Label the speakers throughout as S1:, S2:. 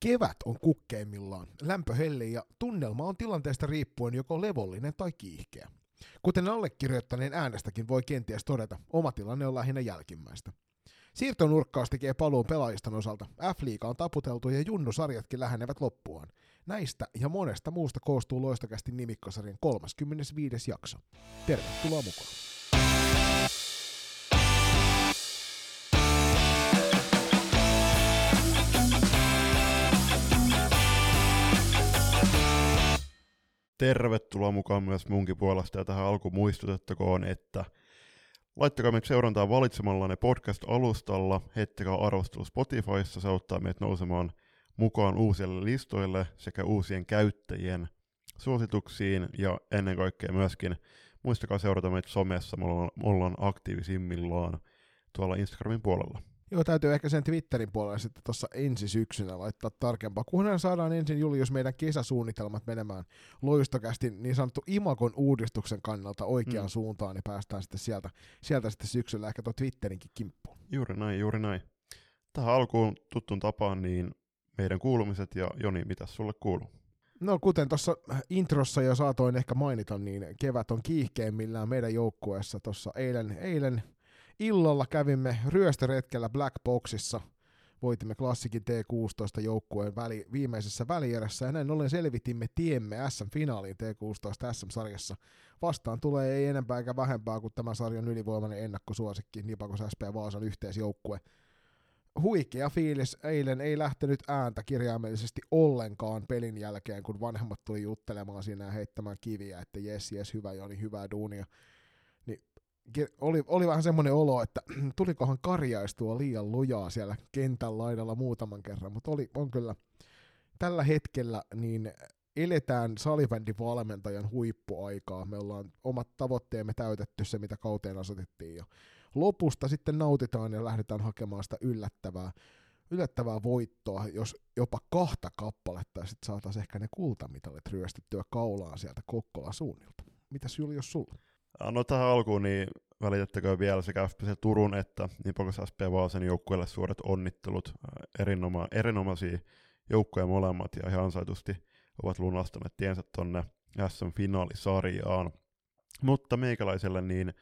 S1: Kevät on kukkeimmillaan, lämpö helli ja tunnelma on tilanteesta riippuen joko levollinen tai kiihkeä. Kuten allekirjoittaneen äänestäkin voi kenties todeta, oma tilanne on lähinnä jälkimmäistä. Siirtonurkkaus tekee paluun pelaajiston osalta. F-liiga on taputeltu ja junnusarjatkin lähenevät loppuaan. Näistä ja monesta muusta koostuu loistakästi nimikkosarjan 35. jakso. Tervetuloa mukaan.
S2: Tervetuloa mukaan myös munkin puolesta ja tähän alku muistutettakoon, että laittakaa meitä seurantaa valitsemallanne podcast-alustalla, heittäkää arvostelu Spotifyssa, se auttaa meitä nousemaan mukaan uusille listoille sekä uusien käyttäjien suosituksiin ja ennen kaikkea myöskin muistakaa seurata meitä somessa, me ollaan, me ollaan aktiivisimmillaan tuolla Instagramin puolella.
S1: Joo, täytyy ehkä sen Twitterin puolella sitten tuossa ensi syksynä laittaa tarkempaa. Kunhan saadaan ensin Julius meidän kesäsuunnitelmat menemään loistokästi niin sanottu Imakon uudistuksen kannalta oikeaan mm. suuntaan, niin päästään sitten sieltä, sieltä sitten syksyllä ehkä tuon Twitterinkin kimppuun.
S2: Juuri näin, juuri näin. Tähän alkuun tuttun tapaan, niin meidän kuulumiset ja Joni, mitä sulle kuuluu?
S1: No kuten tuossa introssa jo saatoin ehkä mainita, niin kevät on kiihkeimmillään meidän joukkueessa. Tuossa eilen, eilen illalla kävimme ryöstöretkellä Black Boxissa, voitimme klassikin T16 joukkueen väli, viimeisessä välierässä ja näin ollen selvitimme tiemme SM-finaaliin T16 SM-sarjassa. Vastaan tulee ei enempää eikä vähempää kuin tämän sarjan ylivoimainen ennakkosuosikki Nipakos SP Vaasan yhteisjoukkue. Huikea fiilis, eilen ei lähtenyt ääntä kirjaimellisesti ollenkaan pelin jälkeen, kun vanhemmat tuli juttelemaan siinä ja heittämään kiviä, että jes, jes, hyvä Joni, hyvää duunia oli, oli vähän semmoinen olo, että tulikohan karjaistua liian lujaa siellä kentän laidalla muutaman kerran, mutta oli, on kyllä tällä hetkellä niin eletään salibändin valmentajan huippuaikaa. Me ollaan omat tavoitteemme täytetty se, mitä kauteen asetettiin jo. Lopusta sitten nautitaan ja lähdetään hakemaan sitä yllättävää, yllättävää voittoa, jos jopa kahta kappaletta ja sitten saataisiin ehkä ne kultamitalit ryöstettyä kaulaan sieltä Kokkola suunnilta. Mitäs Julius sulla?
S2: No tähän alkuun niin välitettäkö vielä sekä FPC Turun että Nipokos SP Vaasan joukkueelle suuret onnittelut. Erinoma, erinomaisia joukkoja molemmat ja ihan ansaitusti ovat lunastaneet tiensä tonne SM-finaalisarjaan. Mutta meikäläiselle niin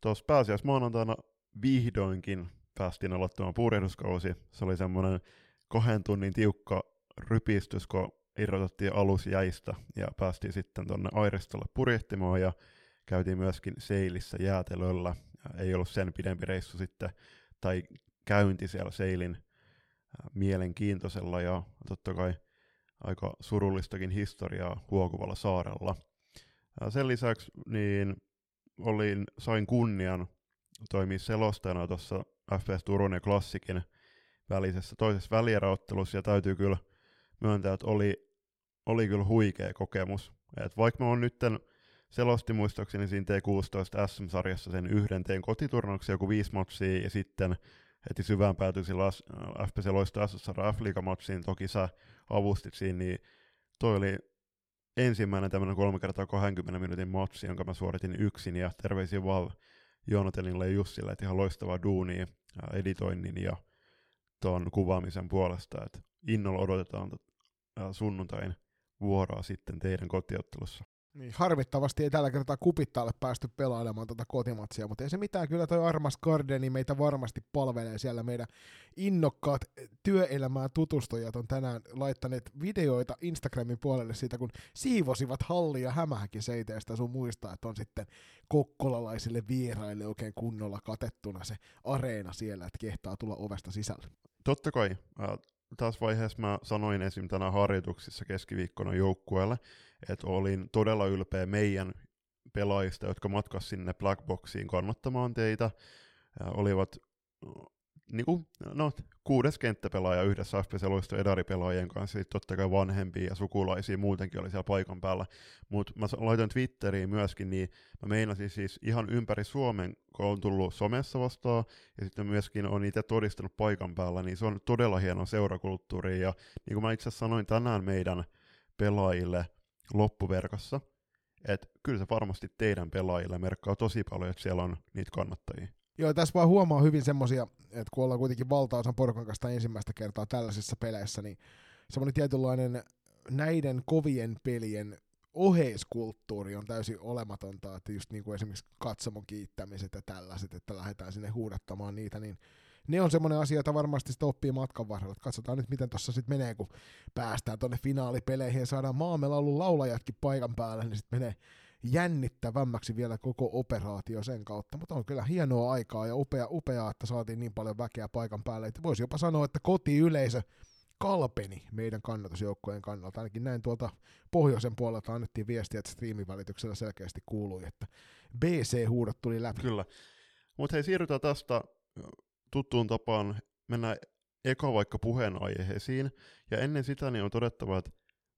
S2: tuossa pääsiäis maanantaina vihdoinkin päästiin aloittamaan purjehduskausi. Se oli semmoinen kahden tunnin tiukka rypistys, kun irrotettiin alus jäistä ja päästiin sitten tonne Airistolle purjehtimaan ja käytiin myöskin Seilissä jäätelöllä. Ei ollut sen pidempi reissu sitten, tai käynti siellä Seilin mielenkiintoisella ja totta kai aika surullistakin historiaa huokuvalla saarella. Sen lisäksi niin olin, sain kunnian toimia selostajana tuossa FPS Turun ja Klassikin välisessä toisessa välieräottelussa, ja täytyy kyllä myöntää, että oli, oli kyllä huikea kokemus. Et vaikka mä oon nytten selosti muistaakseni siinä T16 SM-sarjassa sen yhden teen kotiturnauksen joku viisi matsia, ja sitten heti syvään päätyi sillä FPC Loisto SSR F-liiga-matsiin, toki sä avustit siinä, niin toi oli ensimmäinen tämmöinen 3 kertaa 20 minuutin matsi, jonka mä suoritin yksin, ja terveisiä vaan Joonatanille ja Jussille, että ihan loistavaa duunia editoinnin ja tuon kuvaamisen puolesta, että innolla odotetaan sunnuntain vuoroa sitten teidän kotiottelussa.
S1: Niin, harmittavasti ei tällä kertaa kupittaalle päästy pelailemaan tuota kotimatsia, mutta ei se mitään, kyllä toi Armas Gardeni meitä varmasti palvelee siellä meidän innokkaat työelämään tutustujat on tänään laittaneet videoita Instagramin puolelle siitä, kun siivosivat hallia hämähäkin seiteestä sun muistaa, että on sitten kokkolalaisille vieraille oikein kunnolla katettuna se areena siellä, että kehtaa tulla ovesta sisälle.
S2: Totta kai. Äh, tässä vaiheessa mä sanoin esim. tänään harjoituksissa keskiviikkona joukkueelle, että olin todella ylpeä meidän pelaajista, jotka matkas sinne Blackboxiin kannattamaan teitä. Ja olivat niin kuin, no, kuudes kenttäpelaaja yhdessä FPC Loisto Edari-pelaajien kanssa, sitten totta kai vanhempia ja sukulaisia muutenkin oli siellä paikan päällä. Mutta mä laitoin Twitteriin myöskin, niin mä meinasin siis ihan ympäri Suomen, kun on tullut somessa vastaan, ja sitten myöskin on itse todistanut paikan päällä, niin se on todella hieno seurakulttuuri, ja niin kuin mä itse sanoin tänään meidän pelaajille loppuverkossa, että kyllä se varmasti teidän pelaajille merkkaa tosi paljon, että siellä on niitä kannattajia.
S1: Joo, tässä vaan huomaa hyvin semmosia, että kun ollaan kuitenkin valtaosan porukan kanssa ensimmäistä kertaa tällaisissa peleissä, niin semmoinen tietynlainen näiden kovien pelien oheiskulttuuri on täysin olematonta, että just niin kuin esimerkiksi katsomon kiittämiset ja tällaiset, että lähdetään sinne huudattamaan niitä, niin ne on semmoinen asia, jota varmasti sitä oppii matkan varrella. Katsotaan nyt, miten tuossa sitten menee, kun päästään tuonne finaalipeleihin ja saadaan maamelaulun laulajatkin paikan päälle, niin sitten menee jännittävämmäksi vielä koko operaatio sen kautta, mutta on kyllä hienoa aikaa ja upea, upeaa, että saatiin niin paljon väkeä paikan päälle, että voisi jopa sanoa, että kotiyleisö kalpeni meidän kannatusjoukkojen kannalta. Ainakin näin tuolta pohjoisen puolelta annettiin viestiä, että striimin välityksellä selkeästi kuului, että BC-huudot tuli läpi.
S2: Kyllä. Mutta hei, siirrytään tästä tuttuun tapaan, mennään eka vaikka puheenaiheisiin. Ja ennen sitä niin on todettava, että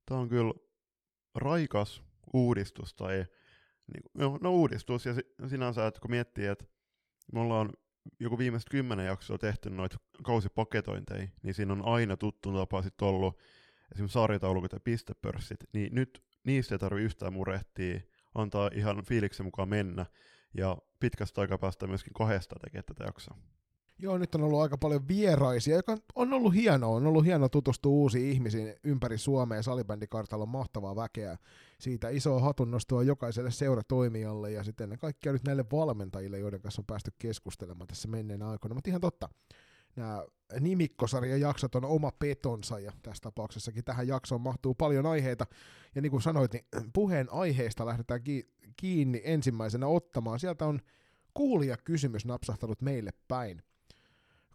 S2: tämä on kyllä raikas uudistus tai niin, no, no uudistus ja sinänsä, että kun miettii, että me ollaan joku viimeiset kymmenen jaksoa tehty noita kausipaketointeja, niin siinä on aina tuttu tapa sitten ollut esimerkiksi sarjataulukot ja pistepörssit, niin nyt niistä ei tarvitse yhtään murehtia, antaa ihan fiiliksen mukaan mennä, ja pitkästä aikaa päästä myöskin kahdesta tekemään tätä jaksoa.
S1: Joo, nyt on ollut aika paljon vieraisia, joka on ollut hienoa. On ollut hienoa tutustua uusiin ihmisiin ympäri Suomea. Salibändikartalla on mahtavaa väkeä. Siitä iso hatunnostoa jokaiselle seuratoimijalle ja sitten ennen kaikkea nyt näille valmentajille, joiden kanssa on päästy keskustelemaan tässä menneenä aikoina. Mutta ihan totta, nämä nimikkosarjan jaksot on oma petonsa ja tässä tapauksessakin tähän jaksoon mahtuu paljon aiheita. Ja niin kuin sanoit, niin puheen aiheesta lähdetään kiinni ensimmäisenä ottamaan. Sieltä on kuulija kysymys napsahtanut meille päin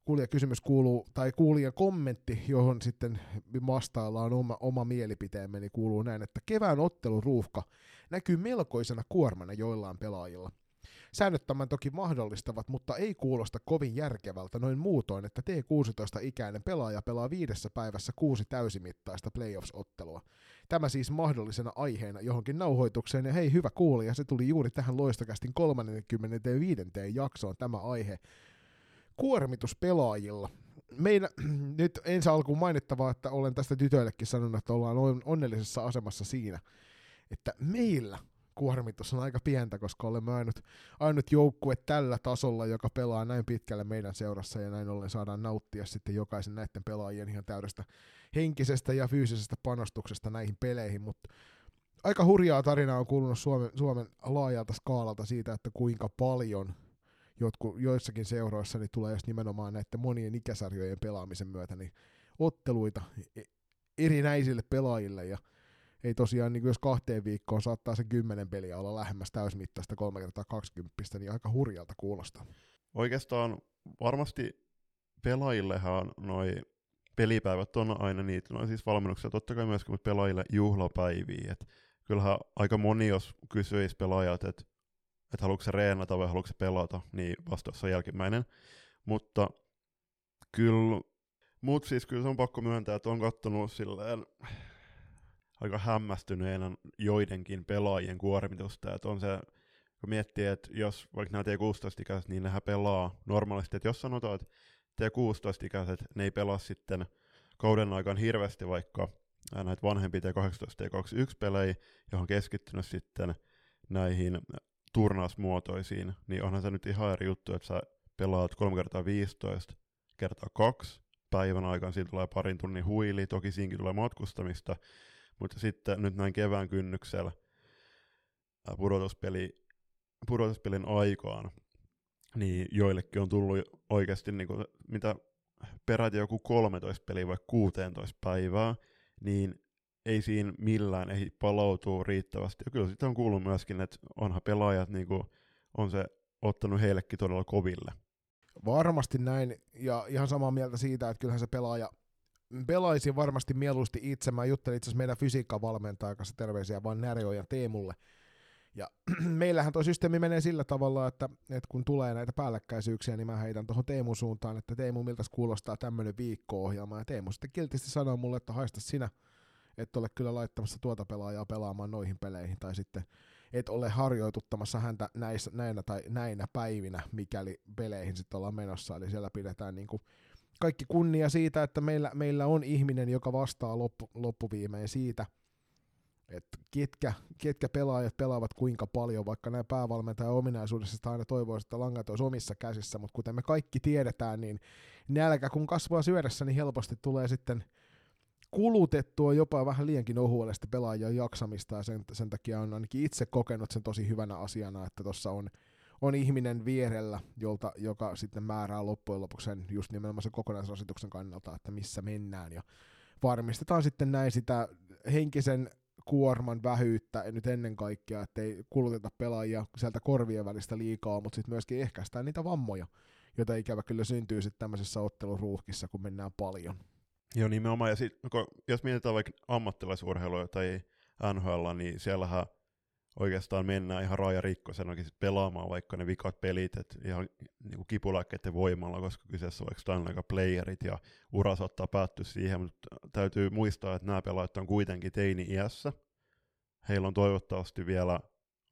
S1: kuulija kysymys kuuluu, tai kuulija kommentti, johon sitten vastaillaan oma, oma mielipiteemme, niin kuuluu näin, että kevään otteluruuhka näkyy melkoisena kuormana joillain pelaajilla. Säännöt tämän toki mahdollistavat, mutta ei kuulosta kovin järkevältä noin muutoin, että T16-ikäinen pelaaja pelaa viidessä päivässä kuusi täysimittaista playoffs-ottelua. Tämä siis mahdollisena aiheena johonkin nauhoitukseen, ja hei hyvä kuulija, se tuli juuri tähän loistokästin 35. jaksoon tämä aihe, kuormitus pelaajilla. Meidän, nyt ensi alkuun mainittavaa, että olen tästä tytöillekin sanonut, että ollaan onnellisessa asemassa siinä, että meillä kuormitus on aika pientä, koska olemme ainut, ainut joukkue tällä tasolla, joka pelaa näin pitkälle meidän seurassa, ja näin ollen saadaan nauttia sitten jokaisen näiden pelaajien ihan täydestä henkisestä ja fyysisestä panostuksesta näihin peleihin, mutta aika hurjaa tarinaa on kuulunut Suomen, Suomen laajalta skaalalta siitä, että kuinka paljon jotku, joissakin seuroissa niin tulee just nimenomaan näiden monien ikäsarjojen pelaamisen myötä niin otteluita e, erinäisille pelaajille ja ei tosiaan, niin jos kahteen viikkoon saattaa se kymmenen peliä olla lähemmäs täysmittaista 3 kertaa 20 niin aika hurjalta kuulostaa.
S2: Oikeastaan varmasti pelaajillehan noi pelipäivät on aina niitä, no siis valmennuksia totta kai myöskin, mutta pelaajille juhlapäiviä. Kyllähän aika moni, jos kysyisi pelaajat, että että haluatko se reenata vai haluatko se pelata, niin vastaus on jälkimmäinen. Mutta kyllä, mut siis kyllä se on pakko myöntää, että on kattonut silleen aika hämmästyneenä joidenkin pelaajien kuormitusta, että on se, kun miettii, että jos vaikka nämä T16-ikäiset, niin nehän pelaa normaalisti, että jos sanotaan, että T16-ikäiset, ne ei pelaa sitten kauden aikana hirveästi vaikka näitä vanhempia T18 T21-pelejä, johon keskittynyt sitten näihin turnausmuotoisiin, niin onhan se nyt ihan eri juttu, että sä pelaat 3 kertaa 15 kertaa 2 päivän aikana, siinä tulee parin tunnin huili, toki siinkin tulee matkustamista, mutta sitten nyt näin kevään kynnyksellä pudotuspeli, pudotuspelin aikaan, niin joillekin on tullut oikeasti niin kuin, mitä peräti joku 13 peliä vai 16 päivää, niin ei siinä millään ei palautuu riittävästi. Ja kyllä sitten on kuullut myöskin, että onhan pelaajat niin kuin, on se ottanut heillekin todella koville.
S1: Varmasti näin, ja ihan samaa mieltä siitä, että kyllähän se pelaaja pelaisi varmasti mieluusti itse. Mä juttelin itse asiassa meidän fysiikkavalmentajan kanssa terveisiä vaan Närjo ja Teemulle. Ja meillähän tuo systeemi menee sillä tavalla, että, että kun tulee näitä päällekkäisyyksiä, niin mä heitän tuohon Teemun suuntaan, että Teemu, miltä kuulostaa tämmöinen viikko-ohjelma. Ja Teemu sitten kiltisti sanoo mulle, että haista sinä et ole kyllä laittamassa tuota pelaajaa pelaamaan noihin peleihin, tai sitten et ole harjoituttamassa häntä näissä, näinä tai näinä päivinä, mikäli peleihin sitten ollaan menossa, eli siellä pidetään niin kuin kaikki kunnia siitä, että meillä, meillä on ihminen, joka vastaa loppu, loppuviimein siitä, että ketkä, ketkä pelaajat pelaavat kuinka paljon, vaikka nämä päävalmentajan ominaisuudessa aina toivoisi, että langat olisi omissa käsissä, mutta kuten me kaikki tiedetään, niin nälkä kun kasvaa syödessä, niin helposti tulee sitten kulutettua jopa vähän liiankin ohuolesta pelaajien jaksamista, ja sen, sen takia on ainakin itse kokenut sen tosi hyvänä asiana, että tuossa on, on ihminen vierellä, jolta, joka sitten määrää loppujen lopuksi sen just nimenomaan sen kokonaisrasituksen kannalta, että missä mennään, ja varmistetaan sitten näin sitä henkisen kuorman vähyyttä nyt ennen kaikkea, ettei kuluteta pelaajia sieltä korvien välistä liikaa, mutta sitten myöskin ehkäistään niitä vammoja, joita ikävä kyllä syntyy sitten tämmöisessä otteluruuhkissa, kun mennään paljon.
S2: Joo, nimenomaan. Ja sit, jos mietitään vaikka ammattilaisurheilua tai NHL, niin siellähän oikeastaan mennään ihan raaja rikkosenakin sit pelaamaan vaikka ne vikat pelit, että ihan niin kipulääkkeiden voimalla, koska kyseessä on vaikka Stanley playerit ja ura saattaa päättyä siihen, mutta täytyy muistaa, että nämä pelaajat on kuitenkin teini-iässä. Heillä on toivottavasti vielä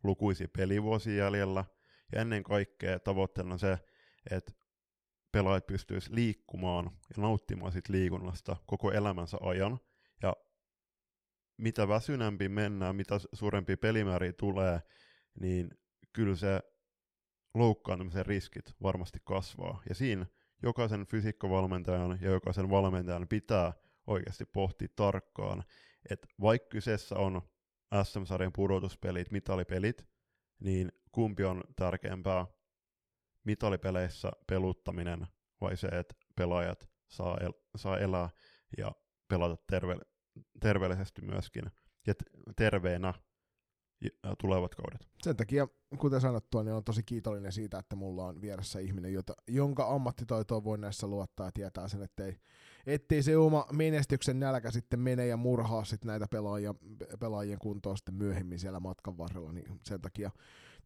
S2: lukuisia pelivuosia jäljellä, ja ennen kaikkea tavoitteena on se, että pelaajat pystyisivät liikkumaan ja nauttimaan siitä liikunnasta koko elämänsä ajan, ja mitä väsyneempi mennään, mitä suurempi pelimääriä tulee, niin kyllä se loukkaantumisen riskit varmasti kasvaa. Ja siinä jokaisen fysiikkavalmentajan ja jokaisen valmentajan pitää oikeasti pohtia tarkkaan, että vaikka kyseessä on SM-sarjan pudotuspelit, mitalipelit, niin kumpi on tärkeämpää, mitalipeleissä peluttaminen vai se, että pelaajat saa, el- saa elää ja pelata terve- terveellisesti myöskin ja terveenä tulevat kaudet.
S1: Sen takia, kuten sanottua, niin on tosi kiitollinen siitä, että mulla on vieressä ihminen, jota, jonka ammattitaitoa voi näissä luottaa ja tietää sen, ettei, ettei se oma menestyksen nälkä sitten mene ja murhaa sitten näitä pelaajia, pelaajien kuntoa sitten myöhemmin siellä matkan varrella, niin sen takia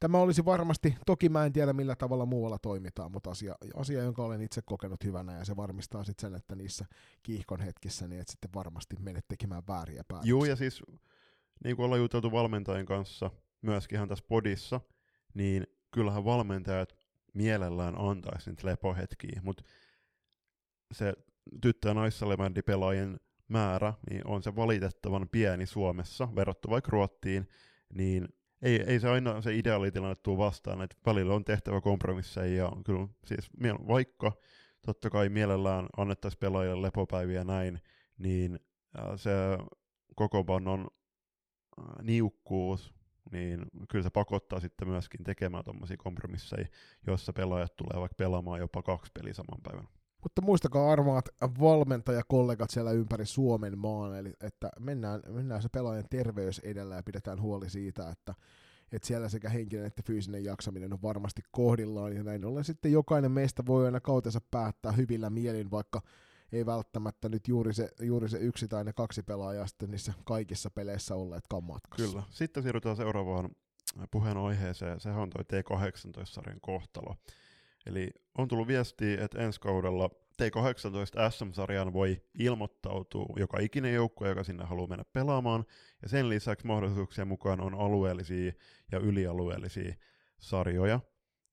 S1: Tämä olisi varmasti, toki mä en tiedä millä tavalla muualla toimitaan, mutta asia, asia jonka olen itse kokenut hyvänä ja se varmistaa sitten sen, että niissä kiihkon hetkissä niin et sitten varmasti menet tekemään vääriä päätöksiä.
S2: Joo ja siis niin kuin ollaan juteltu valmentajien kanssa myöskin ihan tässä podissa, niin kyllähän valmentajat mielellään antaisi niitä lepohetkiä, mutta se tyttö- ja naissalibändipelaajien määrä niin on se valitettavan pieni Suomessa verrattuna vaikka Ruottiin, niin ei, ei se aina se ideaalitilanne tule vastaan, että välillä on tehtävä kompromisseja ja kyllä siis vaikka totta kai mielellään annettaisiin pelaajille lepopäiviä näin, niin se koko on niukkuus, niin kyllä se pakottaa sitten myöskin tekemään tuommoisia kompromisseja, joissa pelaajat tulee vaikka pelaamaan jopa kaksi peliä saman päivän.
S1: Mutta muistakaa armaat valmentajakollegat siellä ympäri Suomen maan, eli että mennään, mennään se pelaajan terveys edellä ja pidetään huoli siitä, että, että siellä sekä henkinen että fyysinen jaksaminen on varmasti kohdillaan, ja näin ollen sitten jokainen meistä voi aina kautensa päättää hyvillä mielin, vaikka ei välttämättä nyt juuri se, juuri se yksi tai ne kaksi pelaajaa sitten niissä kaikissa peleissä olleetkaan matkassa.
S2: Kyllä. Sitten siirrytään seuraavaan puheen aiheeseen. Sehän on toi T18-sarjan kohtalo. Eli on tullut viestiä, että ensi kaudella T18 SM-sarjaan voi ilmoittautua joka ikinen joukkue, joka sinne haluaa mennä pelaamaan, ja sen lisäksi mahdollisuuksien mukaan on alueellisia ja ylialueellisia sarjoja.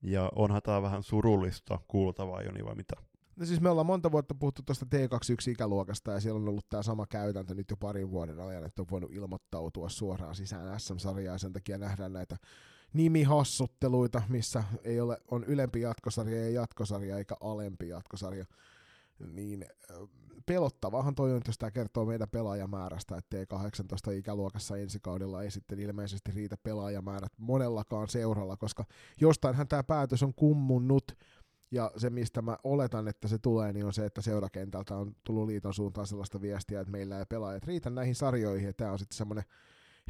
S2: Ja onhan tämä vähän surullista kuultavaa, Joni, vai mitä?
S1: No siis me ollaan monta vuotta puhuttu tuosta T21-ikäluokasta, ja siellä on ollut tämä sama käytäntö nyt jo parin vuoden ajan, että on voinut ilmoittautua suoraan sisään SM-sarjaa, ja sen takia nähdään näitä nimihassutteluita, missä ei ole, on ylempi jatkosarja ja jatkosarja eikä alempi jatkosarja, niin pelottavahan toi on, jos tämä kertoo meidän pelaajamäärästä, että T18 ikäluokassa ensi kaudella ei sitten ilmeisesti riitä pelaajamäärät monellakaan seuralla, koska jostainhan tämä päätös on kummunnut, ja se, mistä mä oletan, että se tulee, niin on se, että seurakentältä on tullut liiton suuntaan sellaista viestiä, että meillä ei pelaajat riitä näihin sarjoihin, ja tämä on sitten semmoinen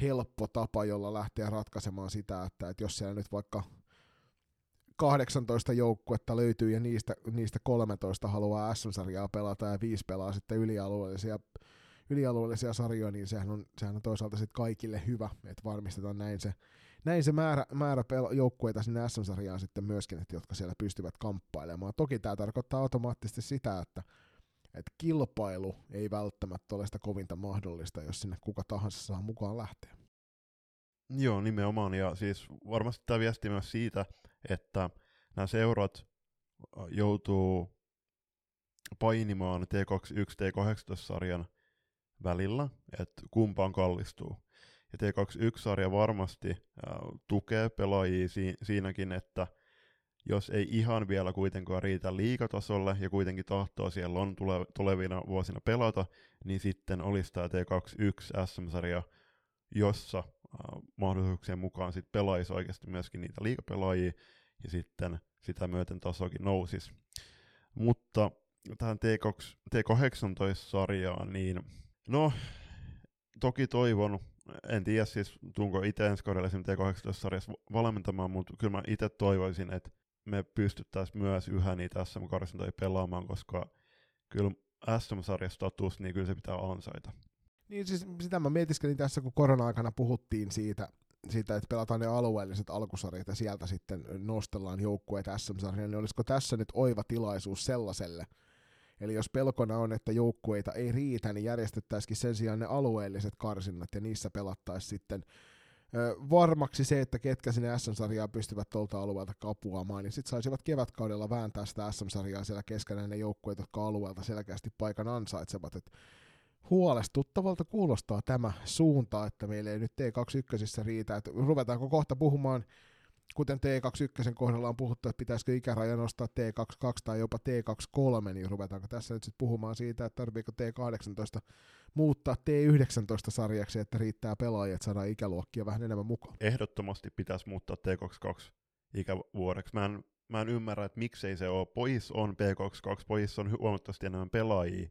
S1: helppo tapa, jolla lähteä ratkaisemaan sitä, että, että jos siellä nyt vaikka 18 joukkuetta löytyy ja niistä, niistä 13 haluaa SM-sarjaa pelata ja viisi pelaa sitten ylialueellisia, ylialueellisia sarjoja, niin sehän on, sehän on toisaalta sitten kaikille hyvä, että varmistetaan näin se, näin se määrä, määrä pel- joukkueita sinne SM-sarjaan sitten myöskin, että jotka siellä pystyvät kamppailemaan. Toki tämä tarkoittaa automaattisesti sitä, että että kilpailu ei välttämättä ole sitä kovinta mahdollista, jos sinne kuka tahansa saa mukaan lähteä.
S2: Joo, nimenomaan. Ja siis varmasti tämä viesti myös siitä, että nämä seurat joutuu painimaan T21 T18-sarjan välillä, että kumpaan kallistuu. Ja T21-sarja varmasti äh, tukee pelaajia si- siinäkin, että jos ei ihan vielä kuitenkaan riitä liikatasolle ja kuitenkin tahtoa siellä on tule- tulevina vuosina pelata, niin sitten olisi tämä T21 SM-sarja, jossa äh, mahdollisuuksien mukaan sit pelaisi oikeasti myöskin niitä liikapelaajia, ja sitten sitä myöten tasokin nousisi. Mutta tähän T2, T18-sarjaan, niin no, toki toivon, en tiedä siis, tuunko itse ensi kaudella T18-sarjassa valmentamaan, mutta kyllä mä itse toivoisin, että me pystyttäisiin myös yhä niitä SM-karsintoja pelaamaan, koska kyllä SM-sarjan status, niin kyllä se pitää ansaita.
S1: Niin siis sitä mä mietiskelin tässä, kun korona-aikana puhuttiin siitä, siitä, että pelataan ne alueelliset alkusarjat ja sieltä sitten nostellaan joukkueet SM-sarjaan, niin olisiko tässä nyt oiva tilaisuus sellaiselle, Eli jos pelkona on, että joukkueita ei riitä, niin järjestettäisikin sen sijaan ne alueelliset karsinnat ja niissä pelattaisiin sitten varmaksi se, että ketkä sinne SM-sarjaa pystyvät tuolta alueelta kapuamaan, niin sitten saisivat kevätkaudella vääntää sitä SM-sarjaa siellä keskenään ne joukkueet, jotka alueelta selkeästi paikan ansaitsevat. Et huolestuttavalta kuulostaa tämä suunta, että meillä ei nyt T21 riitä, että ruvetaanko kohta puhumaan kuten T21 kohdalla on puhuttu, että pitäisikö ikäraja nostaa T22 tai jopa T23, niin ruvetaanko tässä nyt sitten puhumaan siitä, että tarviiko T18 muuttaa T19-sarjaksi, että riittää pelaajia, että saadaan ikäluokkia vähän enemmän mukaan.
S2: Ehdottomasti pitäisi muuttaa T22 ikävuodeksi. Mä en, mä en ymmärrä, että miksei se ole. Pois on P22, pois on huomattavasti enemmän pelaajia,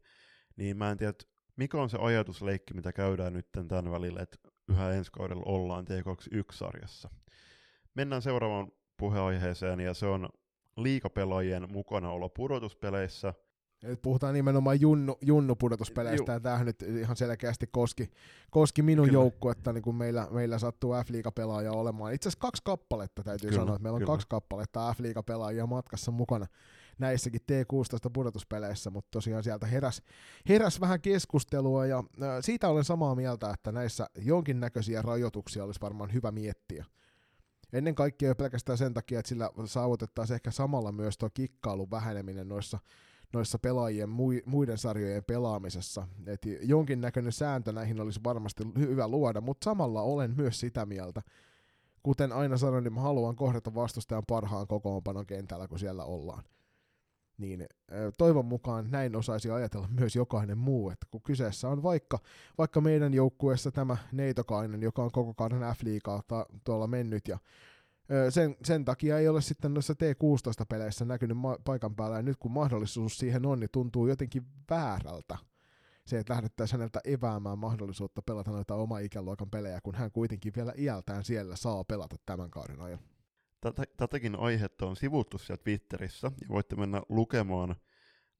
S2: niin mä en tiedä, mikä on se ajatusleikki, mitä käydään nyt tämän välillä, että yhä ensi kaudella ollaan T21-sarjassa. Mennään seuraavaan puheenaiheeseen, ja se on liikapelaajien mukanaolo pudotuspeleissä –
S1: puhutaan nimenomaan junnu, junnu pudotuspeleistä, ja tämähän nyt ihan selkeästi koski, koski minun kyllä. joukkuetta, niin kun meillä, meillä sattuu F-liiga-pelaaja olemaan. Itse asiassa kaksi kappaletta täytyy kyllä, sanoa, että meillä on kyllä. kaksi kappaletta F-liiga-pelaajia matkassa mukana näissäkin T16 pudotuspeleissä, mutta tosiaan sieltä heräs, heräs vähän keskustelua, ja siitä olen samaa mieltä, että näissä jonkinnäköisiä rajoituksia olisi varmaan hyvä miettiä. Ennen kaikkea pelkästään sen takia, että sillä saavutettaisiin ehkä samalla myös tuo kikkailun väheneminen noissa noissa pelaajien muiden sarjojen pelaamisessa. Et jonkinnäköinen sääntö näihin olisi varmasti hyvä luoda, mutta samalla olen myös sitä mieltä, kuten aina sanoin, niin mä haluan kohdata vastustajan parhaan kokoonpanon kentällä, kun siellä ollaan. Niin toivon mukaan näin osaisi ajatella myös jokainen muu, että kun kyseessä on vaikka, vaikka meidän joukkueessa tämä Neitokainen, joka on koko kauden F-liigaa tuolla mennyt ja sen, sen takia ei ole sitten noissa T16-peleissä näkynyt ma- paikan päällä, ja nyt kun mahdollisuus siihen on, niin tuntuu jotenkin väärältä se, että lähdettäisiin häneltä eväämään mahdollisuutta pelata noita oma ikäluokan pelejä, kun hän kuitenkin vielä iältään siellä saa pelata tämän kauden ajan.
S2: Tätä, tätäkin aihetta on sivuttu siellä Twitterissä, ja voitte mennä lukemaan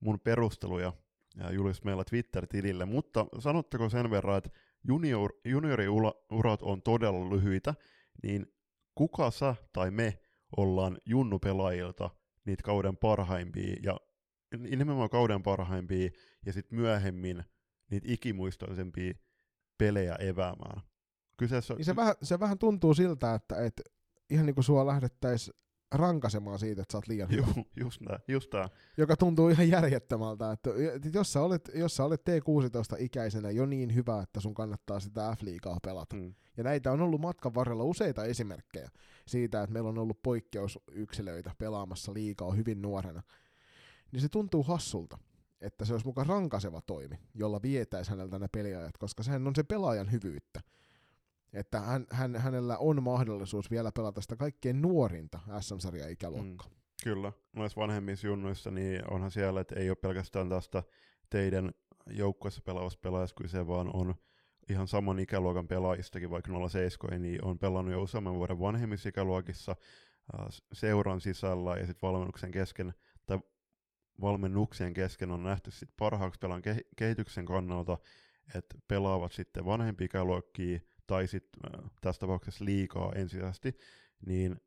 S2: mun perusteluja ja Julius meillä Twitter-tilille, mutta sanottako sen verran, että junior, junioriurat on todella lyhyitä, niin kuka sä tai me ollaan junnupelaajilta niitä kauden parhaimpia ja nimenomaan kauden parhaimpia ja sitten myöhemmin niitä ikimuistoisempia pelejä eväämään.
S1: Kyseessä... Niin se, vähän, se vähän tuntuu siltä, että, että ihan niin kuin sua lähdettäisiin rankasemaan siitä, että sä oot liian hyvä.
S2: Ju, just nää, just nää.
S1: Joka tuntuu ihan järjettömältä, että jos sä, olet, jos sä olet T16-ikäisenä jo niin hyvä, että sun kannattaa sitä F-liigaa pelata. Mm. Ja näitä on ollut matkan varrella useita esimerkkejä siitä, että meillä on ollut poikkeusyksilöitä pelaamassa liikaa hyvin nuorena. Niin se tuntuu hassulta, että se olisi mukaan rankaseva toimi, jolla vietäisi häneltä ne peliajat, koska sehän on se pelaajan hyvyyttä että hän, hän, hänellä on mahdollisuus vielä pelata sitä kaikkein nuorinta SM-sarjan ikäluokkaa. Mm,
S2: kyllä. Noissa vanhemmissa junnuissa niin onhan siellä, että ei ole pelkästään tästä teidän joukkueessa pelaavassa pelaajassa kyse, vaan on ihan saman ikäluokan pelaajistakin, vaikka 07, niin on pelannut jo useamman vuoden vanhemmissa ikäluokissa äh, seuran sisällä ja sitten valmennuksen kesken, tai valmennuksien kesken on nähty sit parhaaksi pelaan kehityksen kannalta, että pelaavat sitten vanhempia ikäluokkia tai sitten tässä tapauksessa liikaa ensisijaisesti, niin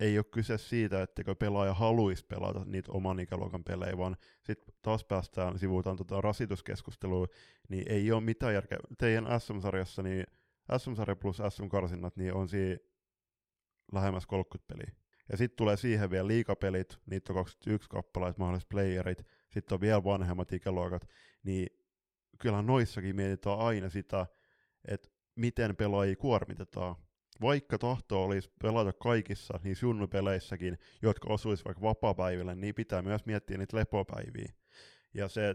S2: ei ole kyse siitä, että pelaaja haluaisi pelata niitä oman ikäluokan pelejä, vaan sitten taas päästään, sivuutaan tota rasituskeskustelua, niin ei ole mitään järkeä. Teidän SM-sarjassa, niin SM-sarja plus SM-karsinnat, niin on siinä lähemmäs 30 peliä. Ja sitten tulee siihen vielä liikapelit, niitä on 21 kappaleita, mahdolliset playerit, sitten on vielä vanhemmat ikäluokat, niin kyllähän noissakin mietitään aina sitä, että miten pelaajia kuormitetaan. vaikka tahto olisi pelata kaikissa niissä junnupeleissäkin, jotka osuisi vaikka vapaa-päiville, niin pitää myös miettiä niitä lepopäiviä. Ja se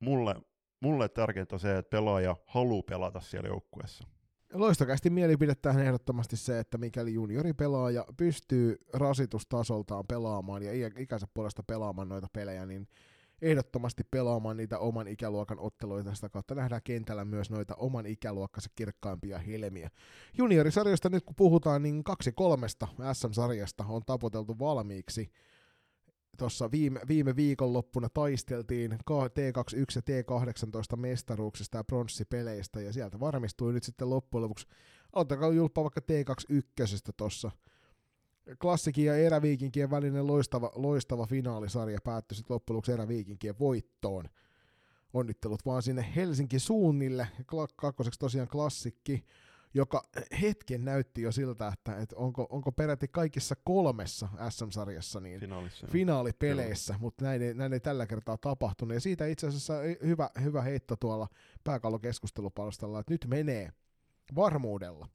S2: mulle, mulle tärkeintä on se, että pelaaja haluaa pelata siellä joukkueessa.
S1: Loistokästi mielipide tähän ehdottomasti se, että mikäli junioripelaaja pystyy rasitustasoltaan pelaamaan ja ikänsä puolesta pelaamaan noita pelejä, niin ehdottomasti pelaamaan niitä oman ikäluokan otteluita. Sitä kautta nähdään kentällä myös noita oman ikäluokkansa kirkkaimpia helmiä. Juniorisarjasta nyt kun puhutaan, niin kaksi kolmesta SM-sarjasta on tapoteltu valmiiksi tuossa viime, viime viikonloppuna taisteltiin T21 ja T18 mestaruuksista ja pronssipeleistä, ja sieltä varmistui nyt sitten loppujen lopuksi, ottakaa julppa vaikka T21 tuossa, klassikin ja eräviikinkien välinen loistava, loistava finaalisarja päättyi sitten loppujen lopuksi eräviikinkien voittoon. Onnittelut vaan sinne Helsinki suunnille, kakkoseksi tosiaan klassikki, joka hetken näytti jo siltä, että, että onko, onko peräti kaikissa kolmessa SM-sarjassa niin
S2: Finaalissa,
S1: finaalipeleissä, mutta näin ei, näin ei tällä kertaa tapahtunut. Ja siitä itse asiassa hyvä, hyvä heitto tuolla pääkallokeskustelupalstalla, että nyt menee varmuudella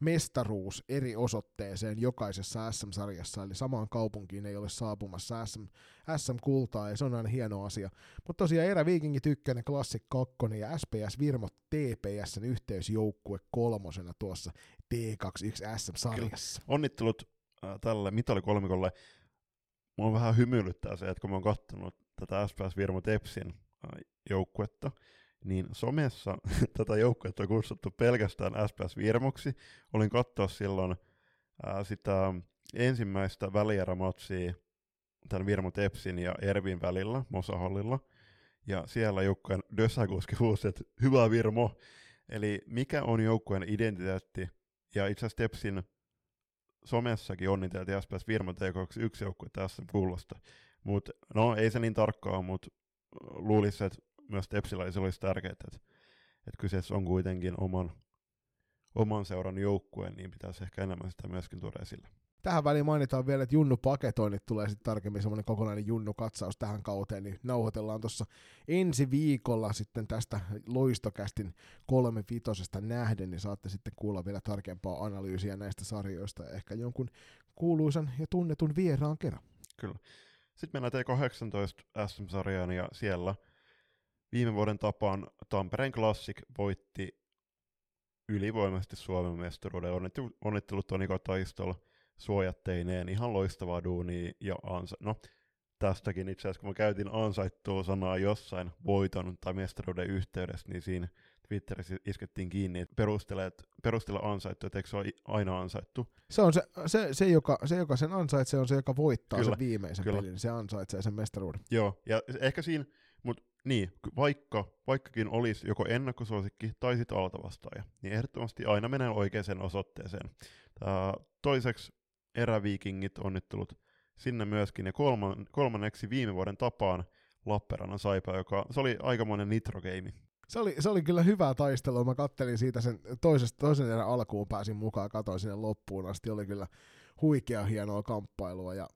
S1: mestaruus eri osoitteeseen jokaisessa SM-sarjassa, eli samaan kaupunkiin ei ole saapumassa SM, SM-kultaa, ja se on aina hieno asia. Mutta tosiaan Eräviikingit 1, Classic 2 ja SPS Virmo TPS yhteysjoukkue kolmosena tuossa T21 SM-sarjassa.
S2: Kyllä. Onnittelut äh, tälle mitalikolmikolle. Mua vähän hymyilyttää se, että kun mä oon kattonut tätä SPS Virmo Tepsin äh, joukkuetta, niin somessa tätä joukkuetta on kutsuttu pelkästään SPS Virmoksi. Olin katsoa silloin ää, sitä ensimmäistä välierämatsia tämän Virmo Tepsin ja Ervin välillä Mosahallilla. Ja siellä joukkueen Dösäkuski huusi, että hyvä Virmo. Eli mikä on joukkueen identiteetti? Ja itse asiassa Tepsin somessakin onniteltiin SPS Virmo T21 joukkue tässä kuulosta. Mutta no ei se niin tarkkaa, mutta luulisi, että myös Tepsillä se olisi tärkeää, että, että kyseessä on kuitenkin oman, oman seuran joukkue, niin pitäisi ehkä enemmän sitä myöskin tuoda esille.
S1: Tähän väliin mainitaan vielä, että Junnu paketoinnit tulee sitten tarkemmin semmoinen kokonainen Junnu-katsaus tähän kauteen, niin nauhoitellaan tuossa ensi viikolla sitten tästä loistokästin kolme vitosesta nähden, niin saatte sitten kuulla vielä tarkempaa analyysiä näistä sarjoista ja ehkä jonkun kuuluisan ja tunnetun vieraan kerran.
S2: Kyllä. Sitten mennään T18 SM-sarjaan ja siellä – Viime vuoden tapaan Tampereen Classic voitti ylivoimaisesti Suomen mestaruuden. Onnittelut Toni Taistolla suojatteineen. Ihan loistavaa duunia ja ansa. No, tästäkin itse asiassa, kun mä käytin ansaittua sanaa jossain voiton tai mestaruuden yhteydessä, niin siinä Twitterissä iskettiin kiinni, että perustele ansaittu, että eikö se ole aina ansaittu.
S1: Se on se, se, se, joka, se joka sen ansaitsee, on se, joka voittaa kyllä, sen viimeisen kyllä. pelin, se ansaitsee sen mestaruuden.
S2: Joo, ja ehkä siinä, mutta niin, vaikka, vaikkakin olisi joko ennakkosuosikki tai sitten altavastaaja, niin ehdottomasti aina menee oikeaan osoitteeseen. Tää toiseksi eräviikingit onnittelut sinne myöskin, ja kolman, kolmanneksi viime vuoden tapaan Lappeenrannan saipa, joka se oli aikamoinen nitrogeimi.
S1: Se oli, se oli kyllä hyvää taistelua. Mä kattelin siitä sen toisesta, toisen erän alkuun, pääsin mukaan, katoin sinne loppuun asti. Oli kyllä huikea hienoa kamppailua. Ja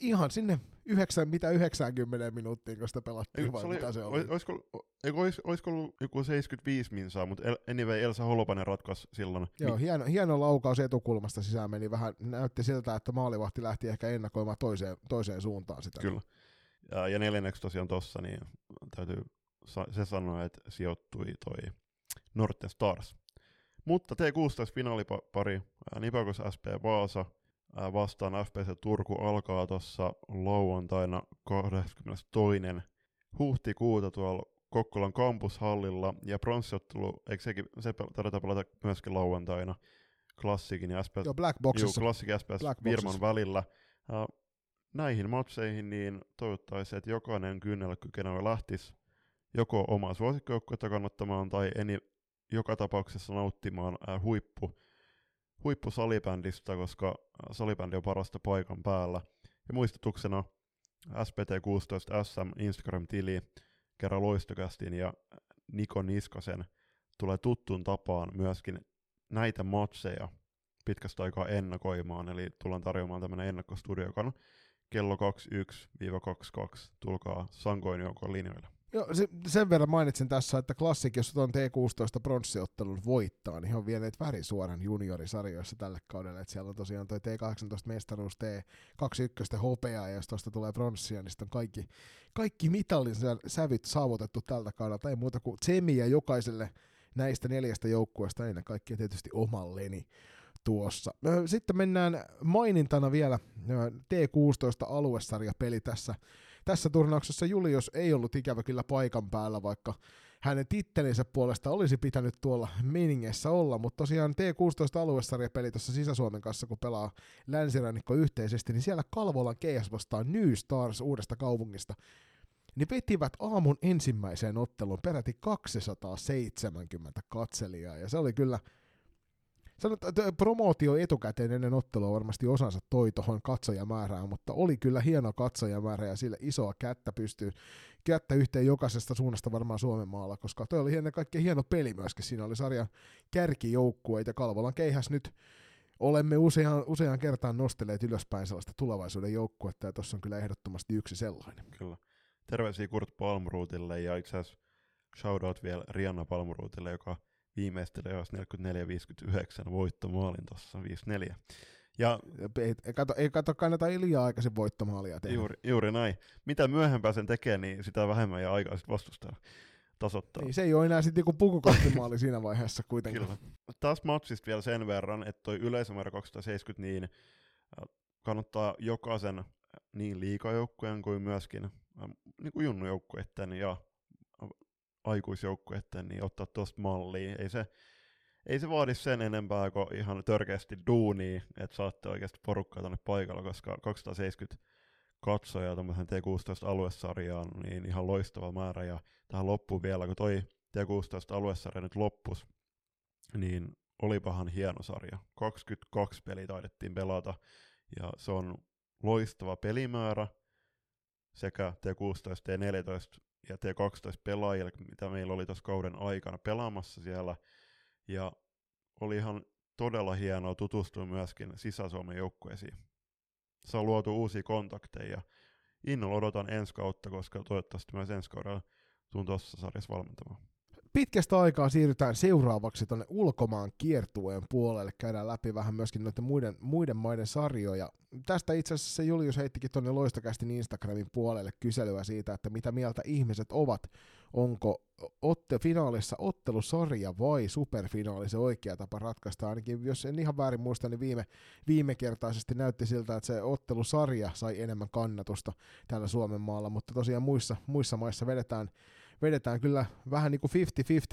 S1: ihan sinne 9, mitä 90 minuuttiin, kun sitä pelattiin, vai
S2: se oli,
S1: mitä se oli?
S2: Olisiko, olis, olisiko ollut joku 75 minsaa, mutta anyway, Elsa Holopainen ratkaisi silloin.
S1: Joo, Mi- hieno, hieno laukaus etukulmasta sisään meni vähän, näytti siltä, että maalivahti lähti ehkä ennakoimaan toiseen, toiseen suuntaan sitä.
S2: Kyllä. Ja, ja neljänneksi tosiaan tossa, niin täytyy se sanoa, että sijoittui toi Norten Stars. Mutta T16 finaalipari, Nipakos SP Vaasa, vastaan FPC Turku alkaa tuossa lauantaina 22. huhtikuuta tuolla Kokkolan kampushallilla, ja pronssiottelu, eikö sekin, se tarvitaan pelata myöskin lauantaina klassikin ja SPS,
S1: Joo, Black Boxissa.
S2: Juu, klassikin SPS Black Virman välillä. Ja näihin matseihin niin toivottaisiin, että jokainen kynnellä kykenevä lähtisi joko omaa suosikkijoukkuetta kannattamaan tai eni, joka tapauksessa nauttimaan ää, huippu huippusalibändistä, koska salibändi on parasta paikan päällä. Ja muistutuksena SPT16 SM Instagram-tili kerran loistokästin ja Niko Niskasen tulee tuttuun tapaan myöskin näitä matseja pitkästä aikaa ennakoimaan, eli tullaan tarjoamaan tämmöinen ennakkostudio, joka on kello 21-22. Tulkaa Sankoin joukon linjoille.
S1: Joo, se, sen verran mainitsin tässä, että Classic, jos on T16 pronssiottelun voittaa, niin he on vieneet värisuoran juniorisarjoissa tälle kaudelle. Että siellä on tosiaan toi T18 mestaruus, T21 hopeaa, ja jos tuosta tulee pronssia, niin sitten on kaikki, kaikki mitallin sävyt saavutettu tältä kaudelta. Ei muuta kuin tsemiä jokaiselle näistä neljästä joukkueesta, ennen kaikkea tietysti omalleni tuossa. Sitten mennään mainintana vielä T16 aluesarjapeli tässä tässä turnauksessa Julius ei ollut ikävä kyllä paikan päällä, vaikka hänen tittelinsä puolesta olisi pitänyt tuolla meningessä olla, mutta tosiaan T16 aluesarjapeli tuossa Sisä-Suomen kanssa, kun pelaa länsirannikko yhteisesti, niin siellä Kalvolan KS vastaan New Stars uudesta kaupungista, niin vetivät aamun ensimmäiseen otteluun peräti 270 katselijaa, ja se oli kyllä Sanotaan, että promootio etukäteen ennen ottelua varmasti osansa toi tuohon katsojamäärään, mutta oli kyllä hieno katsojamäärä ja sille isoa kättä pystyy kättä yhteen jokaisesta suunnasta varmaan Suomen maalla, koska toi oli ennen kaikkea hieno peli myöskin. Siinä oli sarjan kärkijoukkueita. Kalvolan keihäs nyt olemme useaan, useaan kertaan nostelleet ylöspäin sellaista tulevaisuuden joukkuetta, ja tuossa on kyllä ehdottomasti yksi sellainen.
S2: Kyllä. Terveisiä Kurt Palmruutille, ja itse asiassa shoutout vielä Rianna Palmruutille, joka viimeistelee jos 44-59 voittomaalin tuossa 5-4.
S1: Ja, ei, ei, kato, ei kato kannata Iljaa aikaisin voittomaalia
S2: tehdä. Juuri, juuri näin. Mitä myöhempää sen tekee, niin sitä vähemmän ja aikaa sitten vastustaa tasoittaa.
S1: Niin, se ei ole enää sitten joku pukukottimaali siinä vaiheessa kuitenkin.
S2: Kyllä. Taas matsista vielä sen verran, että toi yleisömäärä 270, niin kannattaa jokaisen niin liikajoukkueen kuin myöskin niin kuin junnujoukkueiden ja aikuisjoukkueiden, niin ottaa tuosta mallia. Ei se, ei se vaadi sen enempää kuin ihan törkeästi duunia, että saatte oikeasti porukkaa tuonne paikalla, koska 270 katsojaa tämmöisen T16 aluesarjaan, niin ihan loistava määrä. Ja tähän loppuun vielä, kun toi T16 aluesarja nyt loppus, niin olipahan hieno sarja. 22 peliä taidettiin pelata, ja se on loistava pelimäärä sekä T16 T14 ja T12 pelaajille, mitä meillä oli tuossa kauden aikana pelaamassa siellä. Ja oli ihan todella hienoa tutustua myöskin Sisä-Suomen joukkueisiin. On luotu uusia kontakteja. Innolla odotan ensi kautta, koska toivottavasti myös ensi kaudella tuun tuossa sarjassa valmentamaan
S1: pitkästä aikaa siirrytään seuraavaksi tuonne ulkomaan kiertueen puolelle. Käydään läpi vähän myöskin noiden muiden, muiden maiden sarjoja. Tästä itse asiassa Julius heittikin tuonne Loistokästin Instagramin puolelle kyselyä siitä, että mitä mieltä ihmiset ovat. Onko otte, finaalissa ottelusarja vai superfinaali se oikea tapa ratkaista? Ainakin jos en ihan väärin muista, niin viime, viime kertaisesti näytti siltä, että se ottelusarja sai enemmän kannatusta täällä Suomen maalla, mutta tosiaan muissa, muissa maissa vedetään vedetään kyllä vähän niin kuin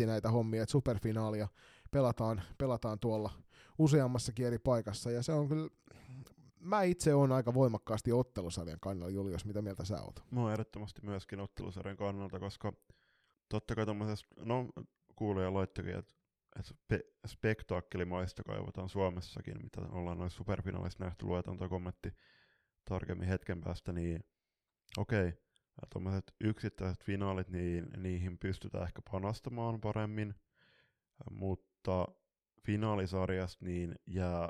S1: 50-50 näitä hommia, että superfinaalia pelataan, pelataan tuolla useammassakin eri paikassa, ja se on kyllä, mä itse olen aika voimakkaasti ottelusarjan kannalla, Julius, mitä mieltä sä oot?
S2: Mä oon ehdottomasti myöskin ottelusarjan kannalta, koska totta kai tuommoisessa, no kuulija laittokin, että että spe- spektaakkelimaista kaivataan Suomessakin, mitä ollaan noissa superfinaalissa nähty, luetaan tuo kommentti tarkemmin hetken päästä, niin okei, okay, tuommoiset yksittäiset finaalit, niin niihin pystytään ehkä panostamaan paremmin, mutta finaalisarjasta niin jää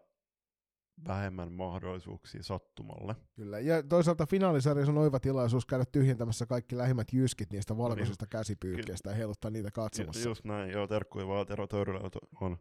S2: vähemmän mahdollisuuksia sattumalle.
S1: Kyllä, ja toisaalta finaalisarjassa on oiva tilaisuus käydä tyhjentämässä kaikki lähimmät jyskit niistä valkoisista no, käsipyykkeistä ja heiluttaa niitä katsomassa.
S2: Just näin, joo, terkkuja vaan Tero Töyrylä on,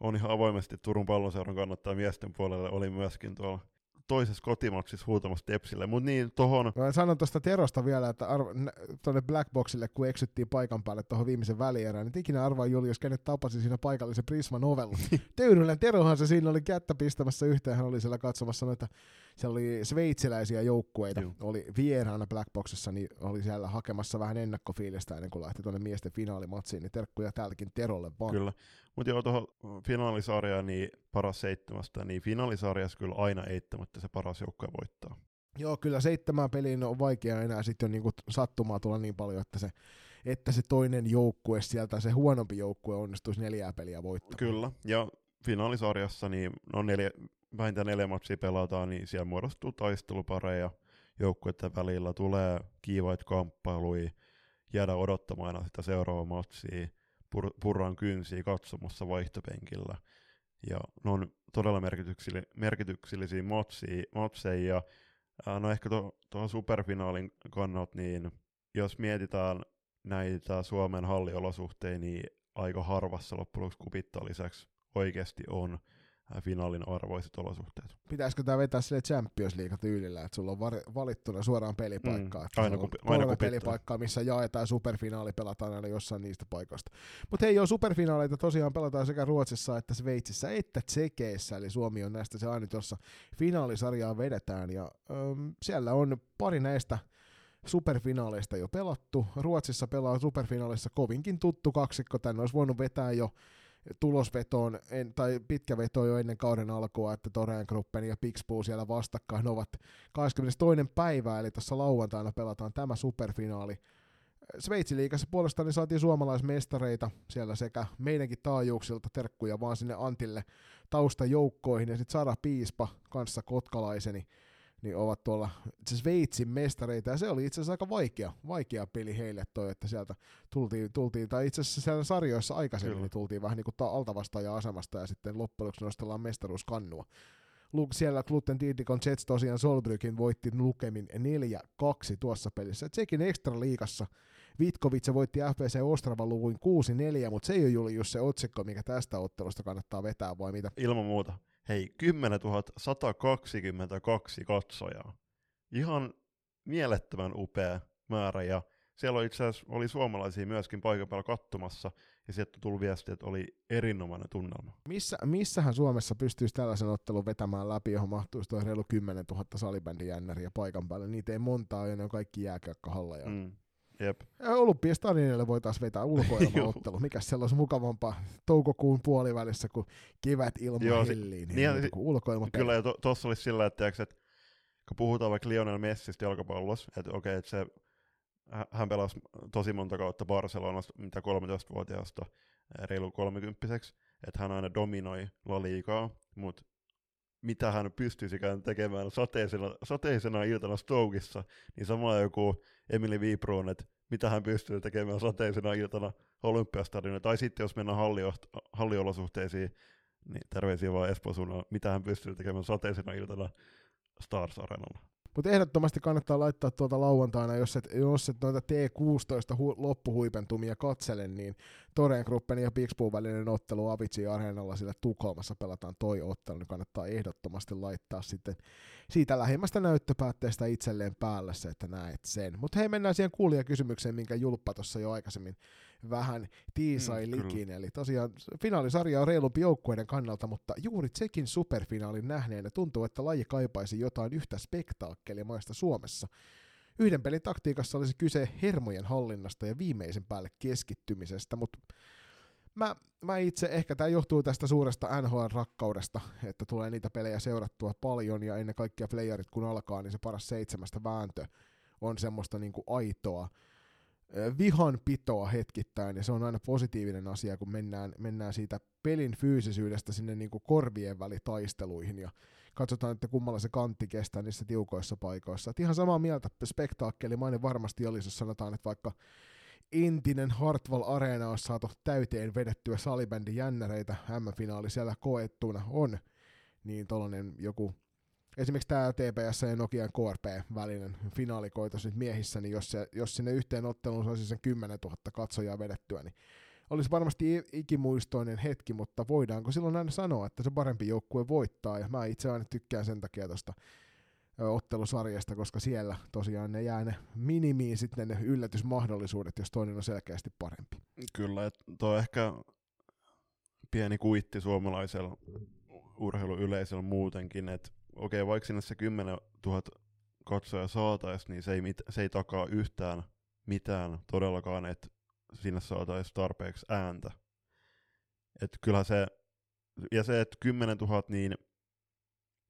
S2: on ihan avoimesti Turun palloseuran kannattaa miesten puolelle, oli myöskin tuolla toisessa kotimaksissa huutamassa Tepsille, mutta niin tohon...
S1: Mä sanon tuosta Terosta vielä, että arvo, tuonne Blackboxille, kun eksyttiin paikan päälle tuohon viimeisen välierään, niin ikinä arvaa Julius, kenet tapasi siinä paikallisen Prisma Novella. Töyrylän Terohan se siinä oli kättä pistämässä yhteen, hän oli siellä katsomassa noita siellä oli sveitsiläisiä joukkueita, Joo. oli vieraana Blackboxissa, niin oli siellä hakemassa vähän ennakkofiilistä ennen kuin lähti tuonne miesten finaalimatsiin, niin terkkuja täältäkin Terolle vaan.
S2: Kyllä, mutta joo tuohon finaalisarjaan niin paras seitsemästä, niin finaalisarjassa kyllä aina eittämättä se paras joukkue voittaa.
S1: Joo, kyllä seitsemän peliin on vaikea enää sitten niinku sattumaa tulla niin paljon, että se, että se toinen joukkue sieltä, se huonompi joukkue onnistuisi neljää peliä voittamaan.
S2: Kyllä, ja finaalisarjassa niin on neljä, vähintään neljä matsia pelataan, niin siellä muodostuu taistelupareja joukkueiden välillä, tulee kiivaita kamppailuja, jäädä odottamaan aina sitä seuraavaa matsia, pur- purran kynsiä katsomassa vaihtopenkillä. Ja ne on todella merkityksellisiä, merkityksellisiä matsia, matseja, no ehkä tuohon to, superfinaalin kannalta, niin jos mietitään näitä Suomen halliolosuhteita, niin aika harvassa loppujen lopuksi kupittaa lisäksi oikeasti on finaalin arvoiset olosuhteet.
S1: Pitäisikö tämä vetää sille Champions League tyylillä, että sulla on var- valittuna suoraan pelipaikkaa. Mm,
S2: aina, kun, aina kun
S1: pelipaikkaa, missä jaetaan superfinaali, pelataan aina jossain niistä paikoista. Mutta hei, joo, superfinaaleita tosiaan pelataan sekä Ruotsissa että Sveitsissä että Tsekeissä, eli Suomi on näistä se ainut, jossa finaalisarjaa vedetään, ja öm, siellä on pari näistä superfinaaleista jo pelattu. Ruotsissa pelaa superfinaalissa kovinkin tuttu kaksikko, tänne olisi voinut vetää jo tulosvetoon, en, tai pitkä veto jo ennen kauden alkua, että Toreen Gruppen ja Pixpoo siellä vastakkain ovat 22. päivää, eli tässä lauantaina pelataan tämä superfinaali. Sveitsin liigassa puolestaan niin saatiin suomalaismestareita siellä sekä meidänkin taajuuksilta terkkuja vaan sinne Antille taustajoukkoihin ja sitten Sara Piispa kanssa kotkalaiseni niin ovat tuolla Sveitsin mestareita, ja se oli itse asiassa aika vaikea, vaikea peli heille toi, että sieltä tultiin, tultiin tai itse asiassa siellä sarjoissa aikaisemmin niin tultiin vähän niin kuin altavastaaja asemasta, ja sitten loppujen lopuksi nostellaan mestaruuskannua. Siellä Gluten Didikon Jets tosiaan Solbrykin voitti lukemin 4-2 tuossa pelissä. Tsekin ekstra liikassa Vitkovic voitti FPC Ostrava luvuin 6-4, mutta se ei ole just se otsikko, mikä tästä ottelusta kannattaa vetää, vai mitä?
S2: Ilman muuta hei, 10 122 katsojaa. Ihan mielettömän upea määrä, ja siellä oli itse asiassa oli suomalaisia myöskin paikan päällä katsomassa, ja sieltä tuli viesti, että oli erinomainen tunnelma.
S1: Missä, missähän Suomessa pystyisi tällaisen ottelun vetämään läpi, johon mahtuisi tuo reilu 10 000 salibändijännäriä paikan päälle? Niitä ei montaa, ja ne on kaikki jääkiekkohalleja. Mm.
S2: Jep.
S1: Olympiastadionille voitaisiin vetää ulkoilmaottelu. Mikä siellä olisi mukavampaa toukokuun puolivälissä, kun kevät ilma Joo, hellii, niin, niin, niin ulkoilma
S2: Kyllä, ja tuossa to, olisi sillä, että, että kun puhutaan vaikka Lionel Messistä jalkapallossa, että okei, että se, hän pelasi tosi monta kautta Barcelonasta, mitä 13-vuotiaasta reilu 30 että hän aina dominoi La Ligaa, mutta mitä hän pystyisikään tekemään sateisena, sateisena iltana Stokeissa, niin sama joku Emily Viipruun, että mitä hän pystyy tekemään sateisena iltana Olympiastadionilla, tai sitten jos mennään halliolosuhteisiin, niin terveisiä vaan Espoo mitä hän pystyy tekemään sateisena iltana Stars Arenalla.
S1: Mutta ehdottomasti kannattaa laittaa tuolta lauantaina, jos et, jos et noita T16 hu- loppuhuipentumia katsele, niin Toreen Gruppen ja Pixpuun välinen ottelu Avicii Areenalla sillä Tukholmassa pelataan toi ottelu, niin kannattaa ehdottomasti laittaa sitten siitä lähimmästä näyttöpäätteestä itselleen päälle se, että näet sen. Mutta hei, mennään siihen kuulijakysymykseen, minkä Julppa tuossa jo aikaisemmin vähän tiisai mm, likin. Eli tosiaan finaalisarja on reilumpi joukkueiden kannalta, mutta juuri Tsekin superfinaalin nähneenä tuntuu, että laji kaipaisi jotain yhtä spektaakkelimaista Suomessa. Yhden pelin taktiikassa olisi kyse hermojen hallinnasta ja viimeisen päälle keskittymisestä, mutta mä, mä itse, ehkä tämä johtuu tästä suuresta NHL-rakkaudesta, että tulee niitä pelejä seurattua paljon ja ennen kaikkea playerit kun alkaa, niin se paras seitsemästä vääntö on semmoista niinku aitoa vihan pitoa hetkittäin, ja se on aina positiivinen asia, kun mennään, mennään siitä pelin fyysisyydestä sinne niin kuin korvien välitaisteluihin, ja katsotaan, että kummalla se kantti kestää niissä tiukoissa paikoissa. Et ihan samaa mieltä, spektaakkelimainen varmasti olisi, jos sanotaan, että vaikka entinen Hartwall Arena on saatu täyteen vedettyä salibändin jännäreitä, M-finaali siellä koettuna on, niin tuollainen joku esimerkiksi tämä TPS ja Nokian KRP välinen finaalikoitos nyt miehissä, niin jos, se, jos sinne yhteen otteluun saisi sen 10 000 katsojaa vedettyä, niin olisi varmasti ikimuistoinen hetki, mutta voidaanko silloin aina sanoa, että se parempi joukkue voittaa, ja mä itse aina tykkään sen takia tuosta ottelusarjasta, koska siellä tosiaan ne jää ne minimiin sitten ne yllätysmahdollisuudet, jos toinen on selkeästi parempi.
S2: Kyllä, tuo ehkä pieni kuitti suomalaisella urheiluyleisöllä muutenkin, että okei, vaikka sinne se 10 000 katsoja saataisiin, niin se ei, mit, se ei takaa yhtään mitään todellakaan, että sinne saataisiin tarpeeksi ääntä. Että kyllähän se, ja se, että 10 000, niin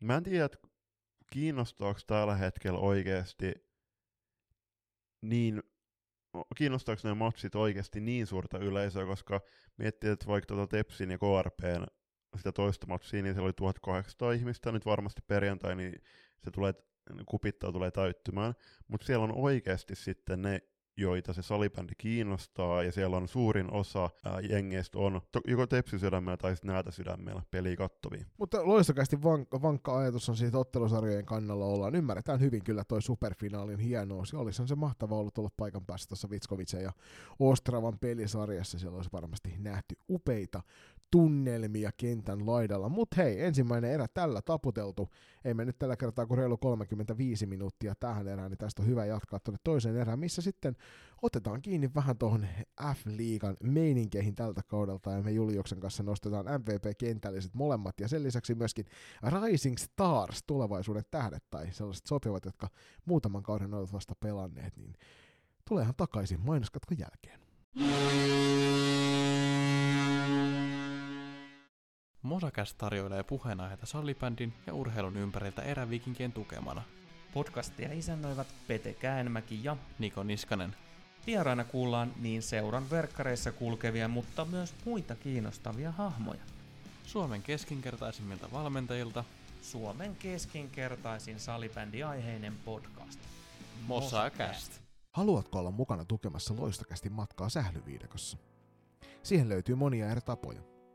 S2: mä en tiedä, että kiinnostaako tällä hetkellä oikeasti niin, kiinnostaako ne matsit oikeasti niin suurta yleisöä, koska miettii, että vaikka tuota Tepsin ja KRPn sitä toista matsia, niin siellä oli 1800 ihmistä, nyt varmasti perjantai, niin se tulee, kupittaa tulee täyttymään, mutta siellä on oikeasti sitten ne joita se salibändi kiinnostaa, ja siellä on suurin osa ää, jengeistä on to, joko tepsisydämellä tai sitten näätä sydämellä peliä kattoviin.
S1: Mutta loistokästi vank- vankka ajatus on siitä ottelusarjojen kannalla ollaan. Ymmärretään hyvin kyllä toi superfinaalin hienous, ja olisihan se mahtava ollut olla paikan päässä tuossa Vitskovitsen ja Ostravan pelisarjassa. Siellä olisi varmasti nähty upeita tunnelmia kentän laidalla. Mutta hei, ensimmäinen erä tällä taputeltu. Ei me nyt tällä kertaa kuin reilu 35 minuuttia tähän erään, niin tästä on hyvä jatkaa tuonne toiseen erään, missä sitten otetaan kiinni vähän tuohon F-liigan meininkeihin tältä kaudelta, ja me Juliuksen kanssa nostetaan MVP-kentälliset molemmat, ja sen lisäksi myöskin Rising Stars, tulevaisuuden tähdet, tai sellaiset sopivat, jotka muutaman kauden ovat vasta pelanneet, niin tuleehan takaisin mainoskatkon jälkeen.
S3: Mosakäs tarjoilee puheenaiheita sallibändin ja urheilun ympäriltä erävikinkien tukemana.
S4: Podcastia isännöivät Pete Käänmäki ja
S3: Niko Niskanen.
S4: vieraina kuullaan niin seuran verkkareissa kulkevia, mutta myös muita kiinnostavia hahmoja.
S3: Suomen keskinkertaisimmilta valmentajilta
S4: Suomen keskinkertaisin salibändiaiheinen podcast.
S3: Mosakäst.
S1: Haluatko olla mukana tukemassa loistokästi matkaa sählyviidakossa? Siihen löytyy monia eri tapoja,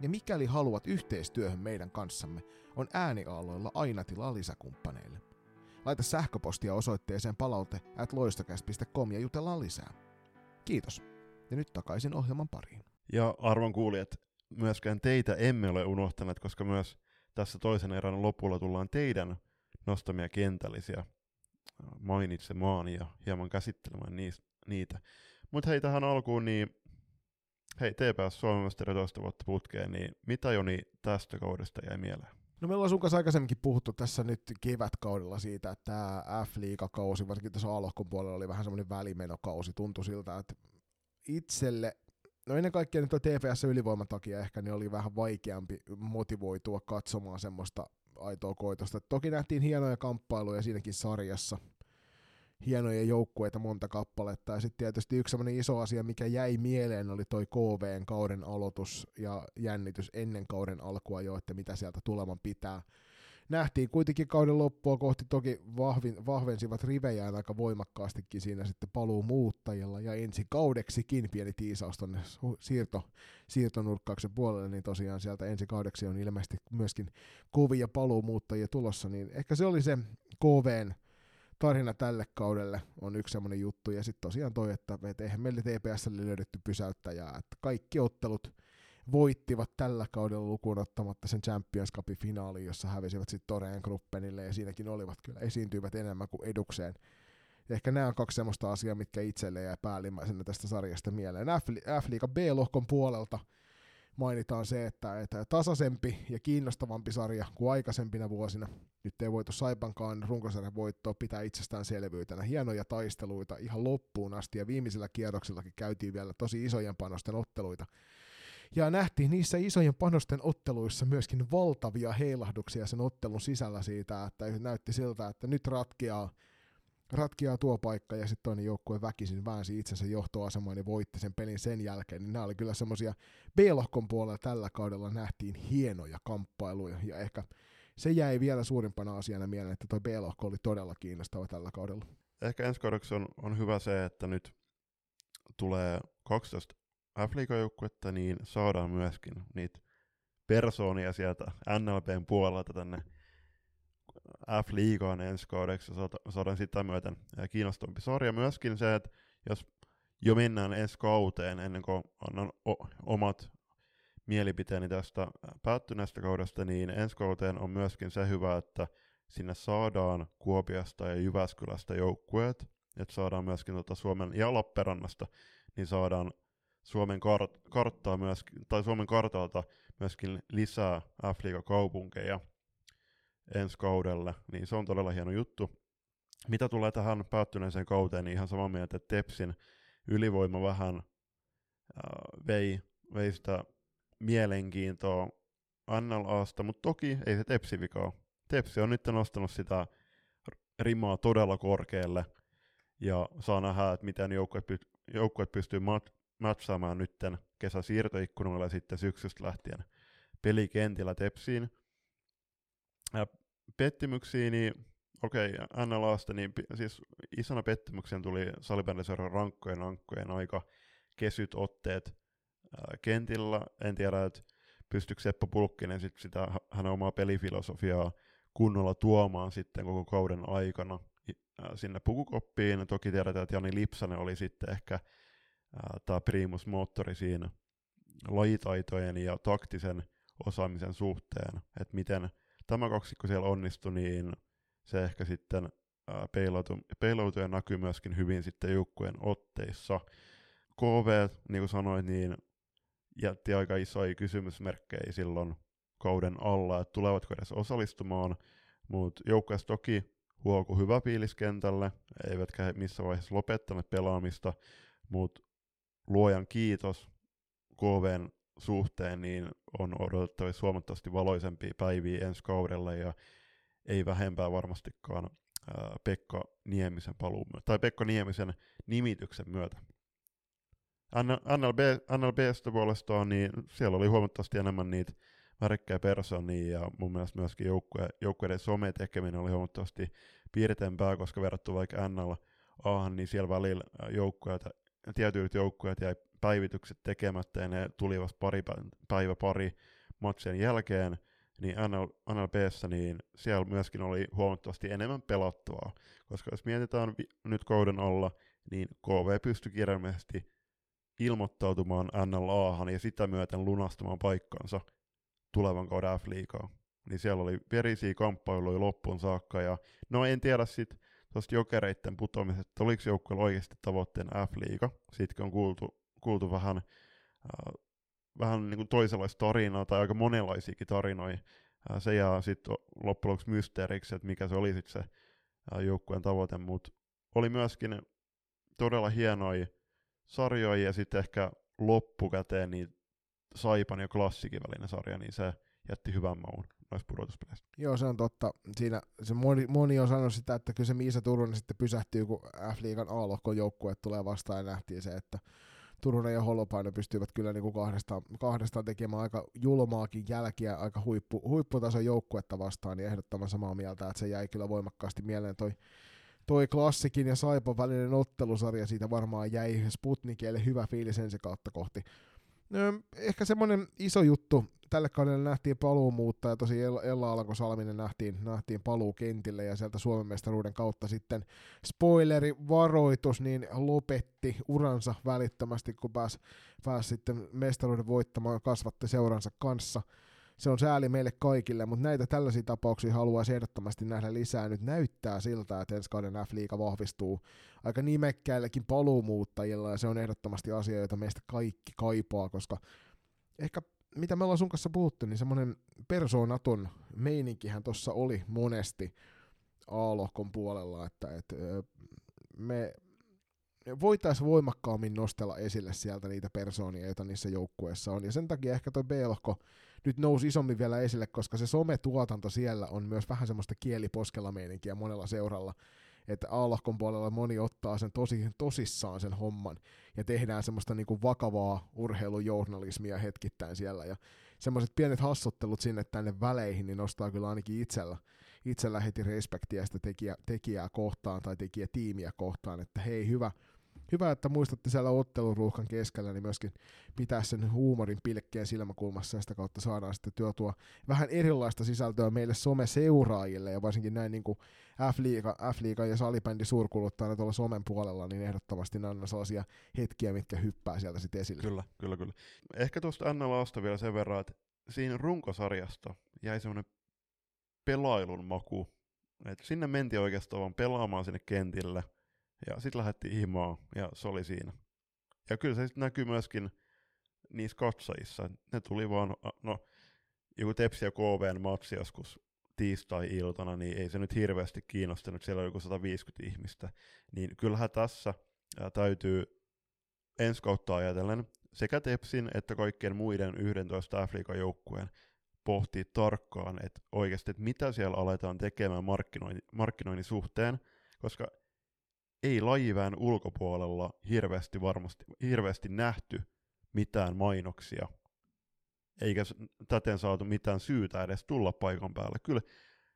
S1: Ja mikäli haluat yhteistyöhön meidän kanssamme, on ääniaaloilla aina tilaa lisäkumppaneille. Laita sähköpostia osoitteeseen palaute at ja jutellaan lisää. Kiitos. Ja nyt takaisin ohjelman pariin.
S2: Ja arvon kuulijat, myöskään teitä emme ole unohtaneet, koska myös tässä toisen erän lopulla tullaan teidän nostamia kentällisiä mainitsemaan ja hieman käsittelemään niitä. Mutta hei tähän alkuun, niin hei TPS Suomen mestari toista vuotta putkeen, niin mitä Joni tästä kaudesta jäi mieleen?
S1: No meillä on sun kanssa aikaisemminkin puhuttu tässä nyt kevätkaudella siitä, että tämä F-liigakausi, varsinkin tuossa Alohkon puolella oli vähän semmoinen välimenokausi. Tuntui siltä, että itselle, no ennen kaikkea nyt TPS ylivoiman takia ehkä niin oli vähän vaikeampi motivoitua katsomaan semmoista aitoa koitosta. Toki nähtiin hienoja kamppailuja siinäkin sarjassa, hienoja joukkueita monta kappaletta. Ja sitten tietysti yksi semmoinen iso asia, mikä jäi mieleen, oli toi KVn kauden aloitus ja jännitys ennen kauden alkua jo, että mitä sieltä tuleman pitää. Nähtiin kuitenkin kauden loppua kohti, toki vahvin, vahvensivat rivejään aika voimakkaastikin siinä sitten paluu muuttajilla, ja ensi kaudeksikin pieni tiisaus tuonne siirto, siirtonurkkauksen puolelle, niin tosiaan sieltä ensi kaudeksi on ilmeisesti myöskin kovia paluumuuttajia tulossa, niin ehkä se oli se KVn tarina tälle kaudelle on yksi semmoinen juttu, ja sitten tosiaan toi, että et eihän meille TPSlle löydetty pysäyttäjää, että kaikki ottelut voittivat tällä kaudella lukuun ottamatta sen Champions Cupin finaaliin, jossa hävisivät sitten Toreen Gruppenille, ja siinäkin olivat kyllä, esiintyivät enemmän kuin edukseen. Ja ehkä nämä on kaksi semmoista asiaa, mitkä itselle jää päällimmäisenä tästä sarjasta mieleen. F-liiga B-lohkon puolelta mainitaan se, että, että tasaisempi ja kiinnostavampi sarja kuin aikaisempina vuosina. Nyt ei voitu Saipankaan runkosarjan voittoa pitää itsestäänselvyytenä. Hienoja taisteluita ihan loppuun asti ja viimeisellä kierroksillakin käytiin vielä tosi isojen panosten otteluita. Ja nähtiin niissä isojen panosten otteluissa myöskin valtavia heilahduksia sen ottelun sisällä siitä, että näytti siltä, että nyt ratkeaa ratkeaa tuo paikka ja sitten toinen joukkue väkisin väänsi itsensä johtoasemaan ja voitti sen pelin sen jälkeen, niin nämä oli kyllä semmoisia B-lohkon puolella tällä kaudella nähtiin hienoja kamppailuja ja ehkä se jäi vielä suurimpana asiana mieleen, että tuo B-lohko oli todella kiinnostava tällä kaudella.
S2: Ehkä ensi kaudeksi on, on hyvä se, että nyt tulee 12 f joukkuetta niin saadaan myöskin niitä persoonia sieltä NLPn puolelta tänne F-liigaan ensi kaudeksi saadaan sitä myöten kiinnostavampi sarja. Myöskin se, että jos jo mennään ensi kauteen ennen kuin annan omat mielipiteeni tästä päättyneestä kaudesta, niin ensi kauteen on myöskin se hyvä, että sinne saadaan Kuopiasta ja Jyväskylästä joukkueet, että saadaan myöskin tuota Suomen ja Lappeenrannasta, niin saadaan Suomen kart- karttaa myöskin, tai Suomen kartalta myöskin lisää F-liiga-kaupunkeja, ensi kaudelle, niin se on todella hieno juttu. Mitä tulee tähän päättyneeseen kauteen, niin ihan samaa mieltä, että Tepsin ylivoima vähän äh, vei, vei sitä mielenkiintoa NLAsta, mutta toki ei se Tepsi vikaa. Tepsi on nyt nostanut sitä rimaa todella korkealle, ja saa nähdä, että miten joukkueet, py- joukkueet pystyy mat- matsaamaan nytten kesäsiirtoikkunoilla ja sitten syksystä lähtien pelikentillä Tepsiin. Ja pettymyksiin, niin okei, okay, NLAsta, niin siis isona pettymyksen tuli salibändiseuran rankkojen ankkojen aika kesyt otteet kentillä. En tiedä, että pystyykö Seppo Pulkkinen sit sitä hänen omaa pelifilosofiaa kunnolla tuomaan sitten koko kauden aikana sinne pukukoppiin. Toki tiedetään, että Jani Lipsanen oli sitten ehkä tämä primus moottori siinä lajitaitojen ja taktisen osaamisen suhteen, että miten tämä kaksikko siellä onnistui, niin se ehkä sitten peilautui ja näkyy myöskin hyvin sitten joukkueen otteissa. KV, niin kuin sanoit, niin jätti aika isoja kysymysmerkkejä silloin kauden alla, että tulevatko edes osallistumaan, mutta joukkueessa toki huoku hyvä fiilis kentälle, eivätkä he missä vaiheessa lopettaneet pelaamista, mutta luojan kiitos KVn suhteen, niin on odotettavissa huomattavasti valoisempia päiviä ensi kaudella ja ei vähempää varmastikaan Pekka Niemisen paluun tai Pekka Niemisen nimityksen myötä. NLB, NLBstä puolestaan, niin siellä oli huomattavasti enemmän niitä värkkejä persoonia ja mun mielestä myöskin joukkue, joukkueiden some-tekeminen oli huomattavasti piirteempää, koska verrattu vaikka NL Ahan, niin siellä välillä joukkueet, tietyt joukkueet jäi päivitykset tekemättä ja ne tuli vasta pari päivä pari matsien jälkeen, niin NL, NLBssä niin siellä myöskin oli huomattavasti enemmän pelattua, koska jos mietitään vi- nyt kauden alla, niin KV pystyi kirjallisesti ilmoittautumaan NLAhan ja sitä myöten lunastamaan paikkansa tulevan kauden F-liigaa. Niin siellä oli verisiä kamppailuja loppuun saakka ja no en tiedä sitten tuosta jokereiden putoamisesta, oliko joukkueella oikeasti tavoitteen F-liiga. Siitäkin on kuultu, kuultu vähän, äh, vähän niin kuin toisenlaista tarinaa tai aika monenlaisiakin tarinoja. Äh, se jää sitten loppujen lopuksi mysteeriksi, että mikä se oli sitten se äh, joukkueen tavoite, mutta oli myöskin todella hienoja sarjoja ja sitten ehkä loppukäteen niin Saipan ja Klassikin välinen sarja, niin se jätti hyvän maun noissa.
S1: Joo, se on totta. Siinä se moni, moni on sanonut sitä, että kyllä se Miisa Turunen sitten pysähtyy, kun F-liigan A-lohkon joukkue tulee vastaan ja nähtiin se, että Turunen ja Holopaino pystyivät kyllä niin kuin kahdestaan, kahdestaan tekemään aika julmaakin jälkiä aika huippu, huipputason joukkuetta vastaan, niin ehdottoman samaa mieltä, että se jäi kyllä voimakkaasti mieleen toi, toi klassikin ja Saipan välinen ottelusarja, siitä varmaan jäi Sputnikille hyvä fiilis ensi kautta kohti. Ehkä semmoinen iso juttu, tälle kaudelle nähtiin paluumuutta ja tosi Ella Alanko Salminen nähtiin, nähtiin paluu kentille ja sieltä Suomen mestaruuden kautta sitten spoileri varoitus niin lopetti uransa välittömästi kun pääsi pääs sitten mestaruuden voittamaan kasvatti seuransa kanssa se on sääli meille kaikille, mutta näitä tällaisia tapauksia haluaisi ehdottomasti nähdä lisää. Nyt näyttää siltä, että ensi kauden F-liiga vahvistuu aika nimekkäillekin paluumuuttajilla, ja se on ehdottomasti asia, jota meistä kaikki kaipaa, koska ehkä mitä me ollaan sun kanssa puhuttu, niin semmoinen persoonaton meininkihän tuossa oli monesti A-lohkon puolella, että, että me voitaisiin voimakkaammin nostella esille sieltä niitä persoonia, joita niissä joukkueissa on. Ja sen takia ehkä toi B-lohko nyt nousi isommin vielä esille, koska se sometuotanto siellä on myös vähän semmoista kieliposkella meininkiä monella seuralla. Että A-lohkon puolella moni ottaa sen tosi, tosissaan sen homman ja tehdään semmoista niinku vakavaa urheilujournalismia hetkittäin siellä. Ja semmoiset pienet hassuttelut sinne tänne väleihin, niin nostaa kyllä ainakin itsellä, itsellä heti respektiä sitä tekijä, tekijää kohtaan tai tekijätiimiä kohtaan, että hei hyvä, hyvä, että muistatte siellä otteluruuhkan keskellä, niin myöskin pitää sen huumorin pilkkeen silmäkulmassa ja sitä kautta saadaan sitten työtua vähän erilaista sisältöä meille someseuraajille ja varsinkin näin niin kuin F-liiga, F-liiga ja salibändi suurkuluttajana tuolla somen puolella, niin ehdottomasti nämä on sellaisia hetkiä, mitkä hyppää sieltä sitten esille.
S2: Kyllä, kyllä, kyllä. Ehkä tuosta NLAsta vielä sen verran, että siinä runkosarjasta jäi semmoinen pelailun maku. Et sinne mentiin oikeastaan vaan pelaamaan sinne kentille – ja sitten lähdettiin himaan, ja se oli siinä. Ja kyllä se sitten näkyy myöskin niissä katsojissa. Ne tuli vaan, no, joku Tepsi ja KVn matsi joskus tiistai-iltana, niin ei se nyt hirveästi kiinnostanut, siellä oli joku 150 ihmistä. Niin kyllähän tässä täytyy ensi kautta ajatellen sekä Tepsin että kaikkien muiden 11 Afrikan joukkueen pohtii tarkkaan, että oikeasti, että mitä siellä aletaan tekemään markkinoinnin suhteen, koska ei lajivään ulkopuolella hirveästi varmasti hirveästi nähty mitään mainoksia, eikä täten saatu mitään syytä edes tulla paikan päälle. Kyllä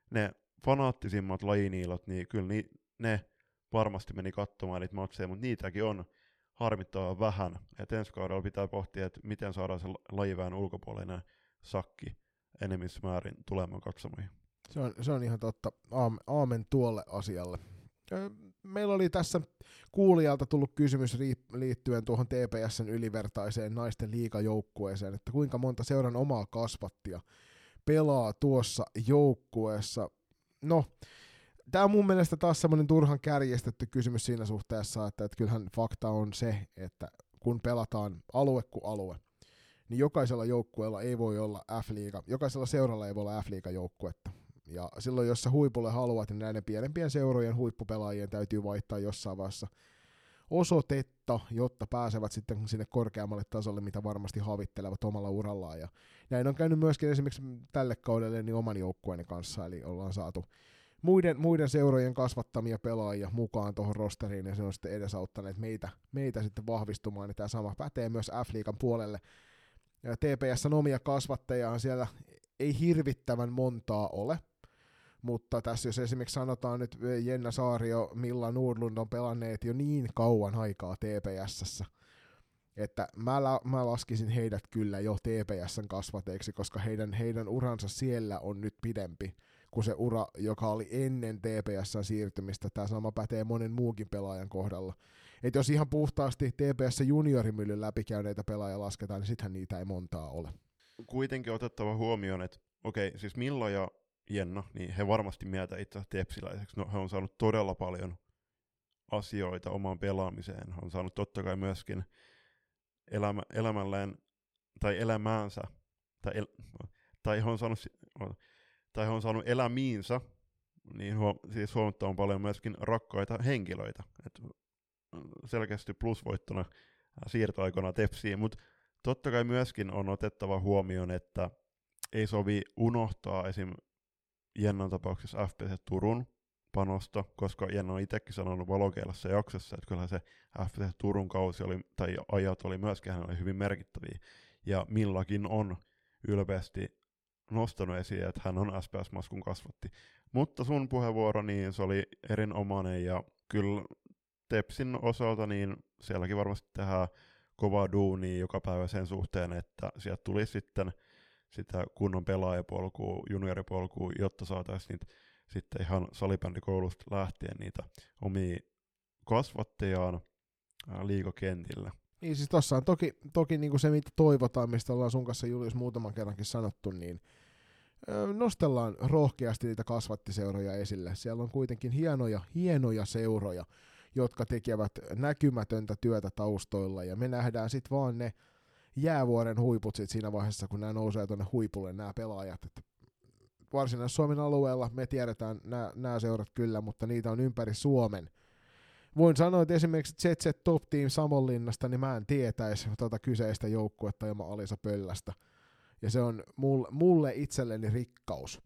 S2: ne fanaattisimmat lajiniilot, niin kyllä ni, ne varmasti meni katsomaan niitä matseja, mutta niitäkin on harmittavan vähän. Et ensi kaudella pitää pohtia, että miten saadaan se lajivään ulkopuolinen sakki enemmissä määrin tulemaan katsomaan.
S1: Se on, se on ihan totta. Aamen tuolle asialle. Meillä oli tässä kuulijalta tullut kysymys liittyen tuohon TPSn ylivertaiseen naisten liikajoukkueeseen, että kuinka monta seuran omaa kasvattia pelaa tuossa joukkueessa. No, tämä on mun mielestä taas semmoinen turhan kärjestetty kysymys siinä suhteessa, että, että kyllähän fakta on se, että kun pelataan alue kuin alue, niin jokaisella joukkueella ei voi olla F-liiga, jokaisella seuralla ei voi olla F-liiga joukkuetta. Ja silloin, jos sä huipulle haluat, niin näiden pienempien seurojen huippupelaajien täytyy vaihtaa jossain vaiheessa osoitetta, jotta pääsevät sitten sinne korkeammalle tasolle, mitä varmasti havittelevat omalla urallaan. Ja näin on käynyt myöskin esimerkiksi tälle kaudelle niin oman joukkueeni kanssa, eli ollaan saatu muiden, muiden seurojen kasvattamia pelaajia mukaan tuohon rosteriin, ja se on sitten edesauttaneet meitä, meitä sitten vahvistumaan, niin tämä sama pätee myös F-liigan puolelle. Ja TPSn omia kasvattajia siellä ei hirvittävän montaa ole, mutta tässä jos esimerkiksi sanotaan nyt Jenna Saario, Milla Nordlund on pelanneet jo niin kauan aikaa TPSssä, että mä, la, mä laskisin heidät kyllä jo TPSn kasvateiksi, koska heidän, heidän uransa siellä on nyt pidempi kuin se ura, joka oli ennen TPSn siirtymistä. Tämä sama pätee monen muukin pelaajan kohdalla. Et jos ihan puhtaasti TPS juniorimyllyn läpikäyneitä pelaajia lasketaan, niin sittenhän niitä ei montaa ole.
S2: Kuitenkin otettava huomioon, että okei, siis Milla ja Jenna, niin he varmasti mieltä itse tepsiläiseksi. No, he on saanut todella paljon asioita omaan pelaamiseen. He on saanut totta kai myöskin elämä, elämälleen tai elämäänsä, tai, el, tai he on saanut, tai he on saanut elämiinsä, niin huom, siis huomattavan paljon myöskin rakkaita henkilöitä. Et selkeästi plusvoittona siirtoaikona tepsiin, mutta totta kai myöskin on otettava huomioon, että ei sovi unohtaa esim. Jennan tapauksessa FPC Turun panosta, koska Jenna on itsekin sanonut valokeilassa jaksossa, että kyllä se FPC Turun kausi oli, tai ajat oli myöskin hänelle hyvin merkittäviä. Ja Millakin on ylpeästi nostanut esiin, että hän on SPS Maskun kasvatti. Mutta sun puheenvuoro, niin se oli erinomainen ja kyllä Tepsin osalta, niin sielläkin varmasti tehdään kovaa duunia joka päivä sen suhteen, että sieltä tuli sitten sitä kunnon pelaajapolkua, junioripolkua, jotta saataisiin niitä sitten ihan salibändikoulusta lähtien niitä omia kasvattejaan liikakentillä.
S1: Niin siis tossa on toki, toki niin kuin se, mitä toivotaan, mistä ollaan sun kanssa Julius muutaman kerrankin sanottu, niin nostellaan rohkeasti niitä kasvattiseuroja esille. Siellä on kuitenkin hienoja, hienoja seuroja, jotka tekevät näkymätöntä työtä taustoilla, ja me nähdään sitten vaan ne jäävuoren huiput sit siinä vaiheessa, kun nämä nousee tuonne huipulle nämä pelaajat. Et Varsinais-Suomen alueella me tiedetään nämä seurat kyllä, mutta niitä on ympäri Suomen. Voin sanoa, että esimerkiksi ZZ Top Team Savonlinnasta, niin mä en tietäisi tuota kyseistä joukkuetta ilman Alisa Pöllästä. Ja se on mulle, mulle itselleni rikkaus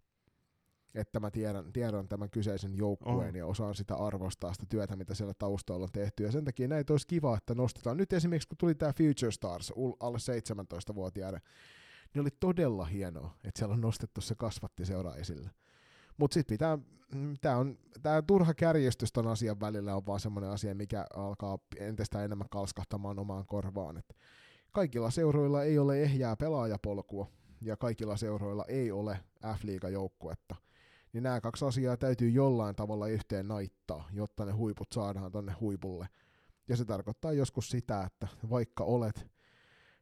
S1: että mä tiedän, tiedän tämän kyseisen joukkueen oh. ja osaan sitä arvostaa sitä työtä, mitä siellä taustalla on tehty. Ja sen takia näitä olisi kiva, että nostetaan. Nyt esimerkiksi kun tuli tämä Future Stars alle 17-vuotiaiden, niin oli todella hienoa, että siellä on nostettu se kasvattiseura esille. Mutta sitten pitää, mm, tämä on, tää turha kärjestys ton asian välillä on vaan semmoinen asia, mikä alkaa entistä enemmän kalskahtamaan omaan korvaan. Et kaikilla seuroilla ei ole ehjää pelaajapolkua, ja kaikilla seuroilla ei ole F-liiga-joukkuetta niin nämä kaksi asiaa täytyy jollain tavalla yhteen naittaa, jotta ne huiput saadaan tonne huipulle. Ja se tarkoittaa joskus sitä, että vaikka olet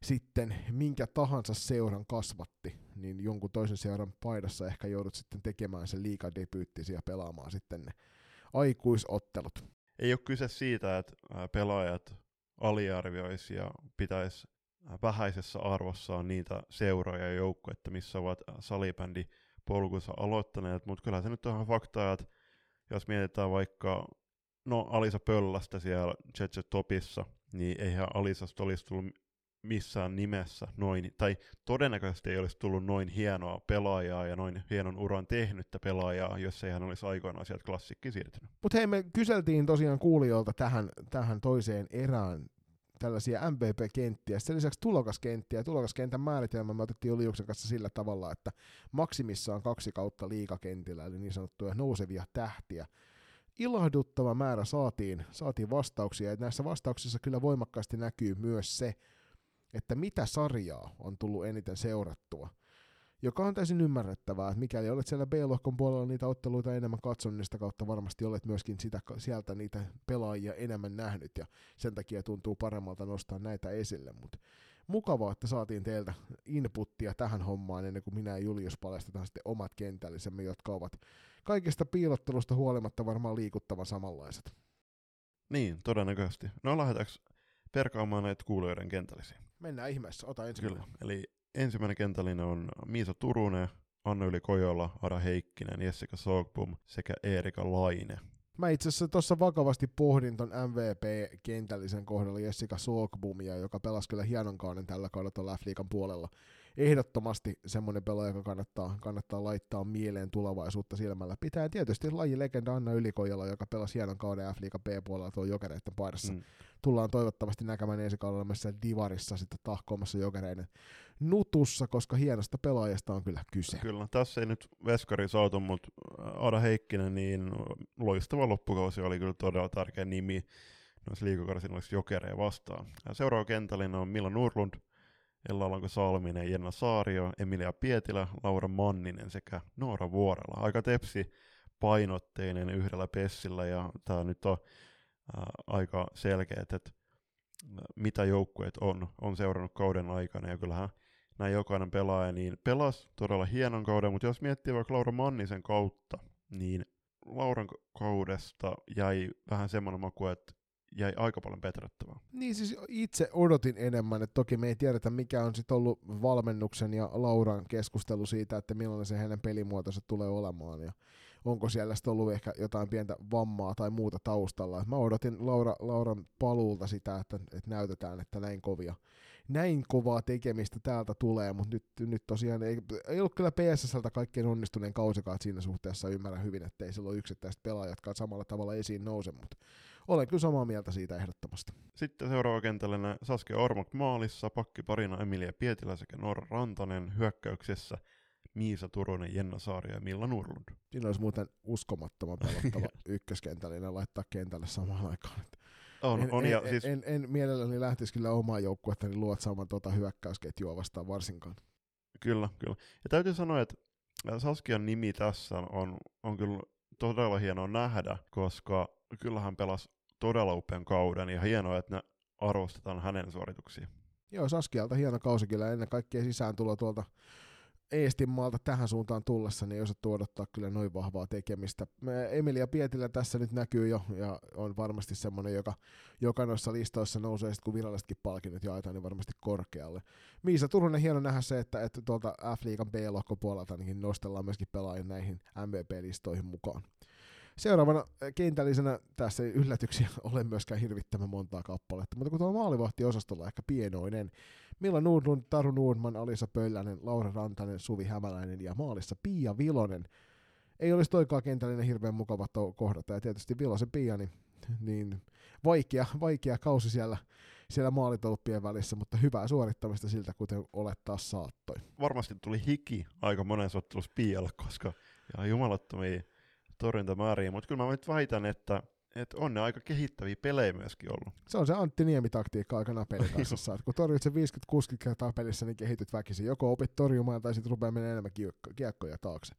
S1: sitten minkä tahansa seuran kasvatti, niin jonkun toisen seuran paidassa ehkä joudut sitten tekemään sen liikadebyyttisiä ja pelaamaan sitten ne aikuisottelut.
S2: Ei ole kyse siitä, että pelaajat aliarvioisi ja pitäisi vähäisessä arvossaan niitä seuroja ja joukkuetta, missä ovat salibändi polkunsa aloittaneet, mutta kyllä se nyt on ihan fakta, että jos mietitään vaikka no Alisa Pöllästä siellä Jet Topissa, niin eihän Alisasta olisi tullut missään nimessä noin, tai todennäköisesti ei olisi tullut noin hienoa pelaajaa ja noin hienon uran tehnyttä pelaajaa, jos ei hän olisi aikoinaan sieltä klassikki siirtynyt.
S1: Mutta hei, me kyseltiin tosiaan kuulijoilta tähän, tähän toiseen erään tällaisia MVP-kenttiä. Sen lisäksi tulokaskenttiä. Tulokaskentän määritelmä me otettiin Oliuksen kanssa sillä tavalla, että maksimissaan kaksi kautta liikakentillä, eli niin sanottuja nousevia tähtiä. Ilahduttava määrä saatiin, saatiin vastauksia, ja näissä vastauksissa kyllä voimakkaasti näkyy myös se, että mitä sarjaa on tullut eniten seurattua – joka on täysin ymmärrettävää, että mikäli olet siellä B-lohkon puolella niitä otteluita enemmän katsonut, niin sitä kautta varmasti olet myöskin sitä, sieltä niitä pelaajia enemmän nähnyt, ja sen takia tuntuu paremmalta nostaa näitä esille, mutta mukavaa, että saatiin teiltä inputtia tähän hommaan ennen kuin minä ja Julius paljastetaan sitten omat kentällisemme, jotka ovat kaikesta piilottelusta huolimatta varmaan liikuttavan samanlaiset.
S2: Niin, todennäköisesti. No lähdetäänkö perkaamaan näitä kuulijoiden kentällisiä?
S1: Mennään ihmeessä, ota ensimmäinen.
S2: Kyllä, eli ensimmäinen kentällinen on Miisa Turunen, Anna-Yli Kojola, Ada Heikkinen, Jessica Sogbum sekä Erika Laine.
S1: Mä itse asiassa tuossa vakavasti pohdin ton MVP-kentällisen kohdalla Jessica Sogbumia, joka pelasi kyllä hienon kauden tällä kaudella tuolla F-liigan puolella. Ehdottomasti semmoinen pelaaja, joka kannattaa, kannattaa laittaa mieleen tulevaisuutta silmällä pitää. Tietysti lajilegenda Anna Ylikoijala, joka pelasi hienon kauden F-liigan B-puolella tuon jokereiden parissa. Mm. Tullaan toivottavasti näkemään ensi kaudella myös Divarissa sitten tahkoamassa jokereiden nutussa, koska hienosta pelaajasta on kyllä kyse.
S2: Kyllä, tässä ei nyt veskari saatu, mutta Ada Heikkinen, niin loistava loppukausi oli kyllä todella tärkeä nimi noissa liikokarsinnoissa jokereja vastaan. Seuraava kentällinen on Milla Nurlund, Ella Alanko Salminen, Jenna Saario, Emilia Pietilä, Laura Manninen sekä Noora Vuorella. Aika tepsi painotteinen yhdellä pessillä ja tämä nyt on ää, aika selkeä, että mitä joukkueet on, on seurannut kauden aikana ja kyllähän näin jokainen pelaaja, niin pelasi todella hienon kauden, mutta jos miettii vaikka Laura Mannisen kautta, niin Lauran kaudesta jäi vähän semmoinen maku, että jäi aika paljon petrattavaa.
S1: Niin siis itse odotin enemmän, että toki me ei tiedetä mikä on sitten ollut valmennuksen ja Lauran keskustelu siitä, että millainen se hänen pelimuotonsa tulee olemaan ja onko siellä sitten ollut ehkä jotain pientä vammaa tai muuta taustalla. Mä odotin Laura, Lauran paluulta sitä, että, että näytetään, että näin kovia näin kovaa tekemistä täältä tulee, mutta nyt, nyt tosiaan ei, ei ollut kyllä PSSltä kaikkein onnistuneen kausikaan siinä suhteessa, ymmärrän hyvin, että ei sillä ole yksittäiset pelaajat, jotka samalla tavalla esiin nouse, mutta olen kyllä samaa mieltä siitä ehdottomasti.
S2: Sitten seuraava kentällä Saskia Ormok maalissa, pakkiparina Emilia Pietilä sekä Norra Rantanen hyökkäyksessä, Miisa Turunen, Jenna Saari ja Milla Nurlund.
S1: Siinä olisi muuten uskomattoman pelattava ykköskentällinen laittaa kentälle samaan aikaan.
S2: On,
S1: en,
S2: on,
S1: en,
S2: ja
S1: en,
S2: siis...
S1: en, en, mielelläni lähtisi kyllä omaa joukkuettani luotsaamaan tuota hyökkäysketjua vastaan varsinkaan.
S2: Kyllä, kyllä. Ja täytyy sanoa, että Saskian nimi tässä on, on kyllä todella hienoa nähdä, koska kyllähän pelasi todella upean kauden ja hienoa, että ne arvostetaan hänen suorituksia.
S1: Joo, Saskialta hieno kausi kyllä ennen kaikkea sisään tulo tuolta Eestin maalta tähän suuntaan tullessa, niin ei osattu odottaa kyllä noin vahvaa tekemistä. Emilia Pietilä tässä nyt näkyy jo, ja on varmasti semmoinen, joka, joka noissa listoissa nousee, sit kun virallisetkin palkinnot jaetaan, niin varmasti korkealle. Miisa Turunen, hieno nähdä se, että, että tuolta F-liigan B-lohkon puolelta niin nostellaan myöskin pelaajia näihin MVP-listoihin mukaan. Seuraavana kentällisenä tässä ei yllätyksiä ole myöskään hirvittävän montaa kappaletta, mutta kun tuo maalivahti-osastolla ehkä pienoinen, Milla Nordlund, Taru Nordman, Alisa Pöllänen, Laura Rantanen, Suvi Hämäläinen ja maalissa Pia Vilonen. Ei olisi toikaan kentällinen hirveän mukava kohdata, ja tietysti Vilosen Pia, niin, niin vaikea, vaikea kausi siellä, siellä maalitolppien välissä, mutta hyvää suorittamista siltä, kuten olettaa saattoi.
S2: Varmasti tuli hiki aika monen ottelussa Pialle, koska ihan jumalattomia torjuntamääriä, mutta kyllä mä nyt väitän, että että on ne aika kehittäviä pelejä myöskin ollut.
S1: Se on se Antti Niemi-taktiikka aikana pelikassassa, että kun torjut se 50-60 kertaa pelissä, niin kehityt väkisin. Joko opit torjumaan tai sitten rupeaa menemään enemmän kiekkoja taakse.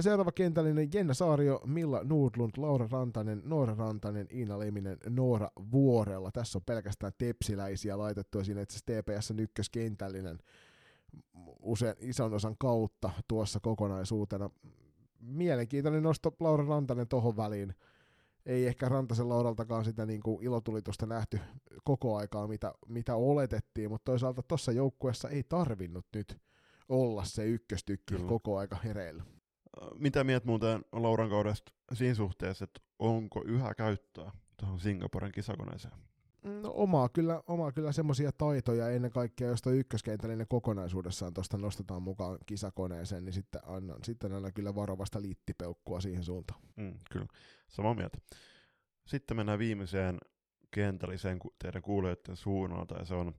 S1: Seuraava kentällinen Jenna Saario, Milla Nordlund, Laura Rantanen, Noora Rantanen, Iina Leminen, Noora Vuorella. Tässä on pelkästään tepsiläisiä laitettu siinä itse TPS ykköskentällinen usein ison osan kautta tuossa kokonaisuutena. Mielenkiintoinen nosto Laura Rantanen tohon väliin ei ehkä Rantasen Lauraltakaan sitä niin kuin ilotulitusta nähty koko aikaa, mitä, mitä oletettiin, mutta toisaalta tuossa joukkueessa ei tarvinnut nyt olla se ykköstykki Kyllä. koko aika hereillä.
S2: Mitä mieltä muuten Lauran kaudesta siinä suhteessa, että onko yhä käyttöä tuohon Singaporen kisakoneeseen?
S1: No, omaa kyllä, omaa kyllä semmoisia taitoja ennen kaikkea, jos toi ykköskentällinen kokonaisuudessaan tuosta nostetaan mukaan kisakoneeseen, niin sitten annan, sitten annan kyllä varovasta liittipeukkua siihen suuntaan.
S2: Mm, kyllä, samaa mieltä. Sitten mennään viimeiseen kentälliseen teidän kuulijoiden suunnalta, ja se on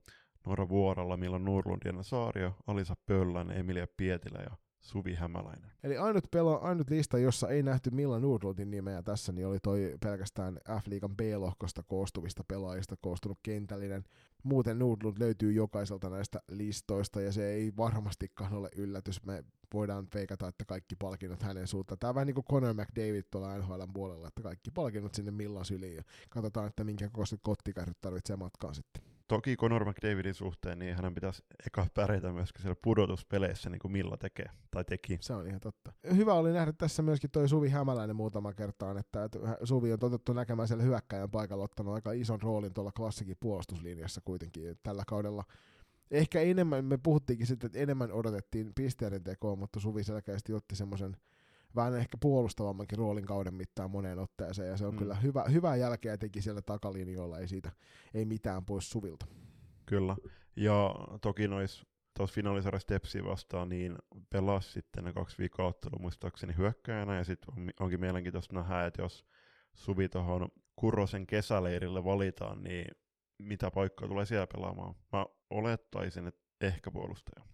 S2: Noora Vuoralla, Milla Nurlund, Jenna Saario, Alisa Pöllänen, Emilia Pietilä ja Suvi Hämäläinen.
S1: Eli ainut, pelo, ainut lista, jossa ei nähty Milla Nordlundin nimeä tässä, niin oli toi pelkästään F-liigan B-lohkosta koostuvista pelaajista koostunut kentällinen. Muuten Nordlund löytyy jokaiselta näistä listoista, ja se ei varmastikaan ole yllätys. Me voidaan feikata, että kaikki palkinnot hänen suuntaan. Tämä on vähän niin kuin Conor McDavid tuolla NHL puolella, että kaikki palkinnot sinne Millan syliin, ja katsotaan, että minkä kokoiset kottikärryt tarvitsee matkaan sitten.
S2: Toki Conor McDavidin suhteen, niin hänen pitäisi eka pärjätä myöskin siellä pudotuspeleissä, niin kuin Milla tekee, tai teki.
S1: Se on ihan totta. Hyvä oli nähdä tässä myöskin toi Suvi Hämäläinen muutama kertaan, että, Suvi on totuttu näkemään siellä hyökkäjän paikalla ottanut aika ison roolin tuolla klassikin puolustuslinjassa kuitenkin tällä kaudella. Ehkä enemmän, me puhuttiinkin sitten, että enemmän odotettiin pisteiden tekoa, mutta Suvi selkeästi otti semmoisen vähän ehkä puolustavammankin roolin kauden mittaan moneen otteeseen, ja se on mm. kyllä hyvä, hyvää jälkeä teki siellä takalinjoilla, ei siitä ei mitään pois Suvilta.
S2: Kyllä, ja toki nois tuossa finaalisarjassa Tepsiä vastaan, niin pelasi sitten ne kaksi viikkoa ottelua muistaakseni hyökkäjänä, ja sitten on, onkin mielenkiintoista nähdä, että jos Suvi tuohon Kurosen kesäleirille valitaan, niin mitä paikkaa tulee siellä pelaamaan. Mä olettaisin, että ehkä puolustaja.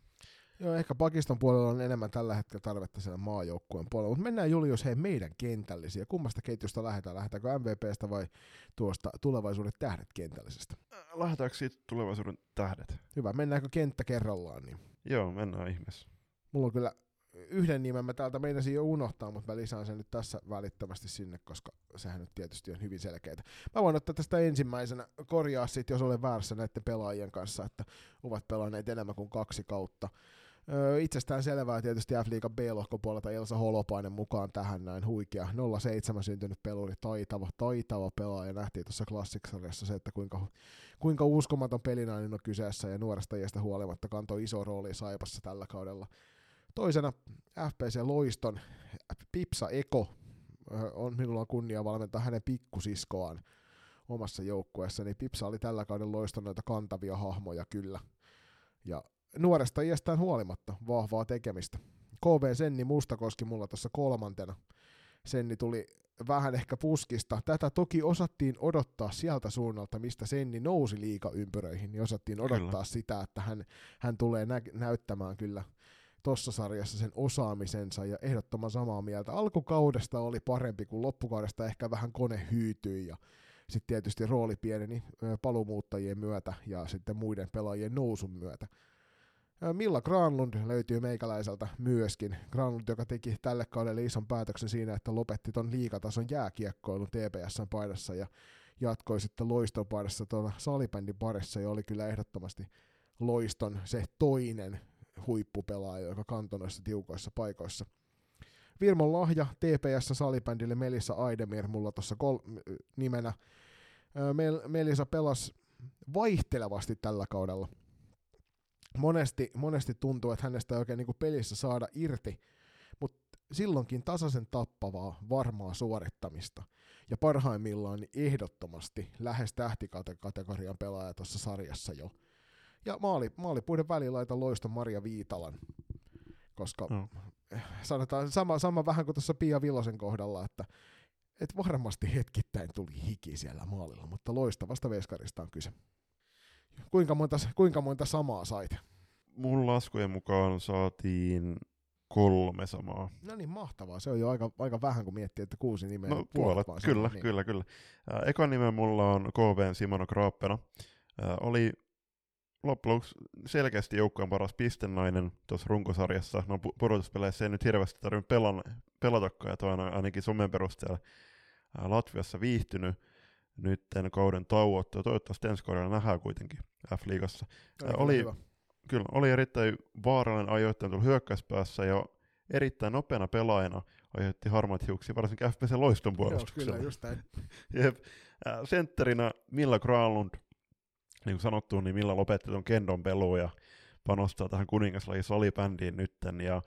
S1: Joo, ehkä pakiston puolella on enemmän tällä hetkellä tarvetta siellä maajoukkueen puolella, mutta mennään Julius, hei meidän kentällisiä. Kummasta ketjusta lähdetään? Lähdetäänkö MVPstä vai tuosta tulevaisuuden tähdet kentällisestä?
S2: Lähdetäänkö siitä tulevaisuuden tähdet?
S1: Hyvä, mennäänkö kenttä kerrallaan? Niin.
S2: Joo, mennään ihmeessä.
S1: Mulla on kyllä yhden nimen mä täältä meinasin jo unohtaa, mutta mä lisään sen nyt tässä välittömästi sinne, koska sehän nyt tietysti on hyvin selkeää. Mä voin ottaa tästä ensimmäisenä korjaa sit, jos olen väärässä näiden pelaajien kanssa, että ovat pelanneet enemmän kuin kaksi kautta. Öö, itsestään selvää tietysti F-liigan B-lohkopuolelta Elsa Holopainen mukaan tähän näin huikea 07 syntynyt peluri, taitava, taitava pelaaja. Nähtiin tuossa klassiksarjassa se, että kuinka, kuinka uskomaton pelinainen on kyseessä ja nuoresta iästä huolimatta kantoi iso rooli Saipassa tällä kaudella. Toisena FPC Loiston Pipsa Eko on minulla kunnia valmentaa hänen pikkusiskoaan omassa joukkueessa, niin Pipsa oli tällä kaudella Loiston noita kantavia hahmoja kyllä. Ja nuoresta iästään huolimatta vahvaa tekemistä. KV Senni Mustakoski mulla tuossa kolmantena. Senni tuli vähän ehkä puskista. Tätä toki osattiin odottaa sieltä suunnalta, mistä Senni nousi liikaympyröihin, niin osattiin odottaa kyllä. sitä, että hän, hän tulee nä- näyttämään kyllä tuossa sarjassa sen osaamisensa ja ehdottoman samaa mieltä. Alkukaudesta oli parempi kuin loppukaudesta ehkä vähän kone hyytyi ja sitten tietysti rooli pieneni palumuuttajien myötä ja sitten muiden pelaajien nousun myötä. Milla Granlund löytyy meikäläiseltä myöskin. Granlund, joka teki tälle kaudelle ison päätöksen siinä, että lopetti ton liikatason jääkiekkoilun TPSn paidassa ja jatkoi sitten loiston paidassa tuolla salibändin parissa ja oli kyllä ehdottomasti loiston se toinen huippupelaaja, joka kantoi noissa tiukoissa paikoissa. Virmon lahja TPS salibändille Melissa Aidemir mulla tuossa kol- nimenä. Mel- Melissa pelasi vaihtelevasti tällä kaudella – monesti, monesti tuntuu, että hänestä ei oikein niin pelissä saada irti, mutta silloinkin tasaisen tappavaa, varmaa suorittamista. Ja parhaimmillaan niin ehdottomasti lähes tähtikategorian pelaaja tuossa sarjassa jo. Ja maali, maalipuiden välilaita loisto Maria Viitalan, koska no. sanotaan sama, sama vähän kuin tuossa Pia Vilosen kohdalla, että et varmasti hetkittäin tuli hiki siellä maalilla, mutta loistavasta veskarista on kyse. Kuinka monta, kuinka monta samaa sait?
S2: Mun laskujen mukaan saatiin kolme samaa.
S1: No niin, mahtavaa. Se on jo aika, aika vähän, kun miettii, että kuusi nimeä.
S2: No puolet, puolet kyllä, niin. kyllä, kyllä. Äh, ekan nimen mulla on KVn Simono Kraappena. Äh, oli loppujen lopuksi selkeästi joukkueen paras pistennainen tuossa runkosarjassa. No pudotuspeleissä ei nyt hirveästi tarvinnut pelan, pelatakaan, ja toi on ainakin somen perusteella Latviassa viihtynyt nyt kauden tauottua. Toivottavasti ensi kaudella nähdään kuitenkin F-liigassa. Oli, hyvä. kyllä, oli erittäin vaarallinen ajoittain tuolla hyökkäyspäässä ja erittäin nopeana pelaajana aiheutti harmaat hiuksia, varsinkin FPC Loiston puolustuksella.
S1: Joo, kyllä, just näin.
S2: Jep. Sentterinä Milla Granlund, niin kuin sanottu, niin Milla lopetti tuon Kendon peluun ja panostaa tähän kuningaslajin salibändiin nytten ja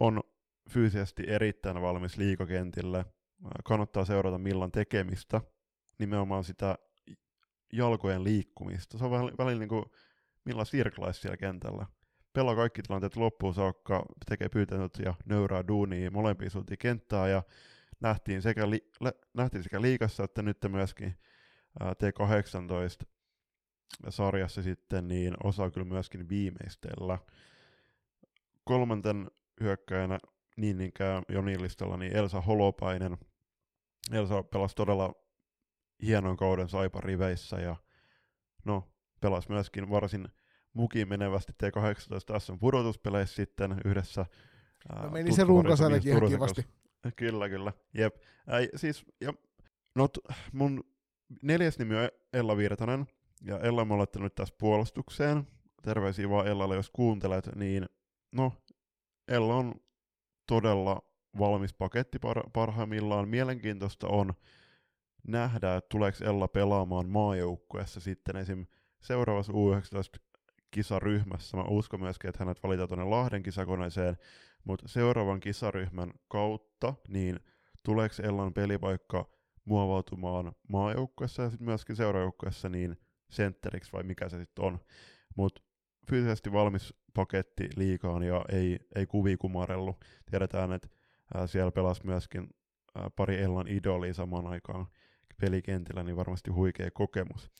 S2: on fyysisesti erittäin valmis liikakentille. Kannattaa seurata Millan tekemistä nimenomaan sitä jalkojen liikkumista. Se on välillä, välillä niin kuin Milla Sirklais siellä kentällä. Pelaa kaikki tilanteet loppuun saakka, tekee pyytänyt ja nöyrää duunia molempiin suuntiin kenttää ja nähtiin sekä, li, lä, nähtiin sekä liikassa että nyt myöskin ää, T18 sarjassa sitten, niin osaa kyllä myöskin viimeistellä. Kolmanten hyökkäjänä niin niinkään Jonin listalla, niin Elsa Holopainen. Elsa pelasi todella hienon kauden Saipa riveissä ja no, pelasi myöskin varsin mukiin menevästi T18 SM pudotuspeleissä sitten yhdessä.
S1: No meni se runkosellekin ihan kivasti.
S2: Kyllä, kyllä. Jep. Äi, siis, ja, no, t- mun neljäs nimi on Ella Virtanen, ja Ella on laittanut tässä puolustukseen. Terveisiä vaan Ellalle, jos kuuntelet, niin no, Ella on todella valmis paketti par- parhaimmillaan. Mielenkiintoista on nähdä, että tuleeko Ella pelaamaan maajoukkueessa sitten esim. seuraavassa U19 kisaryhmässä. Mä uskon myöskin, että hänet valitaan tuonne Lahden kisakoneeseen, mutta seuraavan kisaryhmän kautta, niin tuleeko Ellan pelipaikka muovautumaan maajoukkueessa ja sitten myöskin seuraajoukkueessa niin sentteriksi vai mikä se sitten on. Mutta fyysisesti valmis paketti liikaan ja ei, ei kuvi kumarellu. Tiedetään, että siellä pelasi myöskin pari Ellan idolia samaan aikaan pelikentillä, niin varmasti huikea kokemus.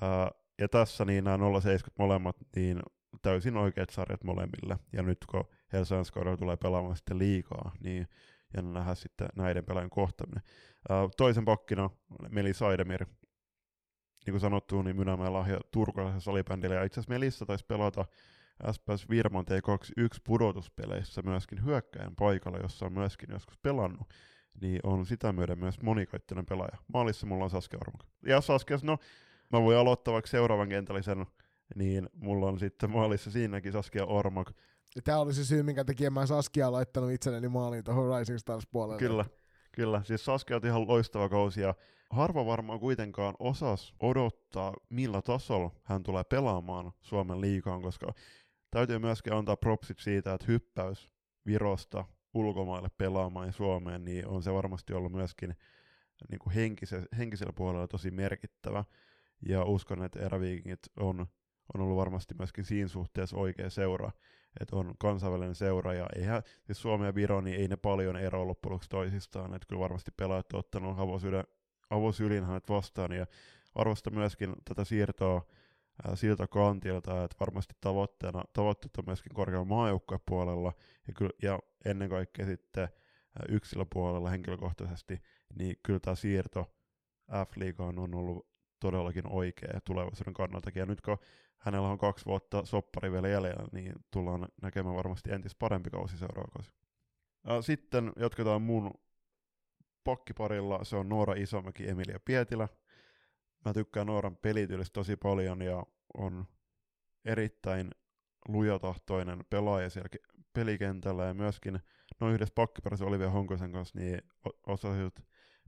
S2: Ää, ja tässä niin nämä 070 molemmat, niin täysin oikeat sarjat molemmille. Ja nyt kun Helsingin tulee pelaamaan sitten liikaa, niin ja nähdä sitten näiden pelaajien kohtaminen. Ää, toisen pakkina Meli Saidemir, niin kuin sanottu, niin Mynämäen lahja turkulaisen salibändille. Ja itse asiassa Melissa taisi pelata SPS Virman T21 pudotuspeleissä myöskin hyökkäjän paikalla, jossa on myöskin joskus pelannut. Niin on sitä myöden myös monikaittoinen pelaaja. Maalissa mulla on Saskia Ormak. Ja Saskia, no mä voin aloittaa vaikka seuraavan kentällisen, niin mulla on sitten maalissa siinäkin Saskia Ormak.
S1: Tämä oli se syy, minkä takia mä Saskia laittanut itselleni maaliin tuohon Rising Stars puolelle.
S2: Kyllä, kyllä. Siis Saskia on ihan loistava kausi ja harva varmaan kuitenkaan osas odottaa, millä tasolla hän tulee pelaamaan Suomen liikaan, koska täytyy myöskin antaa propsit siitä, että hyppäys Virosta ulkomaille pelaamaan Suomeen, niin on se varmasti ollut myöskin niin kuin henkise, henkisellä puolella tosi merkittävä. Ja uskon, että Eräviikingit on, on ollut varmasti myöskin siinä suhteessa oikea seura, että on kansainvälinen seura, ja eihän, siis Suomi ja Viro, niin ei ne paljon eroa loppujen lopuksi toisistaan, että kyllä varmasti pelaajat on ottanut avosydän, vastaan, ja arvostan myöskin tätä siirtoa siltä kantilta, että varmasti tavoitteena, tavoitteet on myöskin korkealla puolella, ja, kyllä, ja ennen kaikkea sitten yksilöpuolella henkilökohtaisesti, niin kyllä tämä siirto F-liigaan on ollut todellakin oikea tulevaisuuden kannaltakin. Ja nyt kun hänellä on kaksi vuotta soppari vielä jäljellä, niin tullaan näkemään varmasti entistä parempi kausi seuraava kausi. Sitten jatketaan mun pakkiparilla, se on Noora Isomäki, Emilia Pietilä. Mä tykkään Nooran pelityylistä tosi paljon ja on erittäin lujatahtoinen pelaaja siellä pelikentällä ja myöskin noin yhdessä pakkiparissa Olivia Honkosen kanssa niin osasit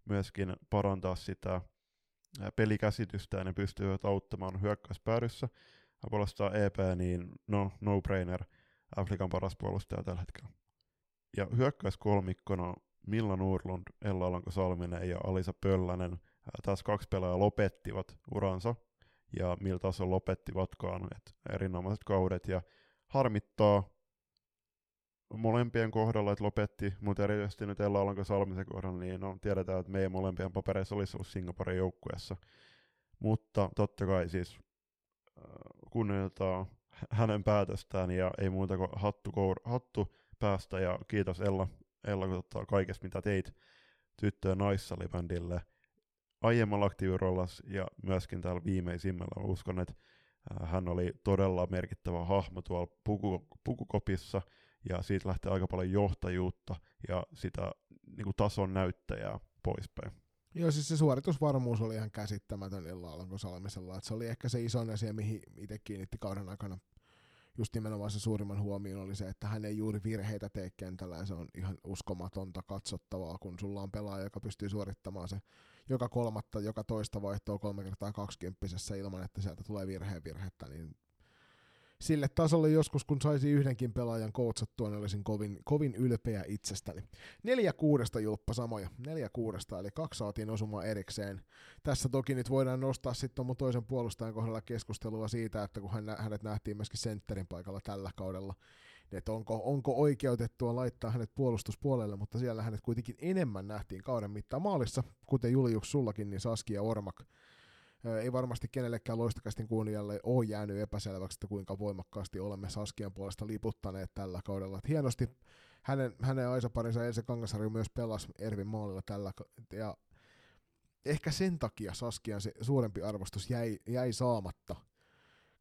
S2: myöskin parantaa sitä pelikäsitystä ja ne pystyvät auttamaan hyökkäyspäädyssä. Puolestaan EP, niin no, no-brainer, Afrikan paras puolustaja tällä hetkellä. Ja hyökkäyskolmikkona Milla Nurlund, Ella Alanko Salminen ja Alisa Pöllänen. Tässä kaksi pelaajaa lopettivat uransa. Ja millä tasolla lopettivatkaan, että erinomaiset kaudet. Ja harmittaa molempien kohdalla, että lopetti, mutta erityisesti nyt Ella Alanko Salmisen kohdalla, niin no, tiedetään, että meidän molempien papereissa olisi ollut Singaporen joukkueessa. Mutta totta kai siis kunnioitetaan hänen päätöstään ja ei muuta kuin hattu, kour, hattu päästä. Ja kiitos Ella, Ella tota, kaikesta mitä teit tyttö- ja naissalibändille aiemmalla aktiivirollas ja myöskin täällä viimeisimmällä. Uskon, että äh, hän oli todella merkittävä hahmo tuolla puku, pukukopissa – ja siitä lähtee aika paljon johtajuutta ja sitä niin kuin tason näyttäjää poispäin.
S1: Joo, siis se suoritusvarmuus oli ihan käsittämätön Illa Salmisella. Että se oli ehkä se isoin asia, mihin itse kiinnitti kauden aikana just nimenomaan se suurimman huomioon oli se, että hän ei juuri virheitä tee kentällä ja se on ihan uskomatonta katsottavaa, kun sulla on pelaaja, joka pystyy suorittamaan se joka kolmatta, joka toista vaihtoa kolme kertaa kaksikymppisessä ilman, että sieltä tulee virheen virhettä, niin sille tasolle joskus, kun saisi yhdenkin pelaajan koutsattua, niin olisin kovin, kovin ylpeä itsestäni. Neljä kuudesta julppa samoja, neljä kuudesta, eli kaksi saatiin osumaan erikseen. Tässä toki nyt voidaan nostaa sitten mun toisen puolustajan kohdalla keskustelua siitä, että kun hän, hänet nähtiin myöskin sentterin paikalla tällä kaudella, että onko, onko oikeutettua laittaa hänet puolustuspuolelle, mutta siellä hänet kuitenkin enemmän nähtiin kauden mittaan maalissa, kuten Julius sullakin, niin Saski ja Ormak ei varmasti kenellekään loistakastin kuulijalle ole jäänyt epäselväksi, että kuinka voimakkaasti olemme Saskian puolesta liputtaneet tällä kaudella. Että hienosti hänen, hänen aisaparinsa Else Kangasarju myös pelasi Ervin maalilla tällä, ja ehkä sen takia Saskian se suurempi arvostus jäi, jäi saamatta,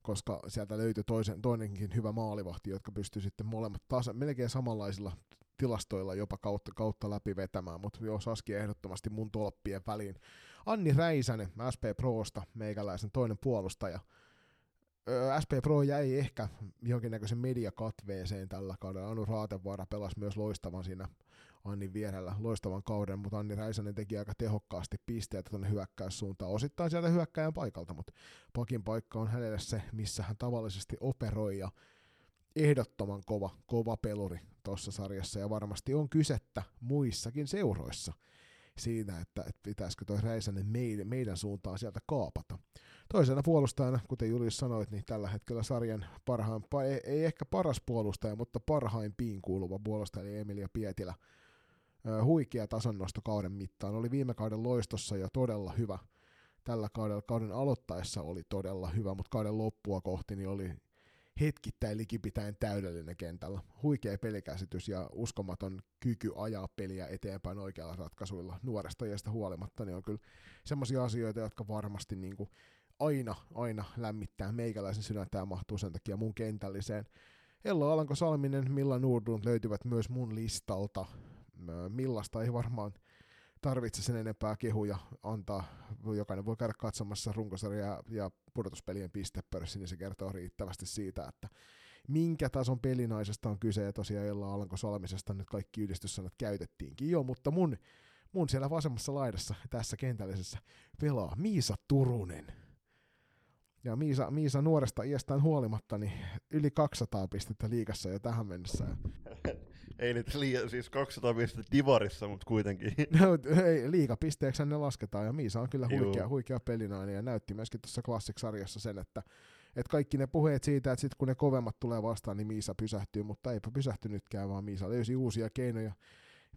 S1: koska sieltä löytyi toisen, toinenkin hyvä maalivahti, jotka pystyi sitten molemmat taas melkein samanlaisilla tilastoilla jopa kautta, kautta läpi vetämään, mutta joo, Saskia ehdottomasti mun tolppien väliin. Anni Räisänen, SP Prosta, meikäläisen toinen puolustaja. Öö, SP Pro jäi ehkä jonkinnäköisen mediakatveeseen tällä kaudella. Anu Raatevaara pelasi myös loistavan siinä Annin vierellä loistavan kauden, mutta Anni Räisänen teki aika tehokkaasti pisteitä tuonne hyökkäyssuuntaan, osittain sieltä hyökkäjän paikalta, mutta pakin paikka on hänelle se, missä hän tavallisesti operoi, ja ehdottoman kova, kova peluri tuossa sarjassa, ja varmasti on kysettä muissakin seuroissa siinä, että, että pitäisikö toi Räisänen meidän, meidän suuntaan sieltä kaapata. Toisena puolustajana, kuten Julius sanoit, niin tällä hetkellä sarjan parhaan, ei, ei ehkä paras puolustaja, mutta parhaimpiin kuuluva puolustaja, eli Emilia Pietilä. Huikea tasonnosto kauden mittaan. Oli viime kauden loistossa jo todella hyvä. Tällä kaudella kauden aloittaessa oli todella hyvä, mutta kauden loppua kohti niin oli hetkittäin likipitäen täydellinen kentällä. Huikea pelikäsitys ja uskomaton kyky ajaa peliä eteenpäin oikealla ratkaisuilla nuoresta iästä huolimatta, niin on kyllä semmoisia asioita, jotka varmasti niin kuin aina, aina lämmittää meikäläisen sydäntä ja mahtuu sen takia mun kentälliseen. Ello Alanko Salminen, Milla Nordlund löytyvät myös mun listalta. Millasta ei varmaan tarvitse sen enempää kehuja antaa. Jokainen voi käydä katsomassa runkosarja ja pudotuspelien pistepörssi, niin se kertoo riittävästi siitä, että minkä tason pelinaisesta on kyse, ja tosiaan Ella Alanko Salmisesta nyt kaikki yhdistyssanat käytettiinkin jo, mutta mun, mun siellä vasemmassa laidassa tässä kentällisessä pelaa Miisa Turunen. Ja Miisa, Miisa nuoresta iästään huolimatta, niin yli 200 pistettä liikassa jo tähän mennessä.
S2: ei nyt liian, siis 200 pistettä divarissa, mutta kuitenkin.
S1: No, ei, liikapisteeksi ne lasketaan, ja Miisa on kyllä huikea, huikea pelinainen, ja näytti myöskin tuossa Classic-sarjassa sen, että, että kaikki ne puheet siitä, että sitten kun ne kovemmat tulee vastaan, niin Miisa pysähtyy, mutta eipä pysähtynytkään, vaan Miisa löysi uusia keinoja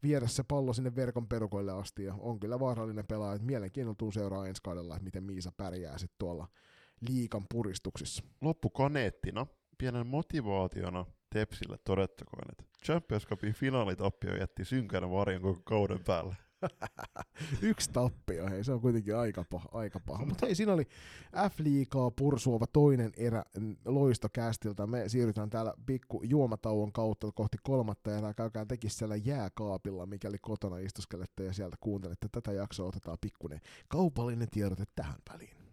S1: viedä se pallo sinne verkon perukoille asti, ja on kyllä vaarallinen pelaaja, että mielenkiinnolla tuu seuraa ensi kaudella, että miten Miisa pärjää sitten tuolla liikan puristuksissa.
S2: Loppukaneettina, pienen motivaationa Tepsille todettakoon, että Champions Cupin finaalitappio jätti synkän varjon koko kauden päälle.
S1: Yksi tappio, hei, se on kuitenkin aika paha. Aika paha. Mutta hei, siinä oli F-liikaa pursuava toinen erä loistokästiltä. Me siirrytään täällä pikku juomatauon kautta kohti kolmatta erää. Käykää teki siellä jääkaapilla, mikäli kotona istuskelette ja sieltä kuuntelette tätä jaksoa. Otetaan pikkuinen kaupallinen tiedote tähän väliin.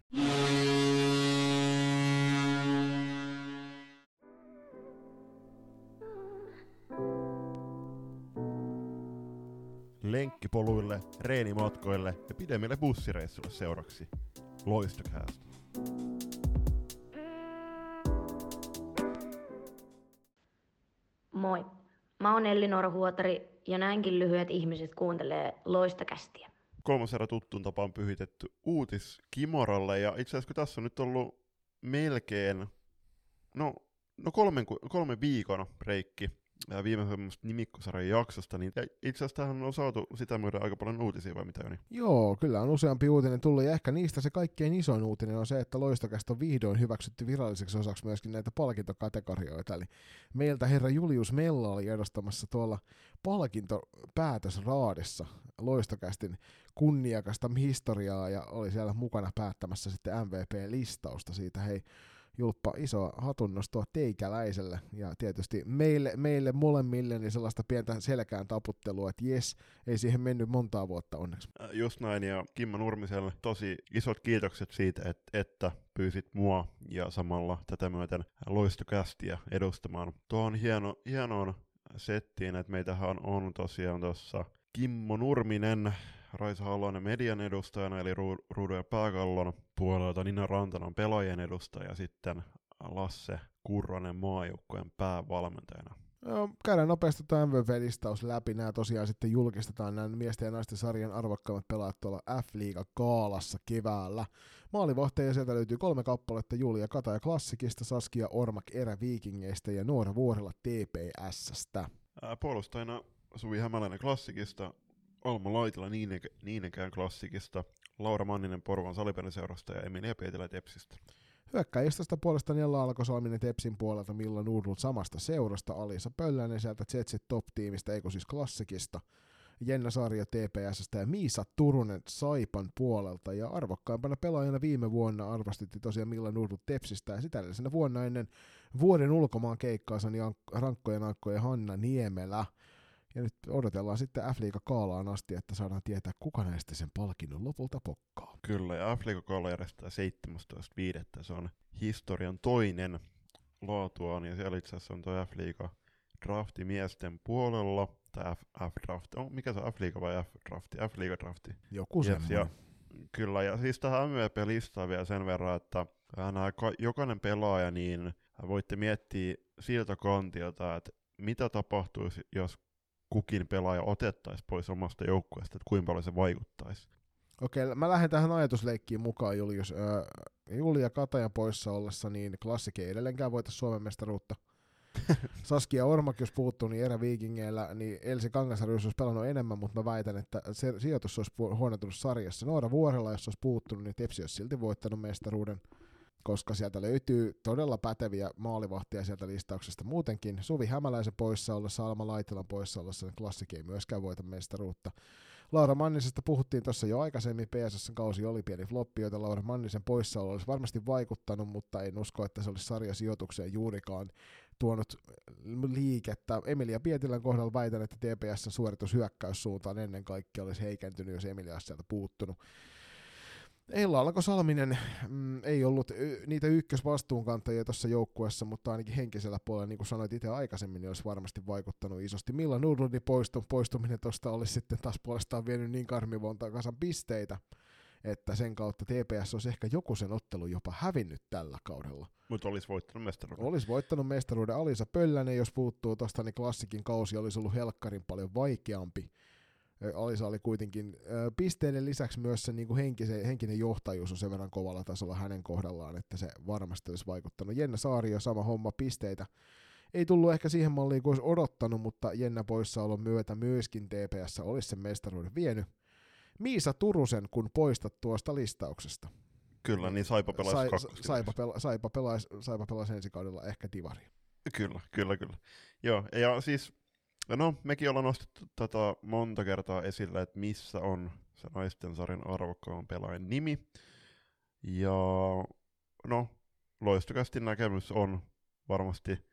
S2: Lenkkipoluille, reenimatkoille ja pidemmille bussireissuille seuraksi. Loistokäästä.
S5: Moi. Mä oon Elli Huotari ja näinkin lyhyet ihmiset kuuntelee loistakästiä.
S2: Kolmas erä tuttuun tapaan pyhitetty uutis Kimoralle. Ja itse asiassa kun tässä on nyt ollut melkein no, no kolmen, kolmen viikon reikki viime nimikkosarjan jaksosta, niin itse asiassa tähän on saatu sitä myöden aika paljon uutisia vai mitä Joni?
S1: Joo, kyllä on useampi uutinen tullut, ja ehkä niistä se kaikkein isoin uutinen on se, että Loistokästä on vihdoin hyväksytty viralliseksi osaksi myöskin näitä palkintokategorioita, eli meiltä herra Julius Mella oli edustamassa tuolla palkintopäätösraadissa Loistokästin kunniakasta historiaa, ja oli siellä mukana päättämässä sitten MVP-listausta siitä, hei, Julppa, iso hatunnostoa teikäläiselle ja tietysti meille, meille molemmille niin sellaista pientä selkään taputtelua, että jes, ei siihen mennyt montaa vuotta onneksi.
S2: Äh, just näin ja Kimmo Nurmiselle tosi isot kiitokset siitä, että, että pyysit mua ja samalla tätä myöten loistokästiä edustamaan. Tuo on hieno, hienoon settiin, että meitähän on tosiaan tuossa Kimmo Nurminen, Raisa Halonen median edustajana, eli Ruudun ja Pääkallon puolelta, Nina Rantanen pelaajien edustaja, sitten Lasse Kurronen maajoukkueen päävalmentajana.
S1: Käydään nopeasti tuo MVP-listaus läpi. Nämä tosiaan sitten julkistetaan nämä miesten ja naisten sarjan arvokkaimmat pelaajat tuolla F-liiga Kaalassa keväällä. Maalivahteen sieltä löytyy kolme kappaletta Julia Kataja Klassikista, Saskia Ormak Erä Viikingeistä ja Noora Vuorella TPSstä.
S2: Puolustajana Suvi Hämäläinen Klassikista, Alma Laitila Niinekään Klassikista, Laura Manninen Porvan Salipeliseurasta ja Emilia Pietilä Tepsistä.
S1: Hyökkäjistosta puolestaan Jella Alkosalminen Tepsin puolelta Milla Nurdult samasta seurasta, Alisa Pöllänen sieltä Jetsit Top-tiimistä, eikö siis Klassikista, Jenna Sarja TPSstä ja Miisa Turunen Saipan puolelta. Ja arvokkaimpana pelaajana viime vuonna arvostettiin tosiaan Milla Nurdult Tepsistä ja sitä edellisenä vuonna ennen vuoden ulkomaan keikkaansa niin Ank- rankkojen ankkojen Hanna Niemelä. Ja nyt odotellaan sitten F-liiga Kaalaan asti, että saadaan tietää, kuka näistä sen palkinnon lopulta pokkaa.
S2: Kyllä, ja Afrika Kolla järjestää 17.5. Se on historian toinen laatuaan, ja siellä itse asiassa on tuo F-liiga drafti miesten puolella, tai F, F-draft, oh, mikä se on F-liiga vai F-drafti? F-liiga drafti.
S1: Joku
S2: Yes,
S1: semmoinen.
S2: ja, kyllä, ja siis tähän MVP-listaan vielä sen verran, että nämä ka- jokainen pelaaja, niin voitte miettiä siltä kantilta, että mitä tapahtuisi, jos kukin pelaaja otettaisiin pois omasta joukkueesta, että kuinka paljon se vaikuttaisi.
S1: Okei, mä lähden tähän ajatusleikkiin mukaan, Julius. Öö, Julia Katajan poissa ollessa, niin klassikki ei edelleenkään voita Suomen mestaruutta. Saskia Ormak, jos puuttuu, niin erä viikingeillä, niin Elsi Kangasarju olisi pelannut enemmän, mutta mä väitän, että se sijoitus olisi huonontunut sarjassa. Noora Vuorella, jos olisi puuttunut, niin Tepsi olisi silti voittanut mestaruuden, koska sieltä löytyy todella päteviä maalivahtia sieltä listauksesta muutenkin. Suvi Hämäläisen poissa ollessa, Alma Laitilan poissa ollessa, niin klassikki ei myöskään voita mestaruutta. Laura Mannisesta puhuttiin tuossa jo aikaisemmin, PSSn kausi oli pieni floppi, joita Laura Mannisen poissaolo olisi varmasti vaikuttanut, mutta en usko, että se olisi sarjasijoitukseen juurikaan tuonut liikettä. Emilia Pietilän kohdalla väitän, että TPSn suoritus hyökkäyssuuntaan ennen kaikkea olisi heikentynyt, jos Emilia olisi sieltä puuttunut. Eilla Alko Salminen mm, ei ollut y- niitä ykkösvastuunkantajia tuossa joukkueessa, mutta ainakin henkisellä puolella, niin kuin sanoit itse aikaisemmin, niin olisi varmasti vaikuttanut isosti. Milla Nurlundin poistu, poistuminen tuosta olisi sitten taas puolestaan vienyt niin karmivonta kasan pisteitä, että sen kautta TPS olisi ehkä joku sen ottelu jopa hävinnyt tällä kaudella.
S2: Mutta olisi voittanut mestaruuden.
S1: Olisi voittanut mestaruuden Alisa Pöllänen, jos puuttuu tuosta, niin klassikin kausi olisi ollut helkkarin paljon vaikeampi. Alisa oli kuitenkin pisteiden lisäksi myös se niin kuin henkisen, henkinen johtajuus on sen verran kovalla tasolla hänen kohdallaan, että se varmasti olisi vaikuttanut. Jenna Saario, sama homma, pisteitä. Ei tullut ehkä siihen malliin kuin olisi odottanut, mutta Jenna poissaolon myötä myöskin TPS olisi sen mestaruuden vienyt. Miisa Turusen, kun poistat tuosta listauksesta.
S2: Kyllä, niin Saipa pelaisi
S1: Sai-. Saipa, pela, Saipa, pelaisi, Saipa pelaisi ensi kaudella ehkä divari.
S2: Kyllä, kyllä, kyllä. Joo, ja siis, no mekin ollaan nostettu tätä monta kertaa esille, että missä on se naisten sarjan arvokkaan pelaajan nimi. Ja no, loistokästi näkemys on varmasti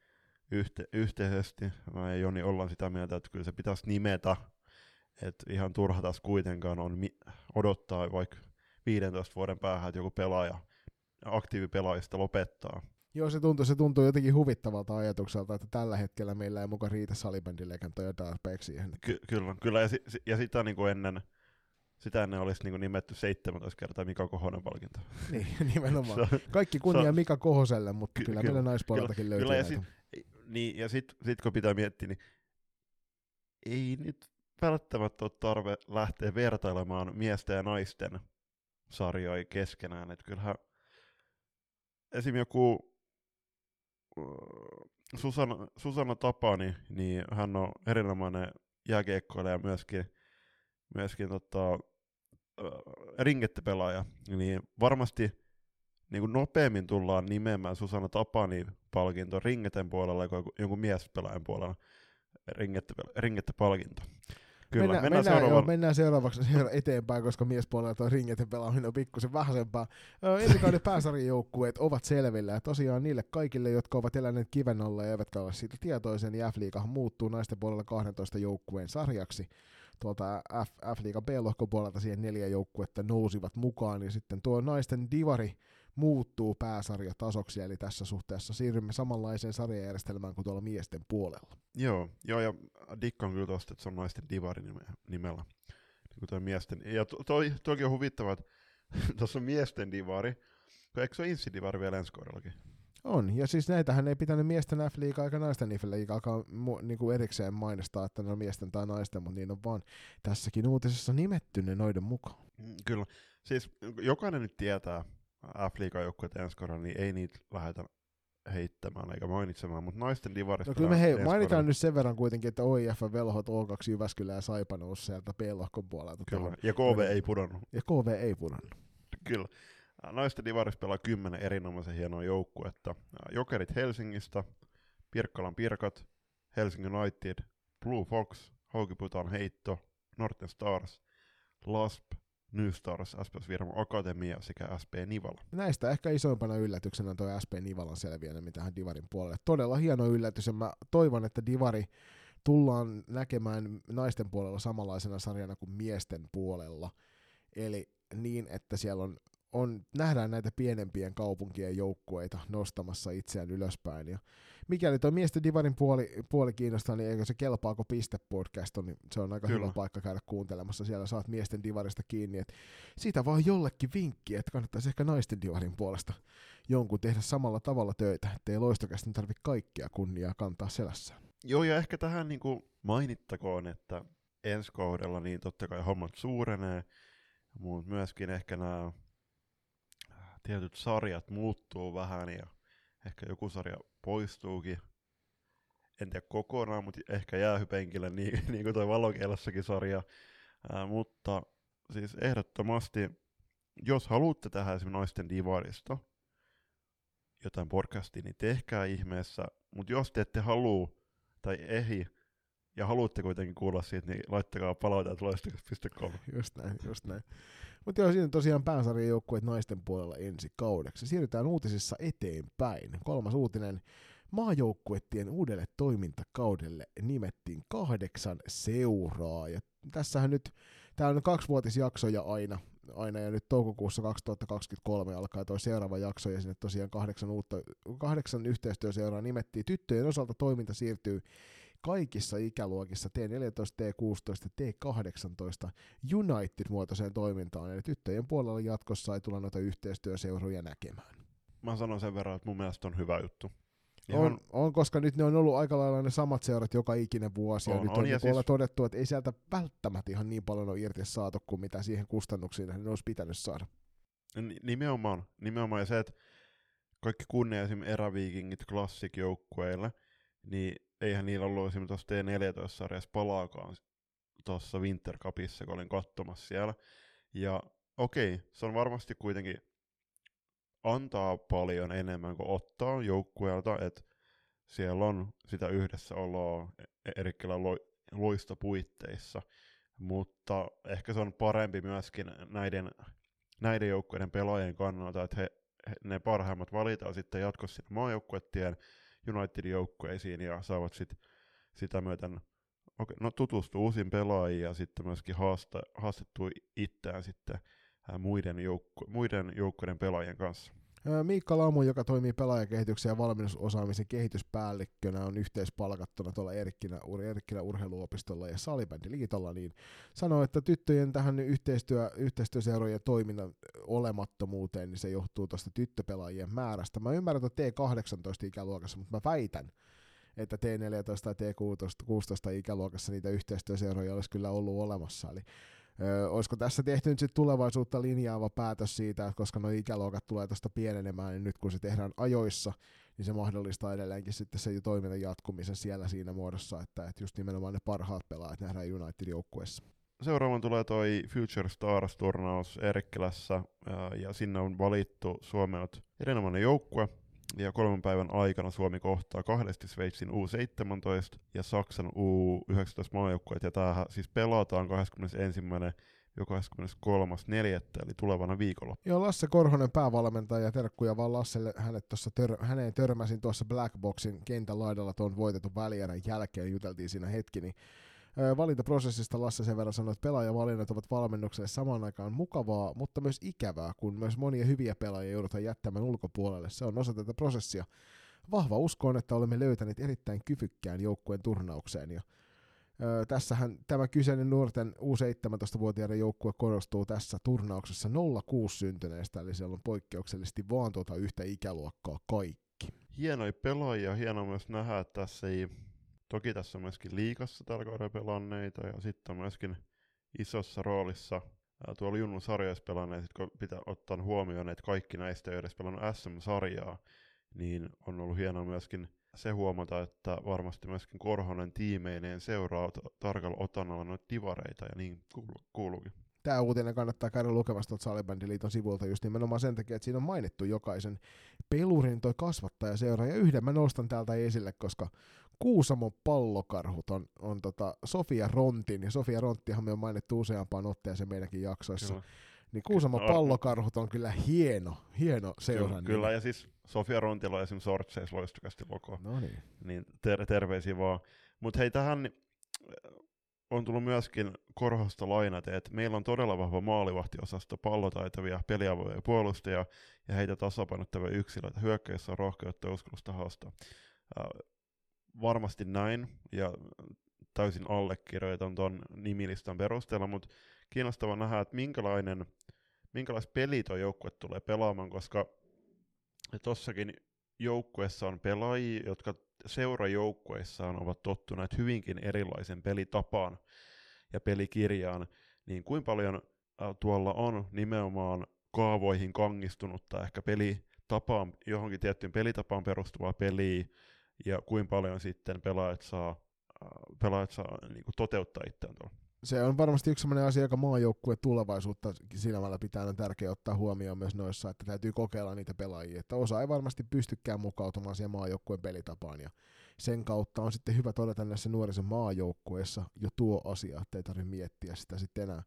S2: yhte, yhteisesti. Mä ja Joni ollaan sitä mieltä, että kyllä se pitäisi nimetä. Että ihan turha taas kuitenkaan on mi- odottaa vaikka 15 vuoden päähän, että joku pelaaja aktiivipelaajista lopettaa.
S1: Joo, se tuntuu, se tuntuu jotenkin huvittavalta ajatukselta, että tällä hetkellä meillä ei muka riitä salibändilegentoja tarpeeksi siihen.
S2: Ky- kyllä, kyllä. Ja, si- ja sitä niin kuin ennen, sitä ennen olisi niin kuin nimetty 17 kertaa Mika Kohonen palkinto.
S1: niin, nimenomaan.
S2: Se-
S1: Kaikki kunnia
S2: se-
S1: Mika Kohoselle, mutta
S2: Ky-
S1: kyllä, meillä naispuoleltakin
S2: kyllä,
S1: löytyy
S2: kyllä, ja
S1: näitä.
S2: Niin, ja sitten sit kun pitää miettiä, niin ei nyt välttämättä ole tarve lähteä vertailemaan miesten ja naisten sarjoja keskenään. Että kyllähän esim. joku Susanna, Susanna Tapani, niin hän on erinomainen jääkiekkoilija myöskin, myöskin tota, ringettipelaaja, niin varmasti niin kuin nopeammin tullaan nimeämään Susanna Tapanin palkinto ringeten puolella kuin jonkun miespelaajan puolella ringette-palkinto. Kyllä,
S1: mennään,
S2: mennään,
S1: mennään,
S2: seuraavaan.
S1: joo, mennään seuraavaksi seura- eteenpäin, koska miespuolella tuo ringeten pelaaminen on pikkusen vähäisempää. Ö, Ennikauden pääsarjajoukkueet ovat selvillä, ja tosiaan niille kaikille, jotka ovat eläneet kiven alla ja eivätkä ole siitä tietoisen, niin F-liigahan muuttuu naisten puolella 12 joukkueen sarjaksi. Tuolta F-liigan B-lohkon puolelta siihen neljä joukkuetta nousivat mukaan, ja sitten tuo naisten divari muuttuu pääsarjatasoksi, eli tässä suhteessa siirrymme samanlaiseen sarjajärjestelmään kuin tuolla miesten puolella.
S2: Joo, joo, ja dikkaan kyllä tosta, että se on naisten divari nime- nimellä. Niin kuin toi miesten. Ja to, toi, toki on huvittava, että tuossa on miesten divari, kun eikö se ole insidivari vielä ensi kaudellakin?
S1: On, ja siis näitähän ei pitänyt miesten F-liigaa eikä naisten F-liigaa niinku erikseen mainostaa, että ne on miesten tai naisten, mutta niin on vaan tässäkin uutisessa nimetty ne noiden mukaan.
S2: Mm, Kyllä. Siis jokainen nyt tietää F-liigan joukkueet ensi kaudella, niin ei niitä lähdetä heittämään eikä mainitsemaan, mutta naisten divarista...
S1: No kyllä me hei, mainitaan
S2: kaudella-
S1: nyt sen verran kuitenkin, että OIF Velhot O2 Jyväskylä ja Saipa nousi sieltä B-lohkon puolelta.
S2: Kyllä,
S1: tuohon.
S2: ja KV ei pudonnut.
S1: Ja KV ei pudonnut.
S2: Kyllä. Naisten divarissa pelaa kymmenen erinomaisen hienoa joukkuetta. Jokerit Helsingistä, Pirkkalan Pirkat, Helsingin United, Blue Fox, Haukiputaan Heitto, Norten Stars, LASP, New Stars, SPS Virmo Akatemia sekä SP Nivala.
S1: Näistä ehkä isoimpana yllätyksenä tuo SP Nivalan selviäminen tähän Divarin puolelle. Todella hieno yllätys ja mä toivon, että Divari tullaan näkemään naisten puolella samanlaisena sarjana kuin miesten puolella. Eli niin, että siellä on, on nähdään näitä pienempien kaupunkien joukkueita nostamassa itseään ylöspäin. Ja mikäli tuo miesten Divarin puoli, puoli kiinnostaa, niin eikö se kelpaako piste podcast on, niin se on aika
S2: Kyllä.
S1: hyvä paikka käydä kuuntelemassa. Siellä saat miesten Divarista kiinni, että siitä vaan jollekin vinkki, että kannattaisi ehkä naisten Divarin puolesta jonkun tehdä samalla tavalla töitä, ettei loistokästi tarvitse kaikkea kunniaa kantaa selässään.
S2: Joo, ja ehkä tähän niin kuin mainittakoon, että ensi kaudella niin totta kai hommat suurenee, mutta myöskin ehkä nämä tietyt sarjat muuttuu vähän ja ehkä joku sarja poistuukin. En tiedä kokonaan, mutta ehkä jäähypenkille, niin, niin kuin toi valokeilassakin sarja. Ää, mutta siis ehdottomasti, jos haluatte tehdä esimerkiksi naisten divarista jotain podcastia, niin tehkää ihmeessä. Mutta jos te ette halua tai ehi, ja haluatte kuitenkin kuulla siitä, niin laittakaa palautetta loistakas.com.
S1: Just näin, just näin. Mutta joo, siinä tosiaan pääsarjan joukkueet naisten puolella ensi kaudeksi. Siirrytään uutisissa eteenpäin. Kolmas uutinen. Maajoukkuettien uudelle toimintakaudelle nimettiin kahdeksan seuraa. Ja tässähän nyt, tää on kaksivuotisjaksoja aina, aina ja nyt toukokuussa 2023 alkaa tuo seuraava jakso ja sinne tosiaan kahdeksan, uutta, kahdeksan yhteistyöseuraa nimettiin. Tyttöjen osalta toiminta siirtyy kaikissa ikäluokissa T14, T16, T18 United-muotoiseen toimintaan, eli tyttöjen puolella jatkossa ei tulla noita yhteistyöseuroja näkemään.
S2: Mä sanon sen verran, että mun mielestä on hyvä juttu.
S1: On, on, koska nyt ne on ollut aika lailla ne samat seurat joka ikinen vuosi, ja
S2: On,
S1: nyt
S2: on,
S1: on,
S2: ja
S1: niin
S2: siis-
S1: todettu, että ei sieltä välttämättä ihan niin paljon ole irti saatu kuin mitä siihen kustannuksiin nähden olisi pitänyt saada.
S2: Ni- Nimenomaan, nimenomaan ja se, että kaikki kunnia esim. eräviikingit Classic-joukkueille, niin eihän niillä ollut esim. tuossa T14-sarjassa palaakaan tuossa Winter Cupissa, kun olin katsomassa siellä. Ja okei, se on varmasti kuitenkin antaa paljon enemmän kuin ottaa joukkueelta, että siellä on sitä yhdessäoloa Erikkilän lo, loistopuitteissa, mutta ehkä se on parempi myöskin näiden, näiden joukkueiden pelaajien kannalta, että he, he, ne parhaimmat valitaan sitten jatkossa sinne maajoukkuettien Unitedin joukkueisiin ja saavat sit, sitä myöten okay, no, tutustua uusiin pelaajiin ja sitten myöskin haasta, haastettua itseään sitten muiden, joukku, muiden joukkueiden pelaajien kanssa.
S1: Miikka Lamu, joka toimii pelaajakehityksen ja valmennusosaamisen kehityspäällikkönä, on yhteispalkattuna tuolla Erkkilä, Ur- Erkkilä urheiluopistolla ja Salibändiliitolla, niin sanoi, että tyttöjen tähän yhteistyö, yhteistyöseurojen toiminnan olemattomuuteen, niin se johtuu tuosta tyttöpelaajien määrästä. Mä ymmärrän, että T18 ikäluokassa, mutta mä väitän, että T14 tai T16 ikäluokassa niitä yhteistyöseuroja olisi kyllä ollut olemassa. Eli Olisiko tässä tehty nyt sit tulevaisuutta linjaava päätös siitä, että koska nuo ikäluokat tulee tuosta pienenemään, niin nyt kun se tehdään ajoissa, niin se mahdollistaa edelleenkin sitten se toiminnan jatkumisen siellä siinä muodossa, että, että just nimenomaan ne parhaat pelaajat nähdään United-joukkueessa.
S2: Seuraavan tulee toi Future Stars-turnaus Erkkilässä, ää, ja sinne on valittu Suomelta erinomainen joukkue, ja kolmen päivän aikana Suomi kohtaa kahdesti Sveitsin U17 ja Saksan U19 maajoukkueet, ja tämähän siis pelataan 21. ja 23.4. eli tulevana viikolla.
S1: Joo, Lasse Korhonen päävalmentaja, terkkuja vaan Lasselle, hänet tossa tör, häneen törmäsin tuossa Black Boxin kentän laidalla tuon voitetun välierän jälkeen, juteltiin siinä hetki, niin Valintaprosessista Lasse sen verran sanoi, että pelaajavalinnat ovat valmennukselle samaan aikaan mukavaa, mutta myös ikävää, kun myös monia hyviä pelaajia joudutaan jättämään ulkopuolelle. Se on osa tätä prosessia. Vahva usko on, että olemme löytäneet erittäin kyvykkään joukkueen turnaukseen. Ja, ö, tässähän tämä kyseinen nuorten U17-vuotiaiden joukkue korostuu tässä turnauksessa 06 syntyneestä, eli siellä on poikkeuksellisesti vaan tuota yhtä ikäluokkaa kaikki.
S2: hienoja pelaajia, hienoa myös nähdä, että tässä ei, toki tässä on myöskin liikassa tällä kaudella pelanneita, ja sitten on myöskin isossa roolissa tuolla Junnun sarjassa pelanneet, kun pitää ottaa huomioon, että kaikki näistä ei edes pelannut SM-sarjaa, niin on ollut hienoa myöskin se huomata, että varmasti myöskin Korhonen tiimeineen seuraa tarkalla otannalla noita divareita, ja niin kuulu- kuuluukin.
S1: Tämä uutinen kannattaa käydä lukemassa tuolta Salibändiliiton sivulta just nimenomaan sen takia, että siinä on mainittu jokaisen pelurin toi kasvattajaseura, ja yhden mä nostan täältä esille, koska Kuusamon pallokarhut on, on tota Sofia Rontin, ja Sofia Ronttihan me on mainittu useampaan otteeseen meidänkin jaksoissa,
S2: Kyllä.
S1: niin Kuusamon
S2: No,
S1: pallokarhut on kyllä hieno, hieno seura.
S2: Kyllä, kyllä, ja siis Sofia Rontila on esimerkiksi Sortseis loistukasti lokoa.
S1: No niin.
S2: niin ter- terveisiä vaan. Mutta hei, tähän on tullut myöskin Korhosta lainat, että meillä on todella vahva maalivahtiosasto, pallotaitavia, peliavoja puolustajia ja heitä tasapainottavia yksilöitä. Hyökkäissä on rohkeutta ja uskallusta haastaa. Äh, varmasti näin, ja täysin allekirjoitan tuon nimilistan perusteella, mutta kiinnostavaa nähdä, että minkälainen, minkälaiset pelit tuo joukkue tulee pelaamaan, koska tossakin joukkueessa on pelaajia, jotka seurajoukkueissaan ovat tottuneet hyvinkin erilaisen pelitapaan ja pelikirjaan, niin kuinka paljon tuolla on nimenomaan kaavoihin kangistunutta ehkä pelitapaan, johonkin tiettyyn pelitapaan perustuvaa peliä, ja kuinka paljon sitten pelaajat saa, pelaajat saa niin kuin toteuttaa itseään tuolla.
S1: Se on varmasti yksi sellainen asia, joka maajoukkueen tulevaisuutta silmällä pitää on tärkeää ottaa huomioon myös noissa, että täytyy kokeilla niitä pelaajia, että osa ei varmasti pystykään mukautumaan siihen maajoukkueen pelitapaan ja sen kautta on sitten hyvä todeta näissä nuorissa maajoukkueessa jo tuo asia, että ei tarvitse miettiä sitä sitten enää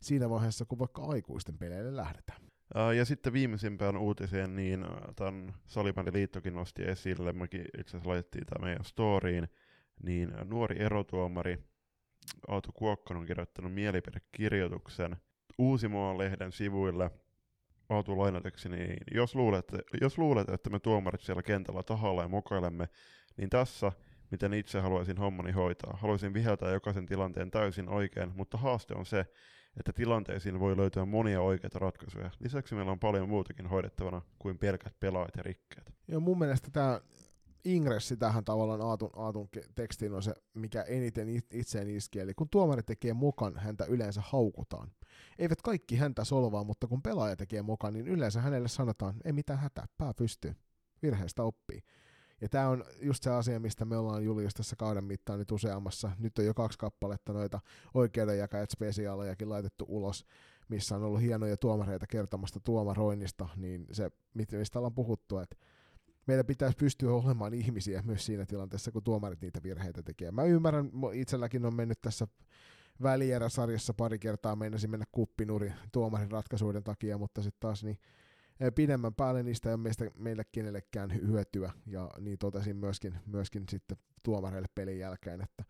S1: siinä vaiheessa, kun vaikka aikuisten peleille lähdetään.
S2: Ää, Ja sitten viimeisimpään uutiseen, niin tämän Salibändiliittokin nosti esille, mekin itse asiassa laitettiin tämä meidän storyin, niin nuori erotuomari Aatu Kuokkonen on kirjoittanut mielipidekirjoituksen Uusimaan-lehden sivuille Aatu lainateksi, niin jos luulet, jos luulet, että me tuomarit siellä kentällä tahalla ja mokailemme, niin tässä, miten itse haluaisin hommani hoitaa. Haluaisin viheltää jokaisen tilanteen täysin oikein, mutta haaste on se, että tilanteisiin voi löytyä monia oikeita ratkaisuja. Lisäksi meillä on paljon muutakin hoidettavana kuin pelkät pelaajat ja rikkeet.
S1: Ja mun mielestä tämä ingressi tähän tavallaan Aatun, Aatun tekstiin on se, mikä eniten it- itseen iskee. Eli kun tuomari tekee mokan, häntä yleensä haukutaan. Eivät kaikki häntä solvaa, mutta kun pelaaja tekee mokan, niin yleensä hänelle sanotaan, ei mitään hätää, pää pystyy. Virheestä oppii. Ja tämä on just se asia, mistä me ollaan Julius tässä kauden mittaan nyt useammassa. Nyt on jo kaksi kappaletta noita oikeudenjakajat spesiaalejakin laitettu ulos, missä on ollut hienoja tuomareita kertomasta tuomaroinnista, niin se, mistä ollaan puhuttu, että meidän pitäisi pystyä olemaan ihmisiä myös siinä tilanteessa, kun tuomarit niitä virheitä tekee. Mä ymmärrän, itselläkin on mennyt tässä välieräsarjassa pari kertaa meinasi mennä kuppinuri tuomarin ratkaisuiden takia, mutta sitten taas niin eh, pidemmän päälle niistä ei ole meistä, meille kenellekään hy- hyötyä, ja niin totesin myöskin, myöskin sitten tuomareille pelin jälkeen, että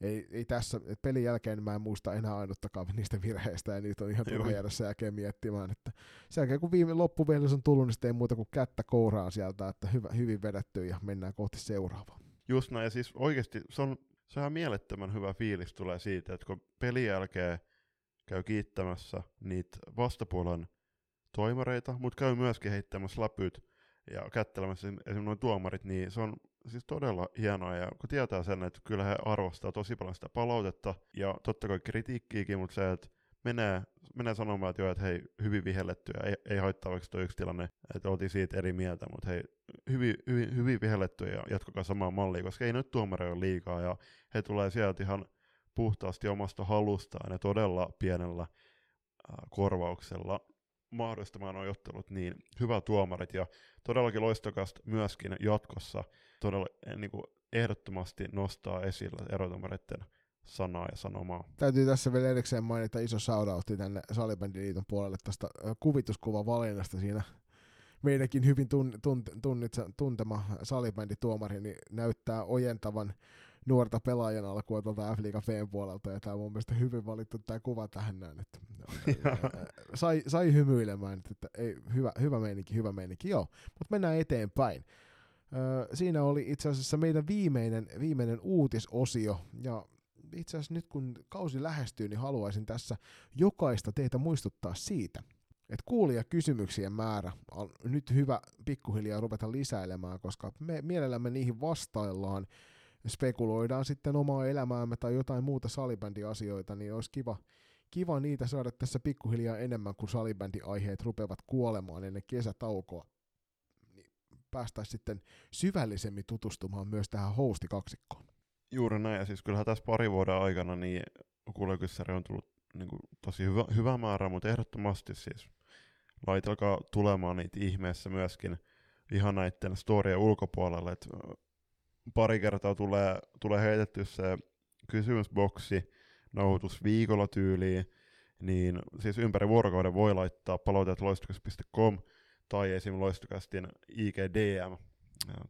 S1: ei, ei tässä, että pelin jälkeen mä en muista enää ainuttakaan niistä virheistä, ja niitä on ihan turha jäädä sen jälkeen miettimään, että sen jälkeen kun viime loppuvelys on tullut, niin sitten ei muuta kuin kättä kouraa sieltä, että hyvä, hyvin vedetty ja mennään kohti seuraavaa.
S2: Just näin, ja siis oikeasti se on, se on ihan mielettömän hyvä fiilis tulee siitä, että kun pelin jälkeen käy kiittämässä niitä vastapuolen toimareita, mutta käy myöskin heittämässä läpyt ja kättelemässä esim- esimerkiksi noin tuomarit, niin se on siis todella hienoa, ja kun tietää sen, että kyllä he arvostaa tosi paljon sitä palautetta, ja totta kai kritiikkiäkin, mutta se, että menee, menee sanomaan, että joo, että hei, hyvin vihelletty, ja ei, ei haittaa vaikka tuo yksi tilanne, että oltiin siitä eri mieltä, mutta hei, hyvin, hyvin, hyvin vihelletty ja jatkakaa samaa mallia, koska ei nyt tuomareja ole liikaa, ja he tulee sieltä ihan puhtaasti omasta halustaan ja todella pienellä korvauksella mahdollistamaan nuo ottelut, niin hyvä tuomarit ja todellakin loistokasta myöskin jatkossa todella eh, niin kuin ehdottomasti nostaa esille erotuomareiden sanaa ja sanomaa.
S1: Täytyy tässä vielä erikseen mainita iso shoutoutti tänne Salibändiliiton puolelle tästä ö, kuvituskuvan valinnasta siinä meidänkin hyvin tun, tun, tunnitse, tuntema salibändituomari niin näyttää ojentavan nuorta pelaajan alkua tuolta f Feen puolelta, ja tämä on mun mielestä hyvin valittu tämä kuva tähän näin, että sai, sai hymyilemään, että ei, hyvä, hyvä meininki, hyvä meininki, joo, mutta mennään eteenpäin. Siinä oli itse asiassa meidän viimeinen, viimeinen uutisosio, ja itse asiassa nyt kun kausi lähestyy, niin haluaisin tässä jokaista teitä muistuttaa siitä, että kuulijakysymyksien määrä on nyt hyvä pikkuhiljaa ruveta lisäilemään, koska me mielellämme niihin vastaillaan, spekuloidaan sitten omaa elämäämme tai jotain muuta salibändiasioita, niin olisi kiva, kiva niitä saada tässä pikkuhiljaa enemmän, kun salibändiaiheet rupeavat kuolemaan ennen kesätaukoa. Päästäisiin sitten syvällisemmin tutustumaan myös tähän hostikaksikkoon.
S2: Juuri näin, ja siis kyllähän tässä pari vuoden aikana niin kuulijakyssäri on tullut niin kuin, tosi hyvä, hyvä määrä, mutta ehdottomasti siis laitelkaa tulemaan niitä ihmeessä myöskin ihan näiden storien ulkopuolelle, että pari kertaa tulee, tulee heitetty se kysymysboksi nauhoitus viikolla tyyliin, niin siis ympäri vuorokauden voi laittaa palautteet loistukas.com tai esim. loistukastin IGDM,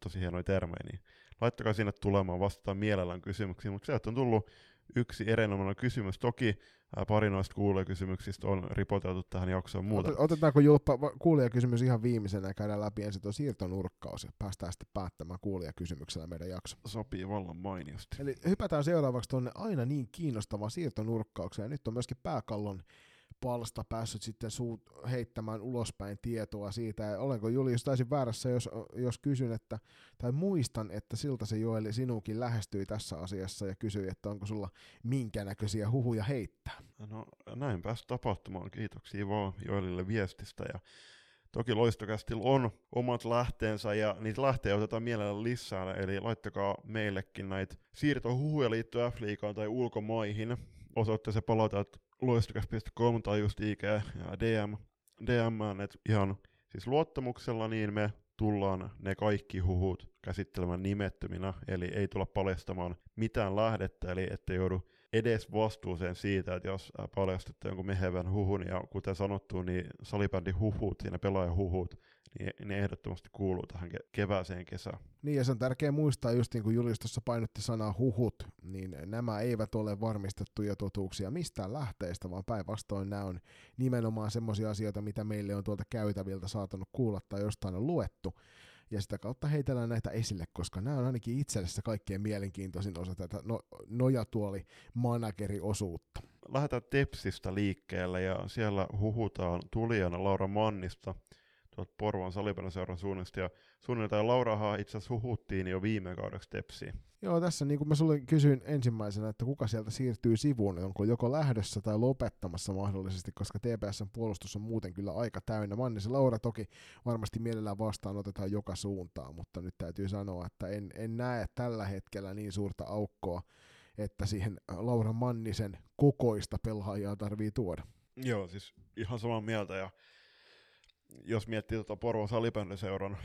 S2: tosi hienoja termejä, niin laittakaa sinne tulemaan, vastataan mielellään kysymyksiin, mutta sieltä on tullut yksi erinomainen kysymys. Toki pari noista kuulijakysymyksistä on ripoteltu tähän jaksoon muuta.
S1: Otetaanko Julppa kuulijakysymys ihan viimeisenä ja käydään läpi ensin tuo siirtonurkkaus ja päästään sitten päättämään kuulijakysymyksellä meidän jakso.
S2: Sopii vallan mainiosti.
S1: Eli hypätään seuraavaksi tuonne aina niin kiinnostavaan siirtonurkkaukseen. Ja nyt on myöskin pääkallon palsta päässyt sitten suut heittämään ulospäin tietoa siitä, ja olenko Julius täysin väärässä, jos, jos kysyn, että, tai muistan, että siltä se Joeli sinukin lähestyi tässä asiassa ja kysyi, että onko sulla minkä näköisiä huhuja heittää.
S2: No näin pääsi tapahtumaan, kiitoksia vaan Joelille viestistä, ja Toki Loistokästillä on omat lähteensä ja niitä lähteä otetaan mielellä lisää, eli laittakaa meillekin näitä siirtohuhuja liittyen F-liigaan tai ulkomaihin. Osoitteeseen palautetta loistokas.com tai just IG ja DM, DM, että ihan siis luottamuksella niin me tullaan ne kaikki huhut käsittelemään nimettöminä, eli ei tulla paljastamaan mitään lähdettä, eli ettei joudu edes vastuuseen siitä, että jos paljastatte jonkun mehevän huhun, ja kuten sanottu, niin salibändin huhut ja ne pelaajahuhut, niin ne ehdottomasti kuuluu tähän kevääseen kesään.
S1: Niin ja se on tärkeää muistaa, just niin kuin Julistossa painotti sanaa huhut, niin nämä eivät ole varmistettuja totuuksia mistään lähteestä, vaan päinvastoin nämä on nimenomaan semmoisia asioita, mitä meille on tuolta käytäviltä saatanut kuulla tai jostain on luettu. Ja sitä kautta heitellään näitä esille, koska nämä on ainakin itsellessä kaikkein mielenkiintoisin osa tätä no, nojatuoli manageriosuutta.
S2: Lähdetään Tepsistä liikkeelle ja siellä huhutaan tulijana Laura Mannista – Porvoon salibändiseuran suunnasta, ja suunniltaan Laurahan itse asiassa huhuttiin jo viime kaudeksi Tepsiin.
S1: Joo, tässä niin kuin mä sulle kysyin ensimmäisenä, että kuka sieltä siirtyy sivuun, onko joko lähdössä tai lopettamassa mahdollisesti, koska TPSn puolustus on muuten kyllä aika täynnä. Mannisen Laura toki varmasti mielellään vastaan otetaan joka suuntaan, mutta nyt täytyy sanoa, että en, en näe tällä hetkellä niin suurta aukkoa, että siihen Laura Mannisen kokoista pelaajaa tarvii tuoda.
S2: Joo, siis ihan samaa mieltä ja jos miettii tuota Porvon salibändiseuran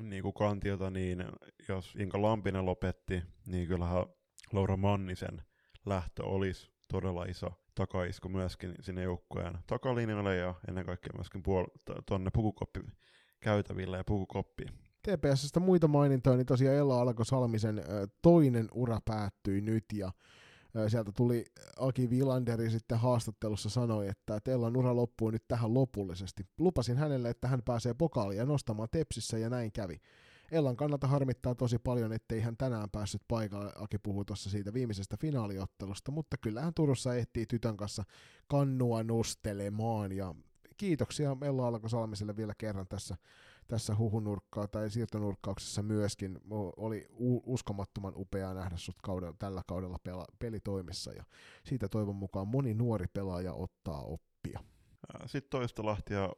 S2: niin kuin kantiota, niin jos Inka Lampinen lopetti, niin kyllähän Laura Mannisen lähtö olisi todella iso takaisku myöskin sinne joukkueen takalinjalle ja ennen kaikkea myöskin puol- tuonne pukukoppi käytäville ja pukukoppiin.
S1: TPSstä muita mainintoja, niin tosiaan Ella Alko Salmisen toinen ura päättyi nyt ja sieltä tuli Aki Vilanderi sitten haastattelussa sanoi, että Tellan ura loppuu nyt tähän lopullisesti. Lupasin hänelle, että hän pääsee pokaalia nostamaan Tepsissä ja näin kävi. Ellan kannalta harmittaa tosi paljon, ettei hän tänään päässyt paikalle. Aki puhui tuossa siitä viimeisestä finaaliottelusta, mutta kyllähän Turussa ehtii tytön kanssa kannua nostelemaan. Ja kiitoksia Ella Alko-Salmiselle vielä kerran tässä tässä huhunurkkaa tai siirtonurkkauksessa myöskin. Oli uskomattoman upeaa nähdä sut kaudella, tällä kaudella pela, pelitoimissa ja siitä toivon mukaan moni nuori pelaaja ottaa oppia.
S2: Sitten toista lahtia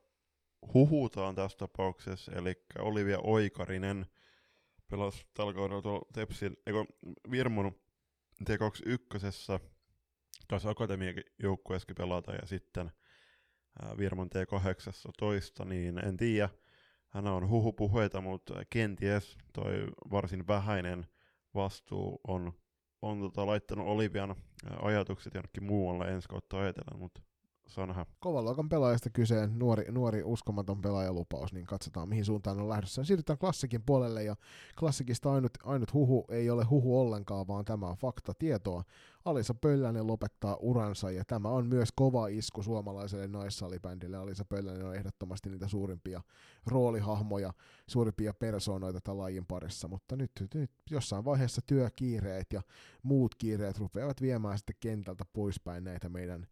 S2: huhutaan tässä tapauksessa, eli Olivia Oikarinen pelasi tällä kaudella tuolla Tepsin, eikö Virmon T21, taisi Akatemian joukkueessakin pelata, ja sitten Virmon T18, niin en tiedä, hän on huhupuheita, mutta kenties toi varsin vähäinen vastuu on, on tota, laittanut Olivian ajatukset jonnekin muualle ensi kautta ajatellen, mutta saa nähdä.
S1: Kovan luokan pelaajasta kyseen, nuori, nuori uskomaton pelaajalupaus, niin katsotaan mihin suuntaan on lähdössä. Siirrytään klassikin puolelle ja klassikista ainut, ainut huhu ei ole huhu ollenkaan, vaan tämä on fakta tietoa. Alisa Pöllänen lopettaa uransa ja tämä on myös kova isku suomalaiselle naissalibändille. Alisa Pöllänen on ehdottomasti niitä suurimpia roolihahmoja, suurimpia persoonoita tämän lajin parissa, mutta nyt, nyt jossain vaiheessa työkiireet ja muut kiireet rupeavat viemään sitten kentältä poispäin näitä meidän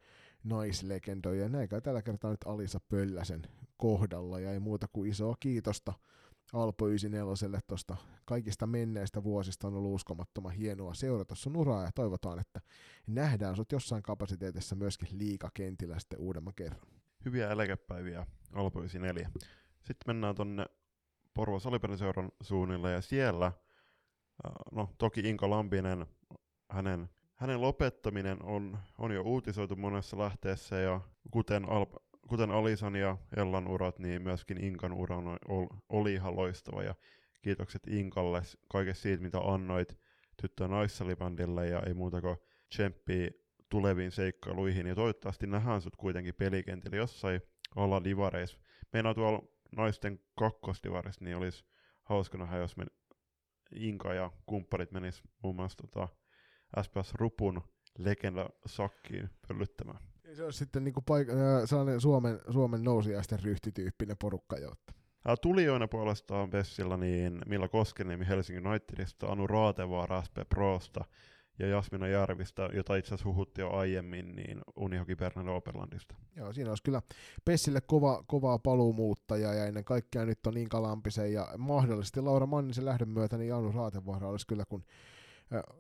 S1: naislegendoja. Näin tällä kertaa nyt Alisa Pölläsen kohdalla ja ei muuta kuin isoa kiitosta Alpo 94 tuosta kaikista menneistä vuosista on ollut uskomattoman hienoa seurata sun uraa ja toivotaan, että nähdään sut jossain kapasiteetissa myöskin liikakentillä sitten uudemman kerran.
S2: Hyviä eläkepäiviä Alpo 94. Sitten mennään tonne Porvo Salipelin suunnille ja siellä, äh, no toki Inka Lampinen, hänen, hänen lopettaminen on, on jo uutisoitu monessa lähteessä ja kuten, Al, kuten Alisan ja Ellan urat, niin myöskin Inkan ura on, oli ihan loistava ja kiitokset Inkalle kaikesta siitä, mitä annoit tyttö- ja naissalibändille ja ei muuta kuin tsemppiä tuleviin seikkailuihin ja toivottavasti nähdään sut kuitenkin pelikentillä jossain olla divareissa. Meidän tuolla naisten kakkosdivarissa, niin olisi hauska nähdä, jos me Inka ja kumpparit menis muun muassa tota SPS Rupun legenda sakkiin pöllyttämään.
S1: Se on sitten niinku paik- sellainen Suomen, Suomen nousiaisten ryhtityyppinen porukka, jotta.
S2: Tulijoina puolestaan Bessillä niin Milla Koskeniemi Helsingin Unitedista, Anu Raatevaara SP Prosta ja Jasmina Järvistä, jota itse asiassa huhuttiin jo aiemmin, niin Unihoki Bernard Oberlandista.
S1: Joo, siinä olisi kyllä Pessille kova, kovaa paluumuuttaja ja ennen kaikkea nyt on niin Kalampisen ja mahdollisesti Laura Mannisen lähdön myötä, niin Anu Raatevaara olisi kyllä kun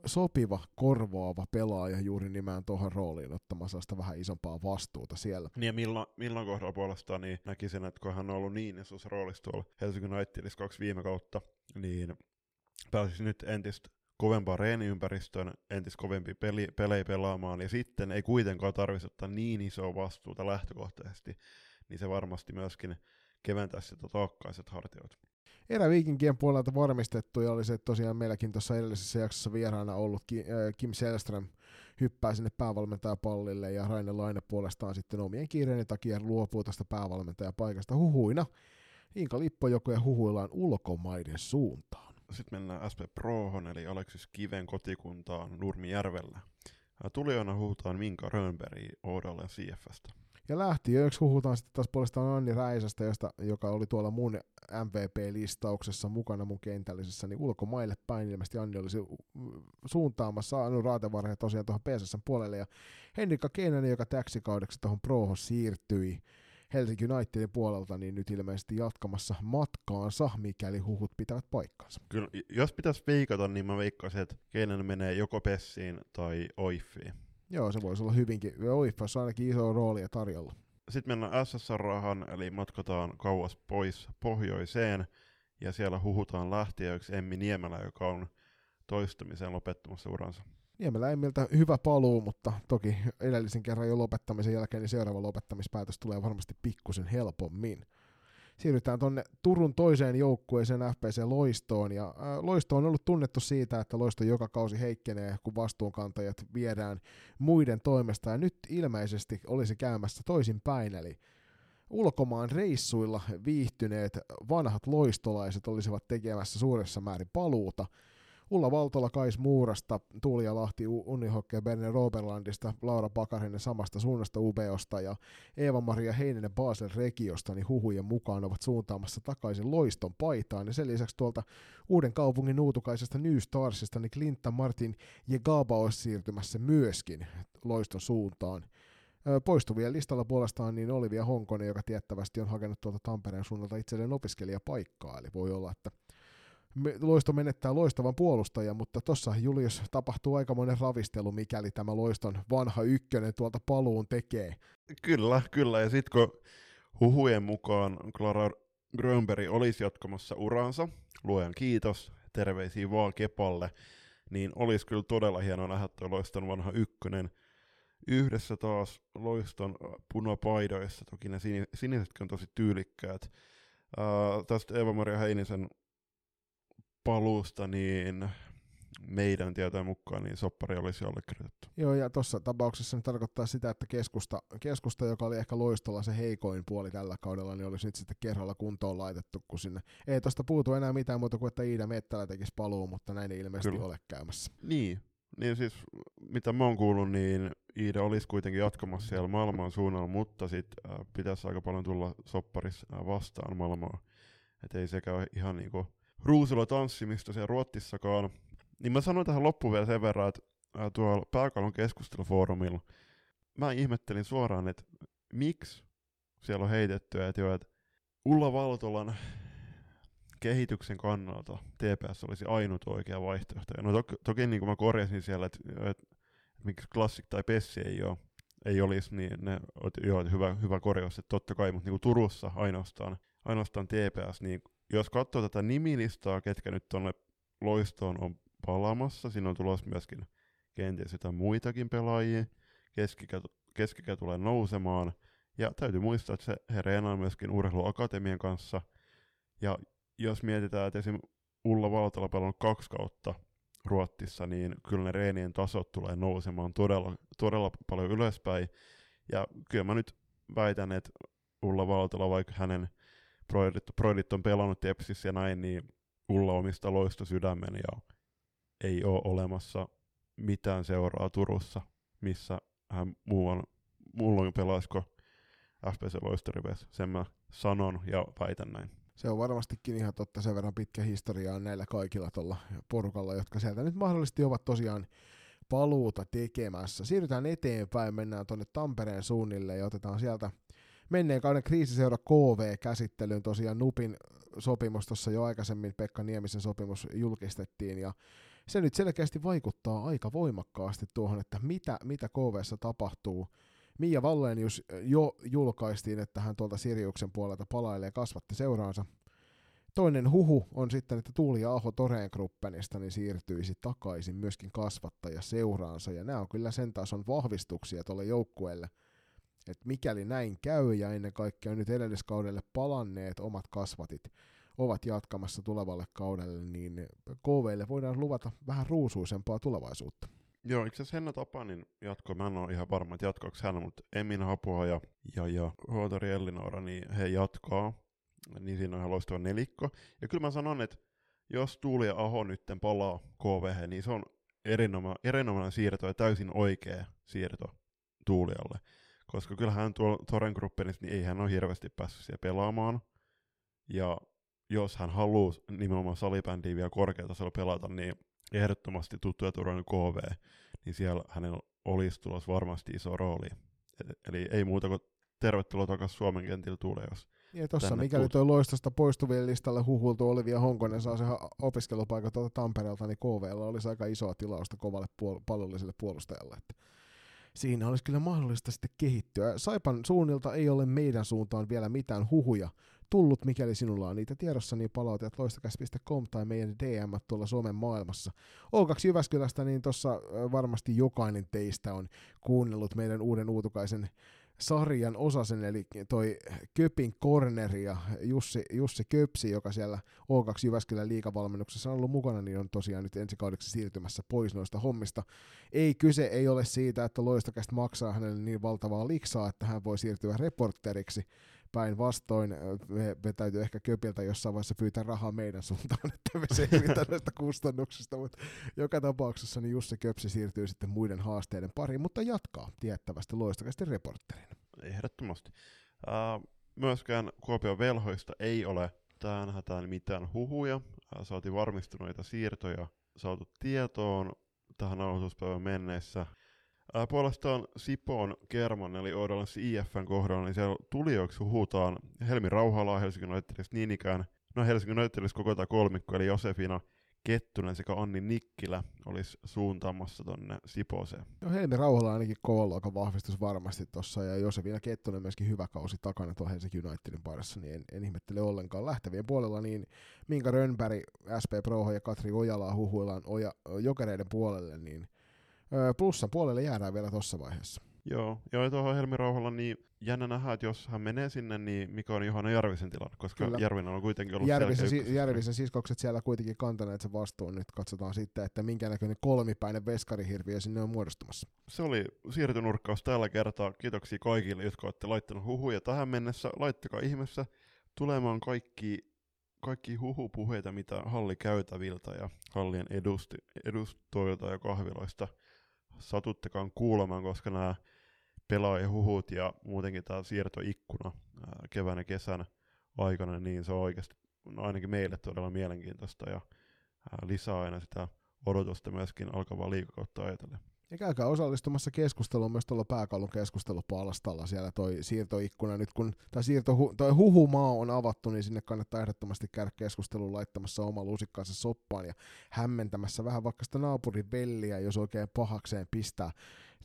S1: sopiva, korvaava pelaaja juuri nimään tuohon rooliin ottamassa sitä vähän isompaa vastuuta siellä.
S2: Niin ja milloin, milloin kohdalla puolestaan niin näkisin, että kun hän on ollut niin isossa roolissa tuolla Helsingin Unitedissa kaksi viime kautta, niin pääsisi nyt entistä kovempaan reeniympäristöön, entistä kovempi peli, pelejä pelaamaan, ja sitten ei kuitenkaan tarvitsisi ottaa niin isoa vastuuta lähtökohtaisesti, niin se varmasti myöskin keventäisi sitä taakkaiset hartioita
S1: eräviikinkien puolelta varmistettu ja oli se tosiaan meilläkin tuossa edellisessä jaksossa vieraana ollut äh, Kim Selström hyppää sinne päävalmentajapallille ja Raine Laine puolestaan sitten omien kiireiden takia luopuu tästä päävalmentajapaikasta huhuina. Inka Lippojokoja huhuillaan ulkomaiden suuntaan.
S2: Sitten mennään SP Prohon eli Aleksis Kiven kotikuntaan Nurmijärvellä. Tulijoina huhutaan Minka Rönnberg Oudalle CFstä.
S1: Ja lähtiöiksi huhutaan sitten taas puolestaan Anni Räisästä, josta, joka oli tuolla mun MVP-listauksessa mukana mun kentällisessä, niin ulkomaille päin ilmeisesti Anni olisi suuntaamassa Anu Raatevarhe tosiaan tuohon PSS puolelle, ja Henrikka Keinänen, joka täksikaudeksi tuohon Prohon siirtyi Helsinki Unitedin puolelta, niin nyt ilmeisesti jatkamassa matkaansa, mikäli huhut pitävät paikkansa.
S2: Kyllä, jos pitäisi veikata, niin mä veikkaisin, että Keinänen menee joko Pessiin tai Oiffiin.
S1: Joo, se voisi olla hyvinkin. Oiffassa ainakin iso roolia tarjolla.
S2: Sitten mennään SSR-rahan, eli matkataan kauas pois pohjoiseen, ja siellä huhutaan lähtiöiksi Emmi Niemelä, joka on toistamiseen lopettamassa uransa.
S1: Niemelä Emmiltä hyvä paluu, mutta toki edellisen kerran jo lopettamisen jälkeen niin seuraava lopettamispäätös tulee varmasti pikkusen helpommin siirrytään tuonne Turun toiseen joukkueeseen FPC Loistoon, ja ää, Loisto on ollut tunnettu siitä, että Loisto joka kausi heikkenee, kun vastuunkantajat viedään muiden toimesta, ja nyt ilmeisesti olisi käymässä toisin päin, eli ulkomaan reissuilla viihtyneet vanhat loistolaiset olisivat tekemässä suuressa määrin paluuta, Ulla Valtola Kais Muurasta, Tuulia Lahti Unihokke Berne Roberlandista, Laura Pakarinen samasta suunnasta UBOsta ja Eeva-Maria Heininen Basel Regiosta, niin huhujen mukaan ovat suuntaamassa takaisin loiston paitaan. Ja sen lisäksi tuolta uuden kaupungin uutukaisesta New Starsista, niin Clinta Martin ja Gaba olisi siirtymässä myöskin loiston suuntaan. Poistuvien listalla puolestaan niin Olivia Honkonen, joka tiettävästi on hakenut tuolta Tampereen suunnalta itselleen opiskelijapaikkaa, eli voi olla, että Loisto menettää loistavan puolustajan, mutta tuossa Julius tapahtuu aikamoinen ravistelu, mikäli tämä Loiston vanha ykkönen tuolta paluun tekee.
S2: Kyllä, kyllä. Ja sitten kun huhujen mukaan Clara Grönberg olisi jatkamassa uransa, luojan kiitos, terveisiä vaan Kepalle, niin olisi kyllä todella hienoa nähdä tuo Loiston vanha ykkönen yhdessä taas Loiston punapaidoissa. Toki ne sinisetkin on tosi tyylikkäät. Uh, tästä Eva-Maria Heinisen paluusta, niin meidän tietojen mukaan niin soppari olisi allekirjoitettu.
S1: Joo, ja tuossa tapauksessa se tarkoittaa sitä, että keskusta, keskusta, joka oli ehkä loistolla se heikoin puoli tällä kaudella, niin olisi nyt sitten kerralla kuntoon laitettu, kun sinne ei tuosta puutu enää mitään muuta kuin, että Iida Mettälä tekisi paluu, mutta näin ei ilmeisesti Kyllä. ole käymässä.
S2: Niin, niin siis mitä mä oon kuullut, niin Iida olisi kuitenkin jatkamassa siellä maailman suunnalla, mutta sitten äh, pitäisi aika paljon tulla sopparis äh, vastaan maailmaa. Että ei sekä ihan niinku ruusulla tanssimista siellä Ruottissakaan. Niin mä sanoin tähän loppuun vielä sen verran, että tuolla pääkallon keskustelufoorumilla mä ihmettelin suoraan, että miksi siellä on heitetty, että joo, että Ulla Valtolan kehityksen kannalta TPS olisi ainut oikea vaihtoehto. No toki, toki niin kuin mä korjasin siellä, että, että miksi Classic tai Pessi ei ole, ei olisi, niin ne, joo, hyvä, hyvä korjaus, että totta kai, mutta niin kuin Turussa ainoastaan, ainoastaan TPS, niin jos katsoo tätä nimilistaa, ketkä nyt tuonne loistoon on palaamassa, siinä on tulossa myöskin kenties jotain muitakin pelaajia, keskikä, keskikä tulee nousemaan, ja täytyy muistaa, että se he reenaa myöskin urheiluakatemian kanssa, ja jos mietitään, että esim. Ulla Valtala pelannut kaksi kautta Ruottissa, niin kyllä ne reenien tasot tulee nousemaan todella, todella paljon ylöspäin. Ja kyllä mä nyt väitän, että Ulla Valtala, vaikka hänen proidit, proidit on pelannut Tepsissä ja näin, niin Ulla omista loista sydämen ja ei ole olemassa mitään seuraa Turussa, missä hän muuan, muulloin pelaisiko FPC Loistorives. Sen mä sanon ja väitän näin.
S1: Se on varmastikin ihan totta, sen verran pitkä historia on näillä kaikilla tuolla porukalla, jotka sieltä nyt mahdollisesti ovat tosiaan paluuta tekemässä. Siirrytään eteenpäin, mennään tuonne Tampereen suunnille ja otetaan sieltä menneen kauden kriisiseura KV-käsittelyyn. Tosiaan Nupin sopimus tuossa jo aikaisemmin, Pekka Niemisen sopimus julkistettiin ja se nyt selkeästi vaikuttaa aika voimakkaasti tuohon, että mitä, mitä KVssa tapahtuu. Mia Wallenius jo julkaistiin, että hän tuolta Siriuksen puolelta palailee kasvatti seuraansa. Toinen huhu on sitten, että Tuuli Aho Toreen Gruppenista niin siirtyisi takaisin myöskin kasvattaja seuraansa, ja nämä on kyllä sen tason vahvistuksia tuolle joukkueelle, että mikäli näin käy, ja ennen kaikkea nyt edelliskaudelle palanneet omat kasvatit ovat jatkamassa tulevalle kaudelle, niin KVlle voidaan luvata vähän ruusuisempaa tulevaisuutta.
S2: Joo, itse asiassa Henna Tapanin jatko, mä en ole ihan varma, että jatkoako hän, mutta Emin Hapua ja, ja, ja Huotari Ellinora, niin he jatkaa, niin siinä on ihan loistava nelikko. Ja kyllä mä sanon, että jos Tuuli ja Aho nyt palaa KVH, niin se on erinoma, erinomainen siirto ja täysin oikea siirto Tuulialle. Koska kyllähän tuolla Toren Gruppenissa, niin ei hän ole hirveästi päässyt siellä pelaamaan. Ja jos hän haluaa nimenomaan salibändiä vielä korkeatasolla pelata, niin ehdottomasti tuttu ja turvallinen KV, niin siellä hänellä olisi tulossa varmasti iso rooli. Eli ei muuta kuin tervetuloa takaisin Suomen kentillä tulee, jos
S1: ja tuossa mikäli tuo loistosta poistuvien listalle huhultu Olivia Honkonen saa se opiskelupaikan tuolta Tampereelta, niin KVlla olisi aika isoa tilausta kovalle puol- pallolliselle puolustajalle. Että siinä olisi kyllä mahdollista sitten kehittyä. Saipan suunnilta ei ole meidän suuntaan vielä mitään huhuja tullut, mikäli sinulla on niitä tiedossa, niin palautet loistakäs.com tai meidän DM tuolla Suomen maailmassa. O2 Jyväskylästä, niin tuossa varmasti jokainen teistä on kuunnellut meidän uuden uutukaisen sarjan osasen, eli toi Köpin Corner ja Jussi, Jussi Köpsi, joka siellä O2 Jyväskylän liikavalmennuksessa on ollut mukana, niin on tosiaan nyt ensi kaudeksi siirtymässä pois noista hommista. Ei kyse ei ole siitä, että Loistakästä maksaa hänelle niin valtavaa liksaa, että hän voi siirtyä reporteriksi, päinvastoin me, me täytyy ehkä Köpiltä jossain vaiheessa pyytää rahaa meidän suuntaan, että me selvitään näistä kustannuksista, mutta joka tapauksessa niin Jussi Köpsi siirtyy sitten muiden haasteiden pariin, mutta jatkaa tiettävästi loistakasti reportterina.
S2: Ehdottomasti. Uh, myöskään Kuopion velhoista ei ole tähän hätään mitään huhuja. Uh, saatiin varmistuneita siirtoja saatu tietoon tähän aloituspäivän mennessä. Ää, puolestaan Sipoon Kerman eli Oudolanssi IFN kohdalla, niin siellä tulijoiksi huhutaan Helmi Rauhalaa Helsingin Unitedista niin ikään. No Helsingin Unitedista koko tämä kolmikko, eli Josefina Kettunen sekä Anni Nikkilä olisi suuntaamassa tonne Sipooseen.
S1: No Helmi Rauhala ainakin kovan vahvistus varmasti tuossa, ja Josefina Kettunen myöskin hyvä kausi takana tuolla Helsingin Unitedin parissa, niin en, en ihmettele ollenkaan. Lähtevien puolella niin Minka Rönnberg, SP Proho ja Katri Ojala huhuillaan oja, jokereiden puolelle, niin plussan puolelle jäädään vielä tuossa vaiheessa.
S2: Joo, joo ja tuohon Helmi Rauhalla, niin jännä nähdä, että jos hän menee sinne, niin mikä on Johanna Järvisen tilanne, koska Kyllä. Järvinen on kuitenkin ollut
S1: Järvisen, si- Järvisen siskokset siellä kuitenkin kantaneet sen vastuun. Nyt katsotaan sitten, että minkä näköinen kolmipäinen veskarihirviö sinne on muodostumassa.
S2: Se oli siirtynurkkaus tällä kertaa. Kiitoksia kaikille, jotka olette laittaneet huhuja tähän mennessä. Laittakaa ihmeessä tulemaan kaikki kaikki huhupuheita, mitä halli käytäviltä ja hallien edusti, edustoilta ja kahviloista satuttekaan kuulemaan, koska nämä pelaajahuhut ja muutenkin tämä siirtoikkuna kevään ja kesän aikana, niin se on oikeasti no ainakin meille todella mielenkiintoista ja lisää aina sitä odotusta myöskin alkavaa liikakautta ajatellen.
S1: Ja käykää osallistumassa keskusteluun myös tuolla pääkallon keskustelupalstalla. Siellä toi siirtoikkuna nyt, kun tämä siirto, toi huhumaa on avattu, niin sinne kannattaa ehdottomasti käydä keskustelun laittamassa oma lusikkaansa soppaan ja hämmentämässä vähän vaikka sitä naapurin velliä, jos oikein pahakseen pistää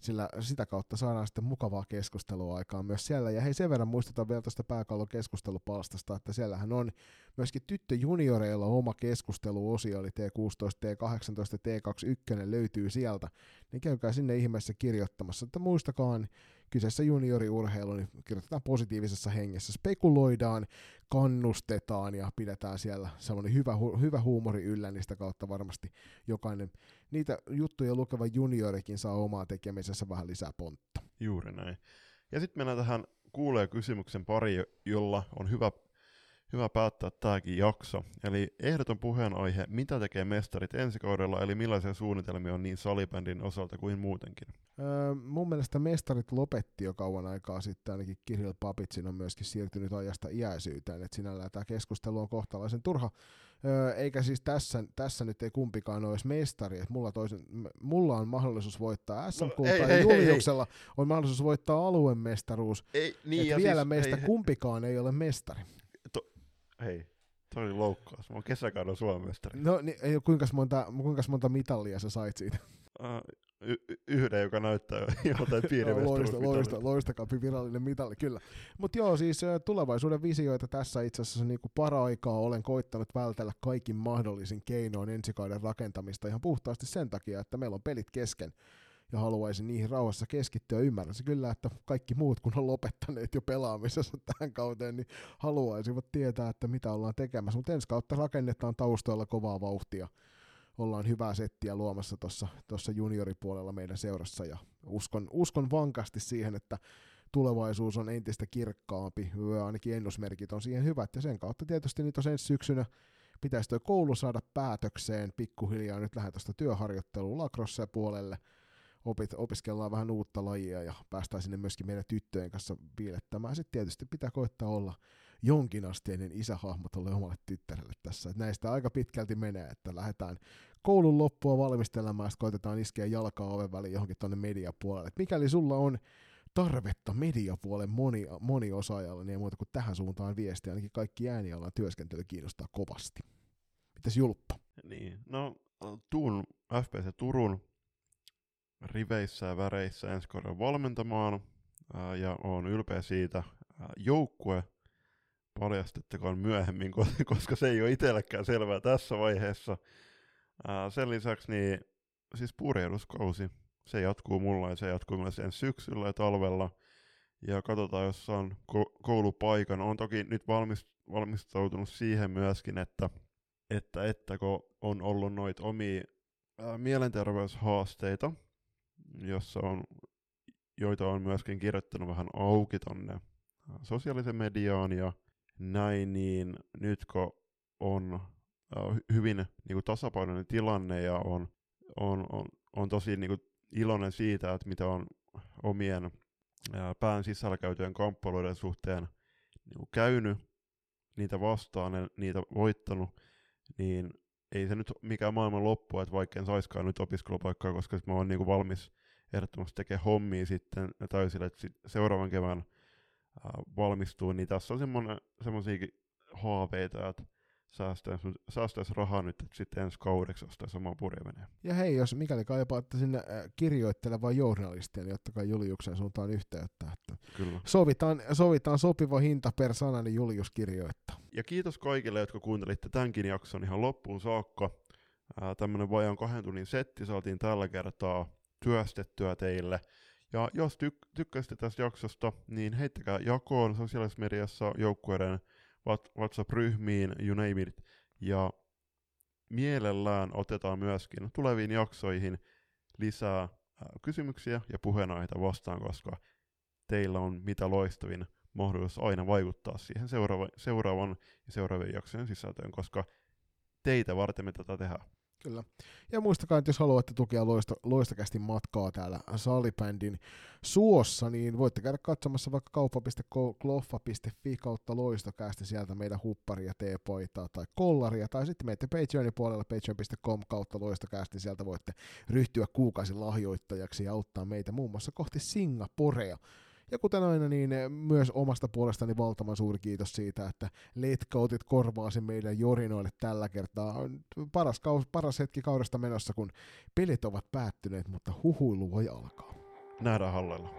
S1: sillä sitä kautta saadaan sitten mukavaa keskustelua aikaan myös siellä. Ja hei, sen verran muistutan vielä tästä pääkallon keskustelupalstasta, että siellähän on myöskin tyttöjunioreilla oma keskusteluosio, eli T16, T18, T21 löytyy sieltä, niin käykää sinne ihmeessä kirjoittamassa, että muistakaan kyseessä junioriurheilu, niin kirjoitetaan positiivisessa hengessä, spekuloidaan, kannustetaan ja pidetään siellä sellainen hyvä, hu- hyvä huumori yllä, niistä kautta varmasti jokainen niitä juttuja lukeva juniorikin saa omaa tekemisessä vähän lisää pontta.
S2: Juuri näin. Ja sitten mennään tähän kuulee kysymyksen pari, jolla on hyvä hyvä päättää tämäkin jakso. Eli ehdoton puheenaihe, mitä tekee mestarit ensi kaudella, eli millaisia suunnitelmia on niin salibändin osalta kuin muutenkin?
S1: Öö, mun mielestä mestarit lopetti jo kauan aikaa sitten, ainakin Kirill Papitsin on myöskin siirtynyt ajasta iäisyyteen, että sinällään tämä keskustelu on kohtalaisen turha. Öö, eikä siis tässä, tässä nyt ei kumpikaan ole edes mestari, että mulla, toisen, mulla on mahdollisuus voittaa SM no, ei, ja Juliuksella ei, ei. on mahdollisuus voittaa alueen mestaruus. Ei, niin, ja vielä siis, meistä ei, kumpikaan ei ole mestari.
S2: Hei, toi oli loukkaus. Mä oon kesäkauden Suomestari.
S1: No niin, kuinka monta, kuinka monta mitallia sä sait siitä?
S2: Uh, y- yhden, joka näyttää jotain
S1: piirimestaruusmitalia. loista, loista, loistakapi virallinen mitalli, kyllä. Mutta joo, siis tulevaisuuden visioita tässä itse asiassa niin para-aikaa olen koittanut vältellä kaikin mahdollisin keinoin ensikauden rakentamista ihan puhtaasti sen takia, että meillä on pelit kesken ja haluaisin niihin rauhassa keskittyä. Ymmärrän se kyllä, että kaikki muut kun on lopettaneet jo pelaamisessa tähän kauteen, niin haluaisivat tietää, että mitä ollaan tekemässä. Mutta ensi kautta rakennetaan taustoilla kovaa vauhtia. Ollaan hyvää settiä luomassa tuossa junioripuolella meidän seurassa ja uskon, uskon vankasti siihen, että tulevaisuus on entistä kirkkaampi, ainakin ennusmerkit on siihen hyvät, ja sen kautta tietysti nyt on ensi syksynä pitäisi tuo koulu saada päätökseen pikkuhiljaa, nyt lähden tuosta työharjoitteluun lacrosse puolelle, opit, opiskellaan vähän uutta lajia ja päästään sinne myöskin meidän tyttöjen kanssa viilettämään. Sitten tietysti pitää koittaa olla jonkinasteinen isähahmo tuolle omalle tyttärelle tässä. Et näistä aika pitkälti menee, että lähdetään koulun loppua valmistelemaan, sitten koitetaan iskeä jalkaa oven väliin johonkin tuonne mediapuolelle. Et mikäli sulla on tarvetta mediapuolen moni, moniosaajalle, niin ei muuta kuin tähän suuntaan viestiä. Ainakin kaikki äänialan työskentely kiinnostaa kovasti. Mitäs Julppa?
S2: Niin, no tuun FPC Turun riveissä ja väreissä ensi kauden valmentamaan ja olen ylpeä siitä. Joukkue paljastettakoon myöhemmin, koska se ei ole itsellekään selvää tässä vaiheessa. Sen lisäksi niin siis purjehduskausi, se jatkuu mulla ja se jatkuu myös ensi syksyllä ja talvella. Ja katsotaan, jos ko- koulupaikan. on toki nyt valmist- valmistautunut siihen myöskin, että, että, että kun on ollut noita omia mielenterveyshaasteita, jossa on, joita on myöskin kirjoittanut vähän auki tonne sosiaalisen mediaan ja näin, niin nyt kun on hyvin niin kuin tasapainoinen tilanne ja on, on, on, on tosi niin kuin iloinen siitä, että mitä on omien pään sisällä käytyjen kamppailuiden suhteen niin kuin käynyt niitä vastaan ja niitä voittanut, niin ei se nyt mikään maailman loppu, että vaikka en saiskaan nyt opiskelupaikkaa, koska mä oon niin kuin valmis ehdottomasti tekee hommia sitten täysillä, että seuraavan kevään valmistuu, niin tässä on semmoisia haaveita, että säästäisi, säästäisi rahaa nyt, että sitten ensi kaudeksi ostaisi omaa purjeveneen.
S1: Ja hei, jos mikäli kaipaatte sinne kirjoittelevaa journalistia, niin ottakaa Juliuksen suuntaan yhteyttä. Että Kyllä. Sovitaan, sovitaan sopiva hinta per sana, niin Julius kirjoittaa.
S2: Ja kiitos kaikille, jotka kuuntelitte tämänkin jakson ihan loppuun saakka. Tämmöinen vajaan kahden tunnin setti saatiin tällä kertaa työstettyä teille. Ja jos tyk- tykkäsitte tästä jaksosta, niin heittäkää jakoon sosiaalisessa mediassa joukkueiden WhatsApp-ryhmiin, you name it. Ja mielellään otetaan myöskin tuleviin jaksoihin lisää kysymyksiä ja puheenaiheita vastaan, koska teillä on mitä loistavin mahdollisuus aina vaikuttaa siihen seuraava, seuraavan ja seuraavien jaksojen sisältöön, koska teitä varten me tätä tehdään.
S1: Kyllä. Ja muistakaa, että jos haluatte tukea loista, loistakästi matkaa täällä Salibändin suossa, niin voitte käydä katsomassa vaikka kauppa.kloffa.fi kautta loistokästi sieltä meidän hupparia, teepoitaa tai kollaria, tai sitten menette Patreonin puolella patreon.com kautta loistokästi, sieltä voitte ryhtyä kuukausin lahjoittajaksi ja auttaa meitä muun muassa kohti Singaporea. Ja kuten aina, niin myös omasta puolestani valtavan suuri kiitos siitä, että letkautit korvaasi meidän jorinoille tällä kertaa. Paras, kaus, paras hetki kaudesta menossa, kun pelit ovat päättyneet, mutta huhuilu voi alkaa.
S2: Nähdään hallella.